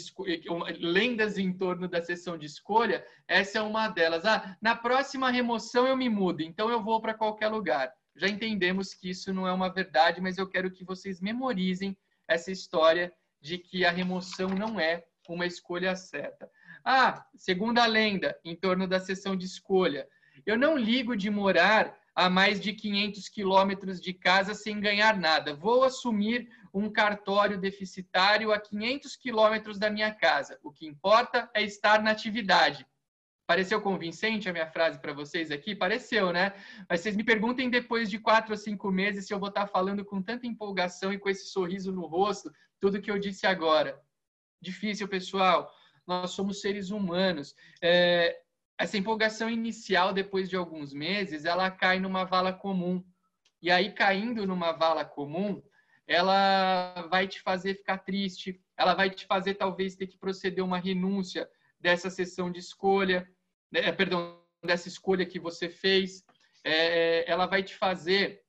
lendas em torno da sessão de escolha, essa é uma delas. Ah, na próxima remoção eu me mudo, então eu vou para qualquer lugar. Já entendemos que isso não é uma verdade, mas eu quero que vocês memorizem essa história de que a remoção não é uma escolha certa. Ah, segunda lenda em torno da sessão de escolha. Eu não ligo de morar a mais de 500 quilômetros de casa sem ganhar nada. Vou assumir um cartório deficitário a 500 quilômetros da minha casa. O que importa é estar na atividade. Pareceu convincente a minha frase para vocês aqui? Pareceu, né? Mas vocês me perguntem depois de quatro ou cinco meses se eu vou estar falando com tanta empolgação e com esse sorriso no rosto tudo que eu disse agora. Difícil, pessoal. Nós somos seres humanos. É, essa empolgação inicial, depois de alguns meses, ela cai numa vala comum. E aí, caindo numa vala comum, ela vai te fazer ficar triste, ela vai te fazer talvez ter que proceder uma renúncia dessa sessão de escolha, né, perdão, dessa escolha que você fez, é, ela vai te fazer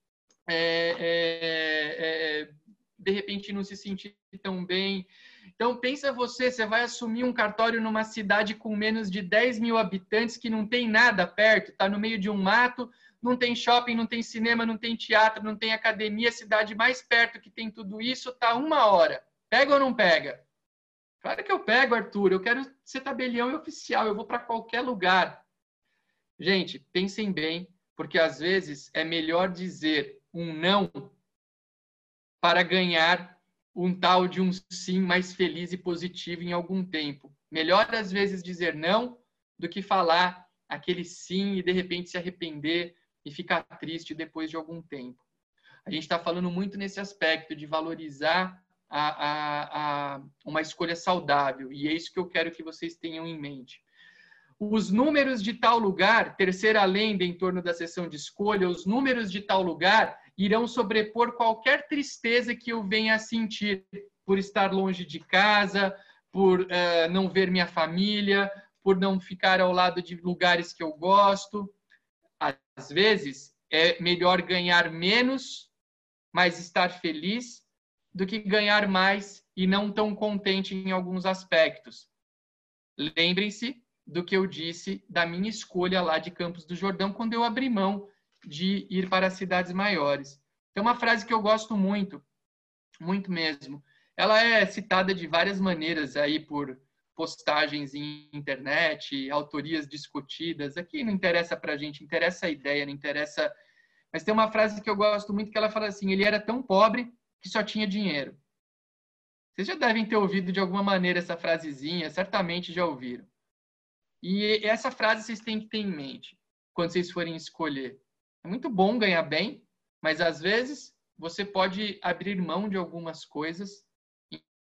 é, é, é, de repente não se sentir tão bem. Então pensa você, você vai assumir um cartório numa cidade com menos de 10 mil habitantes que não tem nada perto, está no meio de um mato, não tem shopping, não tem cinema, não tem teatro, não tem academia, cidade mais perto que tem tudo isso, tá uma hora. Pega ou não pega? Claro que eu pego, Arthur. Eu quero ser tabelião e oficial. Eu vou para qualquer lugar. Gente, pensem bem, porque às vezes é melhor dizer um não para ganhar um tal de um sim mais feliz e positivo em algum tempo. Melhor às vezes dizer não do que falar aquele sim e de repente se arrepender e ficar triste depois de algum tempo. A gente está falando muito nesse aspecto de valorizar a, a, a uma escolha saudável, e é isso que eu quero que vocês tenham em mente. Os números de tal lugar, terceira lenda em torno da sessão de escolha, os números de tal lugar irão sobrepor qualquer tristeza que eu venha a sentir por estar longe de casa, por uh, não ver minha família, por não ficar ao lado de lugares que eu gosto às vezes, é melhor ganhar menos, mas estar feliz, do que ganhar mais e não tão contente em alguns aspectos. Lembrem-se do que eu disse da minha escolha lá de Campos do Jordão quando eu abri mão de ir para cidades maiores. Tem uma frase que eu gosto muito, muito mesmo. Ela é citada de várias maneiras aí por postagens em internet, autorias discutidas. Aqui não interessa para a gente, interessa a ideia, não interessa. Mas tem uma frase que eu gosto muito que ela fala assim: ele era tão pobre que só tinha dinheiro. Vocês já devem ter ouvido de alguma maneira essa frasezinha, certamente já ouviram. E essa frase vocês têm que ter em mente quando vocês forem escolher. É muito bom ganhar bem, mas às vezes você pode abrir mão de algumas coisas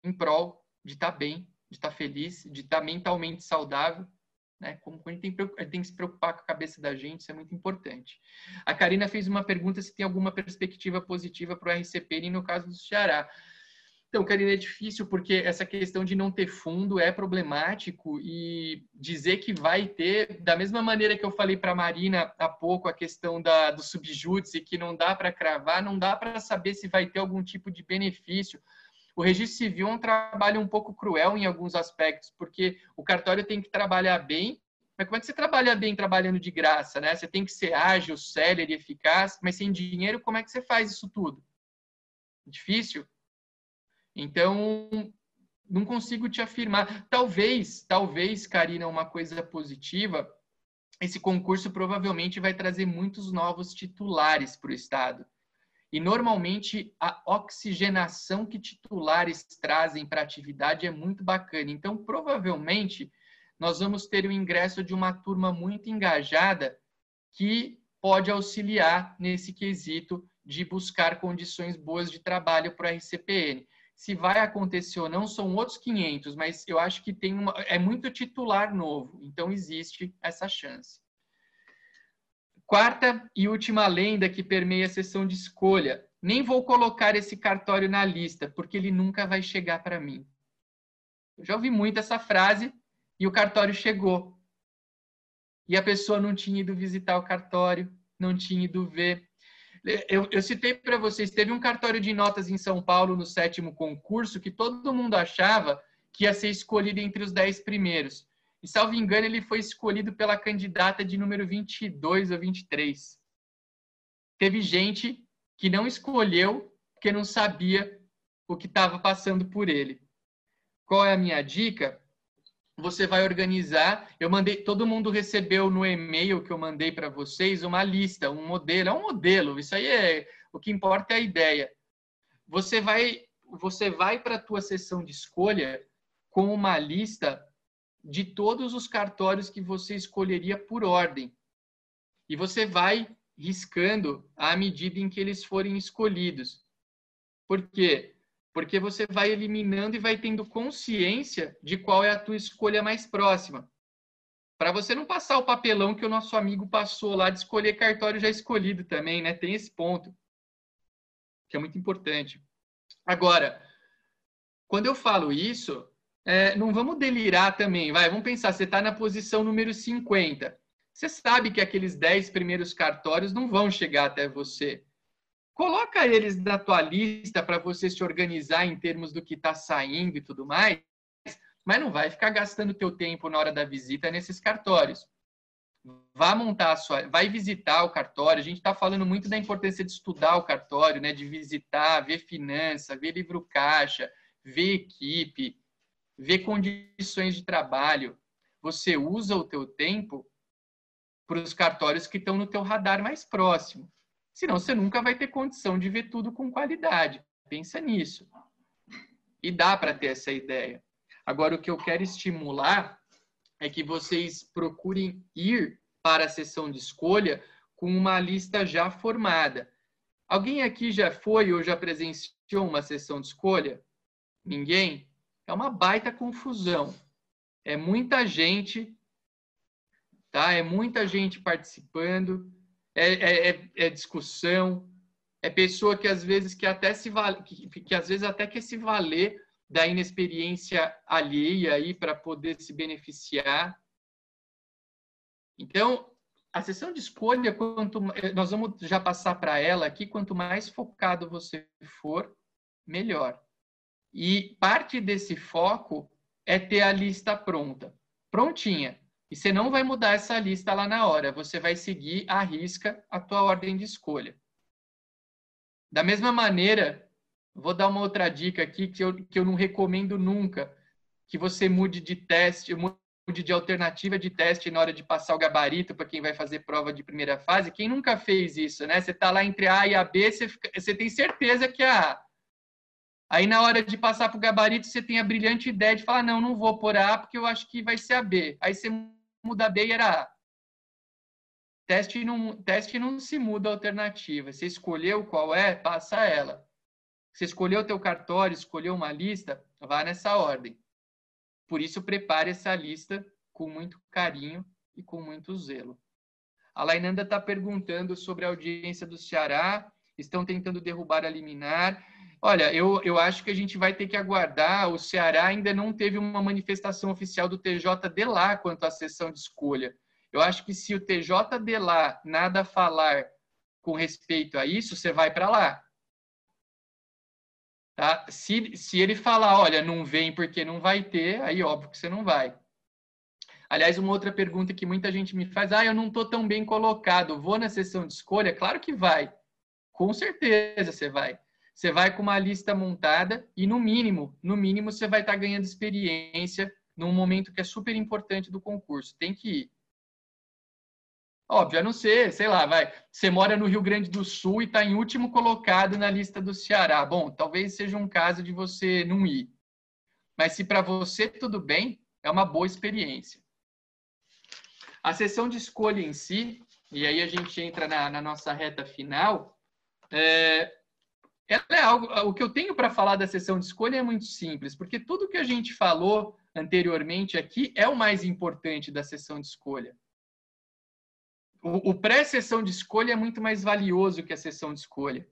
em prol de estar tá bem, de estar tá feliz, de estar tá mentalmente saudável. Né? Como a gente tem, tem que se preocupar com a cabeça da gente, isso é muito importante. A Karina fez uma pergunta se tem alguma perspectiva positiva para o RCP e no caso do Ceará. Então, Karina, é difícil porque essa questão de não ter fundo é problemático e dizer que vai ter, da mesma maneira que eu falei para a Marina há pouco, a questão da, do subjúdice, que não dá para cravar, não dá para saber se vai ter algum tipo de benefício. O registro civil é um trabalho um pouco cruel em alguns aspectos, porque o cartório tem que trabalhar bem, mas como é que você trabalha bem trabalhando de graça, né? Você tem que ser ágil, célere, eficaz, mas sem dinheiro, como é que você faz isso tudo? Difícil. Então, não consigo te afirmar. Talvez, talvez, Karina, uma coisa positiva, esse concurso provavelmente vai trazer muitos novos titulares para o Estado. E normalmente a oxigenação que titulares trazem para a atividade é muito bacana. Então, provavelmente, nós vamos ter o ingresso de uma turma muito engajada que pode auxiliar nesse quesito de buscar condições boas de trabalho para a RCPN. Se vai acontecer ou não, são outros 500, mas eu acho que tem uma, é muito titular novo, então existe essa chance. Quarta e última lenda que permeia a sessão de escolha. Nem vou colocar esse cartório na lista, porque ele nunca vai chegar para mim. Eu já ouvi muito essa frase e o cartório chegou. E a pessoa não tinha ido visitar o cartório, não tinha ido ver. Eu, eu citei para vocês, teve um cartório de notas em São Paulo no sétimo concurso que todo mundo achava que ia ser escolhido entre os dez primeiros. E, salvo engano, ele foi escolhido pela candidata de número 22 ou 23. Teve gente que não escolheu porque não sabia o que estava passando por ele. Qual é a minha dica? Você vai organizar. Eu mandei, todo mundo recebeu no e-mail que eu mandei para vocês uma lista, um modelo. É um modelo. Isso aí é o que importa é a ideia. Você vai, você vai para a tua sessão de escolha com uma lista de todos os cartórios que você escolheria por ordem. E você vai riscando à medida em que eles forem escolhidos. Por quê? Porque você vai eliminando e vai tendo consciência de qual é a tua escolha mais próxima. Para você não passar o papelão que o nosso amigo passou lá de escolher cartório já escolhido também, né? Tem esse ponto, que é muito importante. Agora, quando eu falo isso, é, não vamos delirar também, vai, vamos pensar, você está na posição número 50. Você sabe que aqueles 10 primeiros cartórios não vão chegar até você. Coloca eles na tua lista para você se organizar em termos do que está saindo e tudo mais, mas não vai ficar gastando teu tempo na hora da visita nesses cartórios. Vá montar a sua, vai visitar o cartório. A gente está falando muito da importância de estudar o cartório, né? De visitar, ver finança, ver livro caixa, ver equipe, ver condições de trabalho. Você usa o teu tempo para os cartórios que estão no teu radar mais próximo. Senão você nunca vai ter condição de ver tudo com qualidade. Pensa nisso. E dá para ter essa ideia. Agora, o que eu quero estimular é que vocês procurem ir para a sessão de escolha com uma lista já formada. Alguém aqui já foi ou já presenciou uma sessão de escolha? Ninguém? é uma baita confusão. É muita gente, tá? É muita gente participando, é, é, é, é discussão, é pessoa que às vezes que até se vale, que, que às vezes até quer se valer da inexperiência alheia aí para poder se beneficiar. Então, a sessão de escolha, quanto nós vamos já passar para ela aqui, quanto mais focado você for, melhor. E parte desse foco é ter a lista pronta, prontinha. E você não vai mudar essa lista lá na hora, você vai seguir à risca a tua ordem de escolha. Da mesma maneira, vou dar uma outra dica aqui que eu, que eu não recomendo nunca, que você mude de teste, mude de alternativa de teste na hora de passar o gabarito para quem vai fazer prova de primeira fase. Quem nunca fez isso, né? Você está lá entre A e a B, você, fica, você tem certeza que é A. Aí, na hora de passar para o gabarito, você tem a brilhante ideia de falar: não, não vou por A, porque eu acho que vai ser a B. Aí você muda B era A. Teste não, teste não se muda a alternativa. Você escolheu qual é, passa ela. Você escolheu o teu cartório, escolheu uma lista, vá nessa ordem. Por isso, prepare essa lista com muito carinho e com muito zelo. A Lainanda está perguntando sobre a audiência do Ceará. Estão tentando derrubar a liminar. Olha, eu, eu acho que a gente vai ter que aguardar. O Ceará ainda não teve uma manifestação oficial do TJ de lá quanto à sessão de escolha. Eu acho que se o TJ de lá nada falar com respeito a isso, você vai para lá. Tá? Se, se ele falar, olha, não vem porque não vai ter, aí óbvio que você não vai. Aliás, uma outra pergunta que muita gente me faz, ah, eu não estou tão bem colocado, vou na sessão de escolha? Claro que vai. Com certeza você vai. Você vai com uma lista montada e, no mínimo, no mínimo, você vai estar ganhando experiência num momento que é super importante do concurso. Tem que ir. Óbvio, a não ser, sei lá, vai. Você mora no Rio Grande do Sul e está em último colocado na lista do Ceará. Bom, talvez seja um caso de você não ir. Mas se para você tudo bem, é uma boa experiência. A sessão de escolha em si, e aí a gente entra na, na nossa reta final, é, ela é algo, o que eu tenho para falar da sessão de escolha é muito simples, porque tudo que a gente falou anteriormente aqui é o mais importante da sessão de escolha. O, o pré-sessão de escolha é muito mais valioso que a sessão de escolha.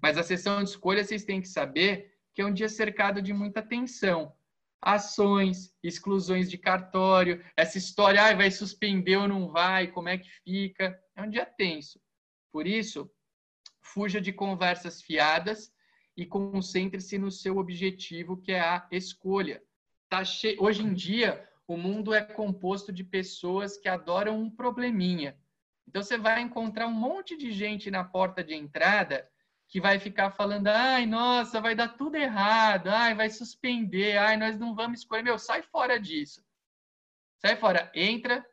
Mas a sessão de escolha vocês têm que saber que é um dia cercado de muita tensão. Ações, exclusões de cartório, essa história, ah, vai suspender ou não vai, como é que fica? É um dia tenso. Por isso, fuja de conversas fiadas e concentre-se no seu objetivo, que é a escolha. Tá che... Hoje em dia, o mundo é composto de pessoas que adoram um probleminha. Então, você vai encontrar um monte de gente na porta de entrada que vai ficar falando: ai, nossa, vai dar tudo errado, ai, vai suspender, ai, nós não vamos escolher. Meu, sai fora disso. Sai fora, entra,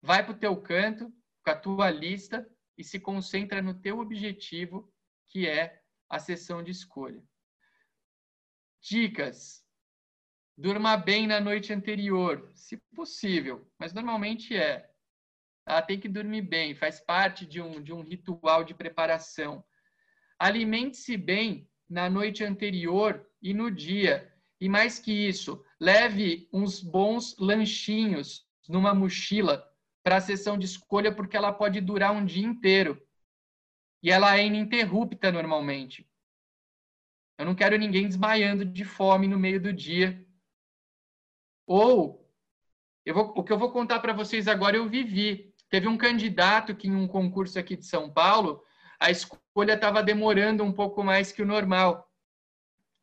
vai para o teu canto, com a tua lista, e se concentra no teu objetivo, que é a sessão de escolha. Dicas. Durma bem na noite anterior, se possível, mas normalmente é. Tá? Tem que dormir bem, faz parte de um, de um ritual de preparação. Alimente-se bem na noite anterior e no dia. E mais que isso, leve uns bons lanchinhos numa mochila para a sessão de escolha, porque ela pode durar um dia inteiro. E ela é ininterrupta normalmente. Eu não quero ninguém desmaiando de fome no meio do dia. Ou, vou, o que eu vou contar para vocês agora eu vivi. Teve um candidato que, em um concurso aqui de São Paulo, a escolha estava demorando um pouco mais que o normal.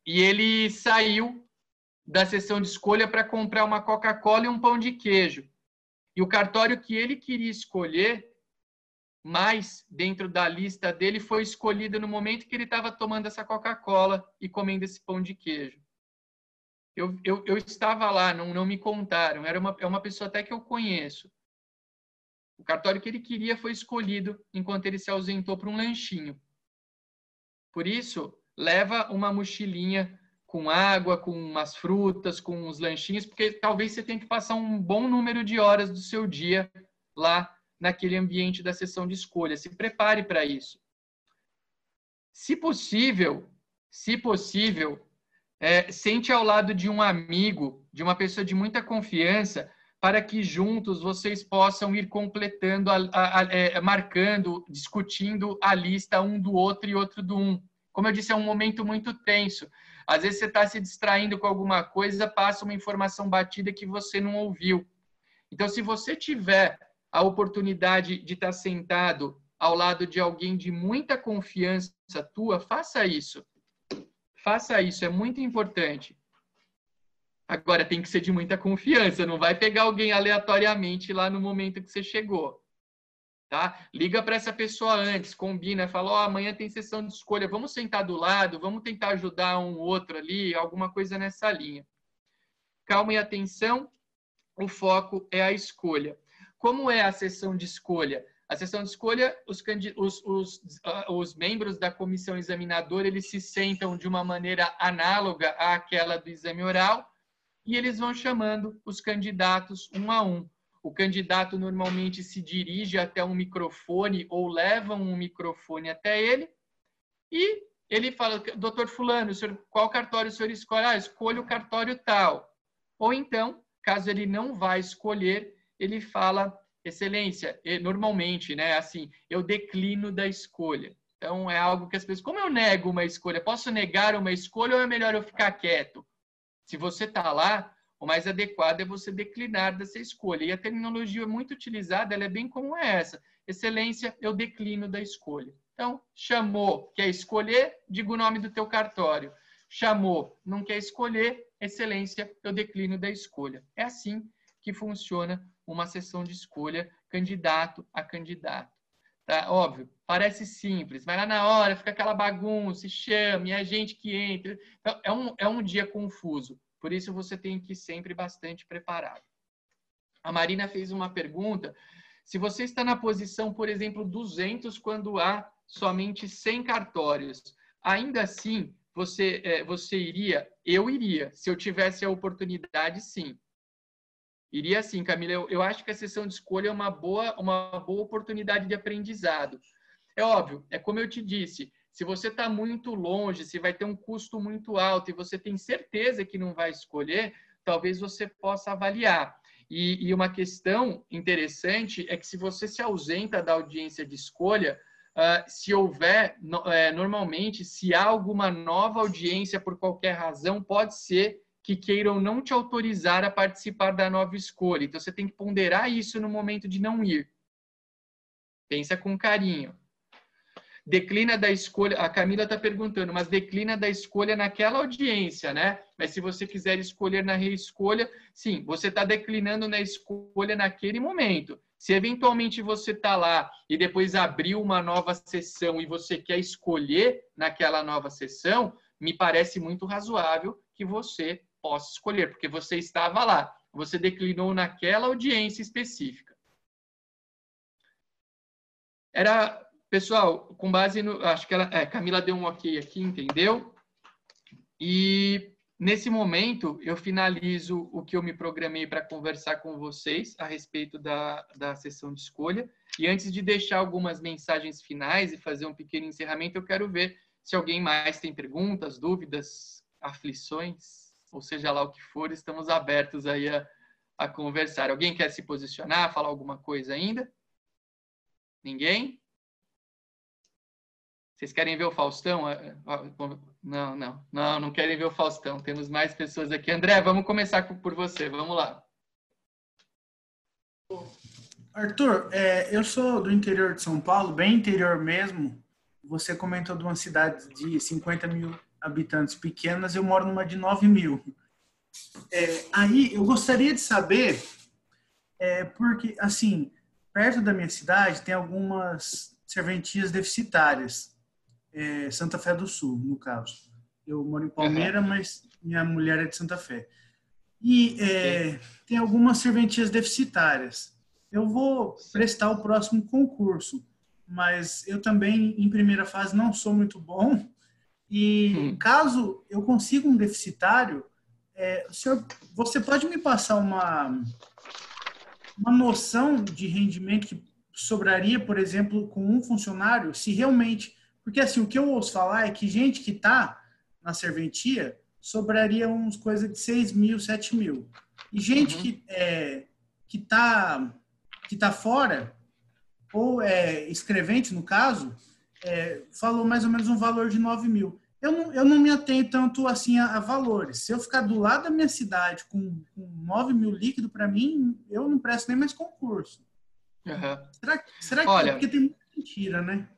E ele saiu da sessão de escolha para comprar uma Coca-Cola e um pão de queijo. E o cartório que ele queria escolher mais dentro da lista dele foi escolhido no momento que ele estava tomando essa Coca-Cola e comendo esse pão de queijo. Eu, eu, eu estava lá, não, não me contaram, era uma, é uma pessoa até que eu conheço. O cartório que ele queria foi escolhido enquanto ele se ausentou para um lanchinho. Por isso, leva uma mochilinha com água, com umas frutas, com uns lanchinhos, porque talvez você tenha que passar um bom número de horas do seu dia lá naquele ambiente da sessão de escolha. Se prepare para isso. Se possível, se possível, é, sente ao lado de um amigo, de uma pessoa de muita confiança, para que juntos vocês possam ir completando, a, a, a, é, marcando, discutindo a lista um do outro e outro do um. Como eu disse, é um momento muito tenso. Às vezes você está se distraindo com alguma coisa, passa uma informação batida que você não ouviu. Então, se você tiver a oportunidade de estar sentado ao lado de alguém de muita confiança tua, faça isso. Faça isso, é muito importante. Agora tem que ser de muita confiança, não vai pegar alguém aleatoriamente lá no momento que você chegou. Tá? Liga para essa pessoa antes, combina, fala: "Ó, oh, amanhã tem sessão de escolha, vamos sentar do lado, vamos tentar ajudar um outro ali, alguma coisa nessa linha". Calma e atenção, o foco é a escolha. Como é a sessão de escolha? A sessão de escolha, os, os, os, os, membros da comissão examinadora, eles se sentam de uma maneira análoga àquela do exame oral e eles vão chamando os candidatos um a um. O candidato normalmente se dirige até um microfone ou leva um microfone até ele e ele fala, doutor fulano, senhor, qual cartório o senhor escolhe? Ah, escolha o cartório tal. Ou então, caso ele não vá escolher, ele fala excelência, normalmente, né? Assim, eu declino da escolha. Então, é algo que as pessoas. Como eu nego uma escolha? Posso negar uma escolha ou é melhor eu ficar quieto? Se você está lá, o mais adequado é você declinar dessa escolha. E a terminologia muito utilizada, ela é bem como essa. Excelência, eu declino da escolha. Então, chamou, quer escolher, diga o nome do teu cartório. Chamou, não quer escolher, excelência, eu declino da escolha. É assim que funciona uma sessão de escolha candidato a candidato. Tá? Óbvio, parece simples, mas lá na hora fica aquela bagunça, chama, e a gente que entra. Então, é um, é um dia confuso. Por isso você tem que ir sempre bastante preparado. A Marina fez uma pergunta. Se você está na posição, por exemplo, 200, quando há somente 100 cartórios, ainda assim, você, é, você iria? Eu iria. Se eu tivesse a oportunidade, sim. Iria sim, Camila. Eu, eu acho que a sessão de escolha é uma boa, uma boa oportunidade de aprendizado. É óbvio, é como eu te disse, se você está muito longe, se vai ter um custo muito alto e você tem certeza que não vai escolher, talvez você possa avaliar. E, e uma questão interessante é que se você se ausenta da audiência de escolha, uh, se houver, no, é, normalmente, se há alguma nova audiência por qualquer razão, pode ser que queiram não te autorizar a participar da nova escolha. Então, você tem que ponderar isso no momento de não ir. Pensa com carinho. Declina da escolha. A Camila está perguntando, mas declina da escolha naquela audiência, né? Mas se você quiser escolher na reescolha, sim, você está declinando na escolha naquele momento. Se eventualmente você está lá e depois abriu uma nova sessão e você quer escolher naquela nova sessão, me parece muito razoável que você possa escolher, porque você estava lá, você declinou naquela audiência específica. Era, pessoal, com base no, acho que ela, é, Camila deu um ok aqui, entendeu? E nesse momento eu finalizo o que eu me programei para conversar com vocês a respeito da, da sessão de escolha. E antes de deixar algumas mensagens finais e fazer um pequeno encerramento, eu quero ver se alguém mais tem perguntas, dúvidas, aflições ou seja lá o que for, estamos abertos aí a, a conversar. Alguém quer se posicionar, falar alguma coisa ainda? Ninguém? Vocês querem ver o Faustão? É, é, não, não, não, não querem ver o Faustão. Temos mais pessoas aqui. André, vamos começar por você. Vamos lá. Arthur, é, eu sou do interior de São Paulo, bem interior mesmo. Você comentou de uma cidade de 50 mil habitantes pequenas, eu moro numa de 9 mil. É, aí eu gostaria de saber, é, porque assim, perto da minha cidade tem algumas serventias deficitárias, é, Santa Fé do Sul, no caso. Eu moro em Palmeira, uhum. mas minha mulher é de Santa Fé. E é, tem algumas serventias deficitárias. Eu vou prestar o próximo concurso, mas eu também, em primeira fase, não sou muito bom e hum. caso eu consiga um deficitário, é, senhor, você pode me passar uma, uma noção de rendimento que sobraria, por exemplo, com um funcionário, se realmente. Porque assim, o que eu ouço falar é que gente que está na serventia sobraria uns coisa de 6 mil, 7 mil. E gente uhum. que é, que está que tá fora, ou é escrevente no caso, é, falou mais ou menos um valor de 9 mil eu não, eu não me atenho tanto assim a, a valores. Se eu ficar do lado da minha cidade com, com 9 mil líquido, para mim, eu não presto nem mais concurso. Uhum. Será, será que Olha, é porque tem muita mentira, né?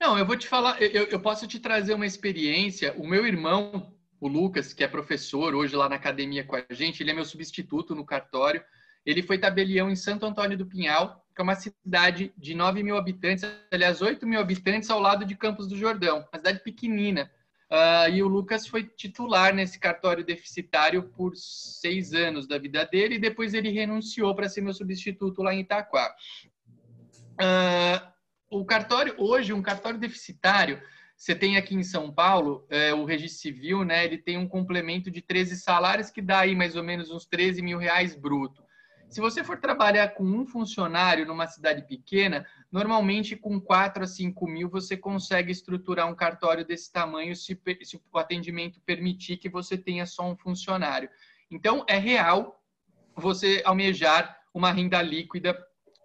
Não, eu vou te falar, eu, eu posso te trazer uma experiência. O meu irmão, o Lucas, que é professor hoje lá na academia com a gente, ele é meu substituto no cartório. Ele foi tabelião em Santo Antônio do Pinhal, que é uma cidade de 9 mil habitantes, aliás, 8 mil habitantes ao lado de Campos do Jordão, uma cidade pequenina. Uh, e o Lucas foi titular nesse cartório deficitário por seis anos da vida dele, e depois ele renunciou para ser meu substituto lá em Itaquá. Uh, o cartório, hoje, um cartório deficitário, você tem aqui em São Paulo, é, o registro civil, né, ele tem um complemento de 13 salários que dá aí mais ou menos uns 13 mil reais bruto. Se você for trabalhar com um funcionário numa cidade pequena, normalmente com 4 a 5 mil você consegue estruturar um cartório desse tamanho se, se o atendimento permitir que você tenha só um funcionário. Então, é real você almejar uma renda líquida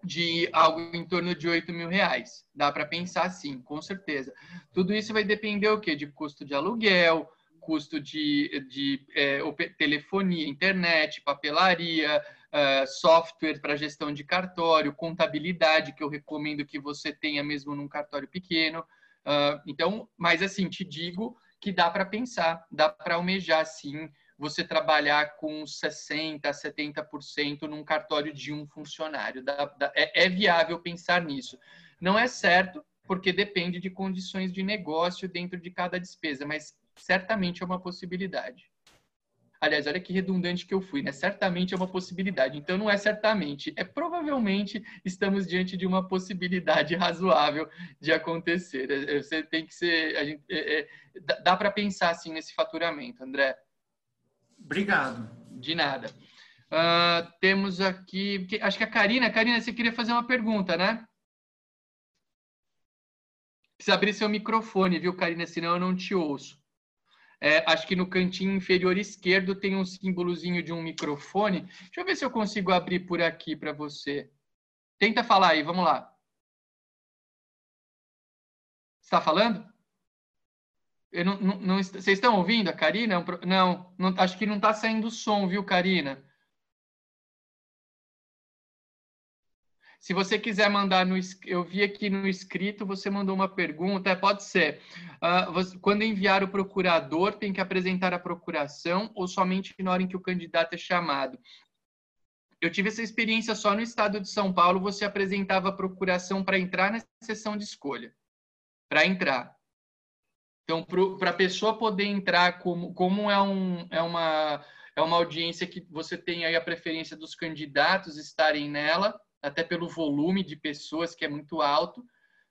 de algo em torno de 8 mil reais. Dá para pensar sim, com certeza. Tudo isso vai depender o quê? De custo de aluguel, custo de, de é, telefonia, internet, papelaria, uh, software para gestão de cartório, contabilidade, que eu recomendo que você tenha mesmo num cartório pequeno. Uh, então, mas assim, te digo que dá para pensar, dá para almejar sim você trabalhar com 60%, 70% num cartório de um funcionário. Dá, dá, é, é viável pensar nisso. Não é certo, porque depende de condições de negócio dentro de cada despesa, mas certamente é uma possibilidade. Aliás, olha que redundante que eu fui, né? Certamente é uma possibilidade. Então, não é certamente, é provavelmente estamos diante de uma possibilidade razoável de acontecer. É, é, você tem que ser. Gente, é, é, dá para pensar assim nesse faturamento, André. Obrigado. De nada. Uh, temos aqui. Acho que a Karina. Karina, você queria fazer uma pergunta, né? Precisa abrir seu microfone, viu, Karina? Senão eu não te ouço. É, acho que no cantinho inferior esquerdo tem um símbolozinho de um microfone. Deixa eu ver se eu consigo abrir por aqui para você. Tenta falar aí, vamos lá. Está falando? Não, não, não, vocês estão ouvindo a Karina? Não, não acho que não está saindo som, viu, Karina? Se você quiser mandar no, eu vi aqui no escrito, você mandou uma pergunta, é, pode ser. Uh, quando enviar o procurador, tem que apresentar a procuração ou somente na hora em que o candidato é chamado? Eu tive essa experiência só no estado de São Paulo, você apresentava a procuração para entrar na sessão de escolha. Para entrar. Então, para a pessoa poder entrar, como, como é, um, é, uma, é uma audiência que você tem aí a preferência dos candidatos estarem nela, até pelo volume de pessoas que é muito alto.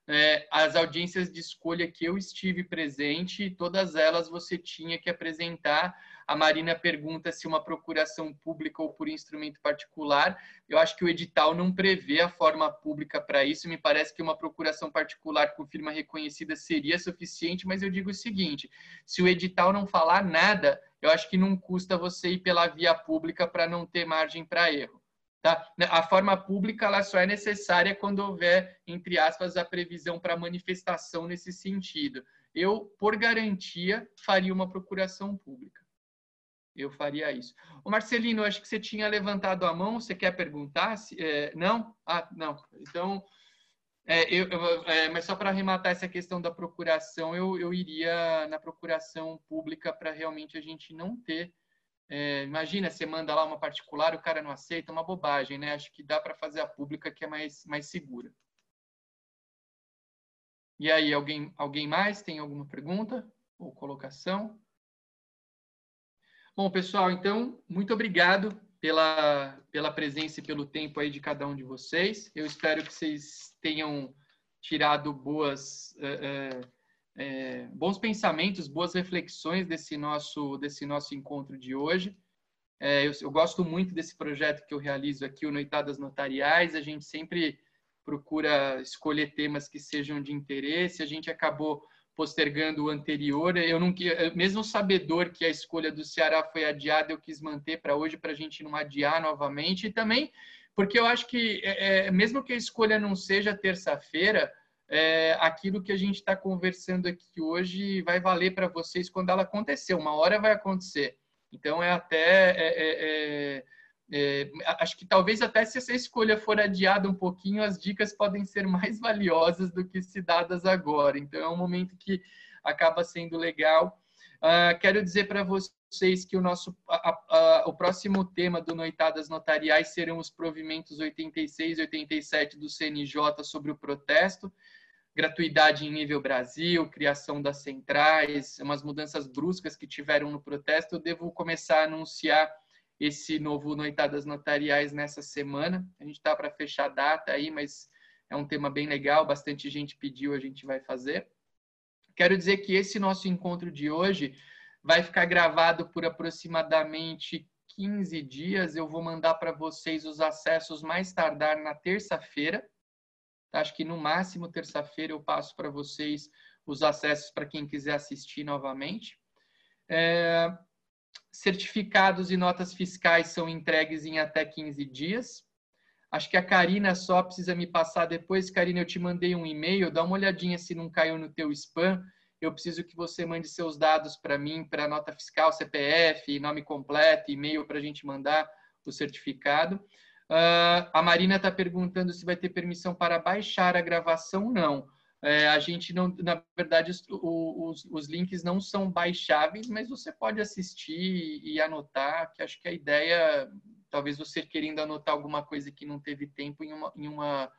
É, as audiências de escolha que eu estive presente, todas elas você tinha que apresentar. A Marina pergunta se uma procuração pública ou por instrumento particular. Eu acho que o edital não prevê a forma pública para isso. Me parece que uma procuração particular com firma reconhecida seria suficiente, mas eu digo o seguinte: se o edital não falar nada, eu acho que não custa você ir pela via pública para não ter margem para erro. Tá? A forma pública ela só é necessária quando houver, entre aspas, a previsão para manifestação nesse sentido. Eu, por garantia, faria uma procuração pública. Eu faria isso. O Marcelino, acho que você tinha levantado a mão. Você quer perguntar? Se, é, não? Ah, não. Então, é, eu, é, mas só para arrematar essa questão da procuração, eu, eu iria na procuração pública para realmente a gente não ter é, imagina, você manda lá uma particular, o cara não aceita, uma bobagem, né? Acho que dá para fazer a pública que é mais, mais segura. E aí, alguém, alguém mais tem alguma pergunta ou colocação? Bom, pessoal, então, muito obrigado pela, pela presença e pelo tempo aí de cada um de vocês. Eu espero que vocês tenham tirado boas. Uh, é, bons pensamentos, boas reflexões desse nosso, desse nosso encontro de hoje. É, eu, eu, gosto muito desse projeto que eu realizo aqui, o Noitadas Notariais. A gente sempre procura escolher temas que sejam de interesse. A gente acabou postergando o anterior. Eu não, mesmo sabedor que a escolha do Ceará foi adiada, eu quis manter para hoje para a gente não adiar novamente. E também porque eu acho que, é, é mesmo que a escolha não seja terça-feira, é, aquilo que a gente está conversando aqui hoje vai valer para vocês quando ela acontecer. Uma hora vai acontecer. Então, é até é, é, acho que talvez até se essa escolha for adiada um pouquinho, as dicas podem ser mais valiosas do que se dadas agora. Então é um momento que acaba sendo legal. Uh, quero dizer para vocês que o nosso a, a, o próximo tema do Noitadas Notariais serão os provimentos 86 e 87 do CNJ sobre o protesto gratuidade em nível Brasil, criação das centrais, umas mudanças bruscas que tiveram no protesto, eu devo começar a anunciar esse novo Noitadas Notariais nessa semana. A gente está para fechar a data aí, mas é um tema bem legal, bastante gente pediu, a gente vai fazer. Quero dizer que esse nosso encontro de hoje vai ficar gravado por aproximadamente 15 dias. Eu vou mandar para vocês os acessos mais tardar na terça-feira. Acho que no máximo terça-feira eu passo para vocês os acessos para quem quiser assistir novamente. É, certificados e notas fiscais são entregues em até 15 dias. Acho que a Karina só precisa me passar depois. Karina, eu te mandei um e-mail, dá uma olhadinha se não caiu no teu spam. Eu preciso que você mande seus dados para mim, para nota fiscal, CPF, nome completo, e-mail para a gente mandar o certificado. Uh, a Marina está perguntando se vai ter permissão para baixar a gravação. Não. É, a gente não, na verdade, os, os, os, links não são baixáveis, mas você pode assistir e anotar, que acho que a ideia, talvez você querendo anotar alguma coisa que não teve tempo em uma, em uma,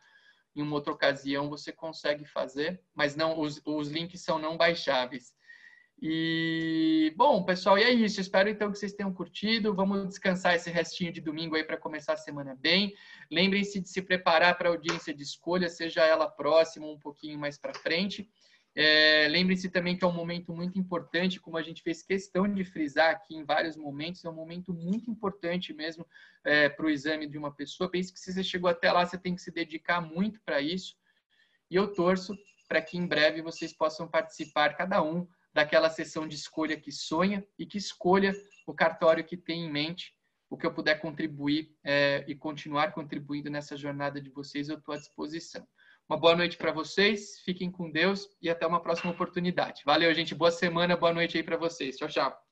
em uma outra ocasião, você consegue fazer, mas não, os, os links são não baixáveis. E, bom, pessoal, e é isso. Espero então que vocês tenham curtido. Vamos descansar esse restinho de domingo aí para começar a semana bem. Lembrem-se de se preparar para a audiência de escolha, seja ela próxima ou um pouquinho mais para frente. É, Lembrem-se também que é um momento muito importante, como a gente fez questão de frisar aqui em vários momentos, é um momento muito importante mesmo é, para o exame de uma pessoa. Pense que se você chegou até lá, você tem que se dedicar muito para isso. E eu torço para que em breve vocês possam participar, cada um, daquela sessão de escolha que sonha e que escolha o cartório que tem em mente. O que eu puder contribuir é, e continuar contribuindo nessa jornada de vocês, eu estou à disposição. Uma boa noite para vocês, fiquem com Deus e até uma próxima oportunidade. Valeu, gente. Boa semana, boa noite aí para vocês. Tchau, tchau.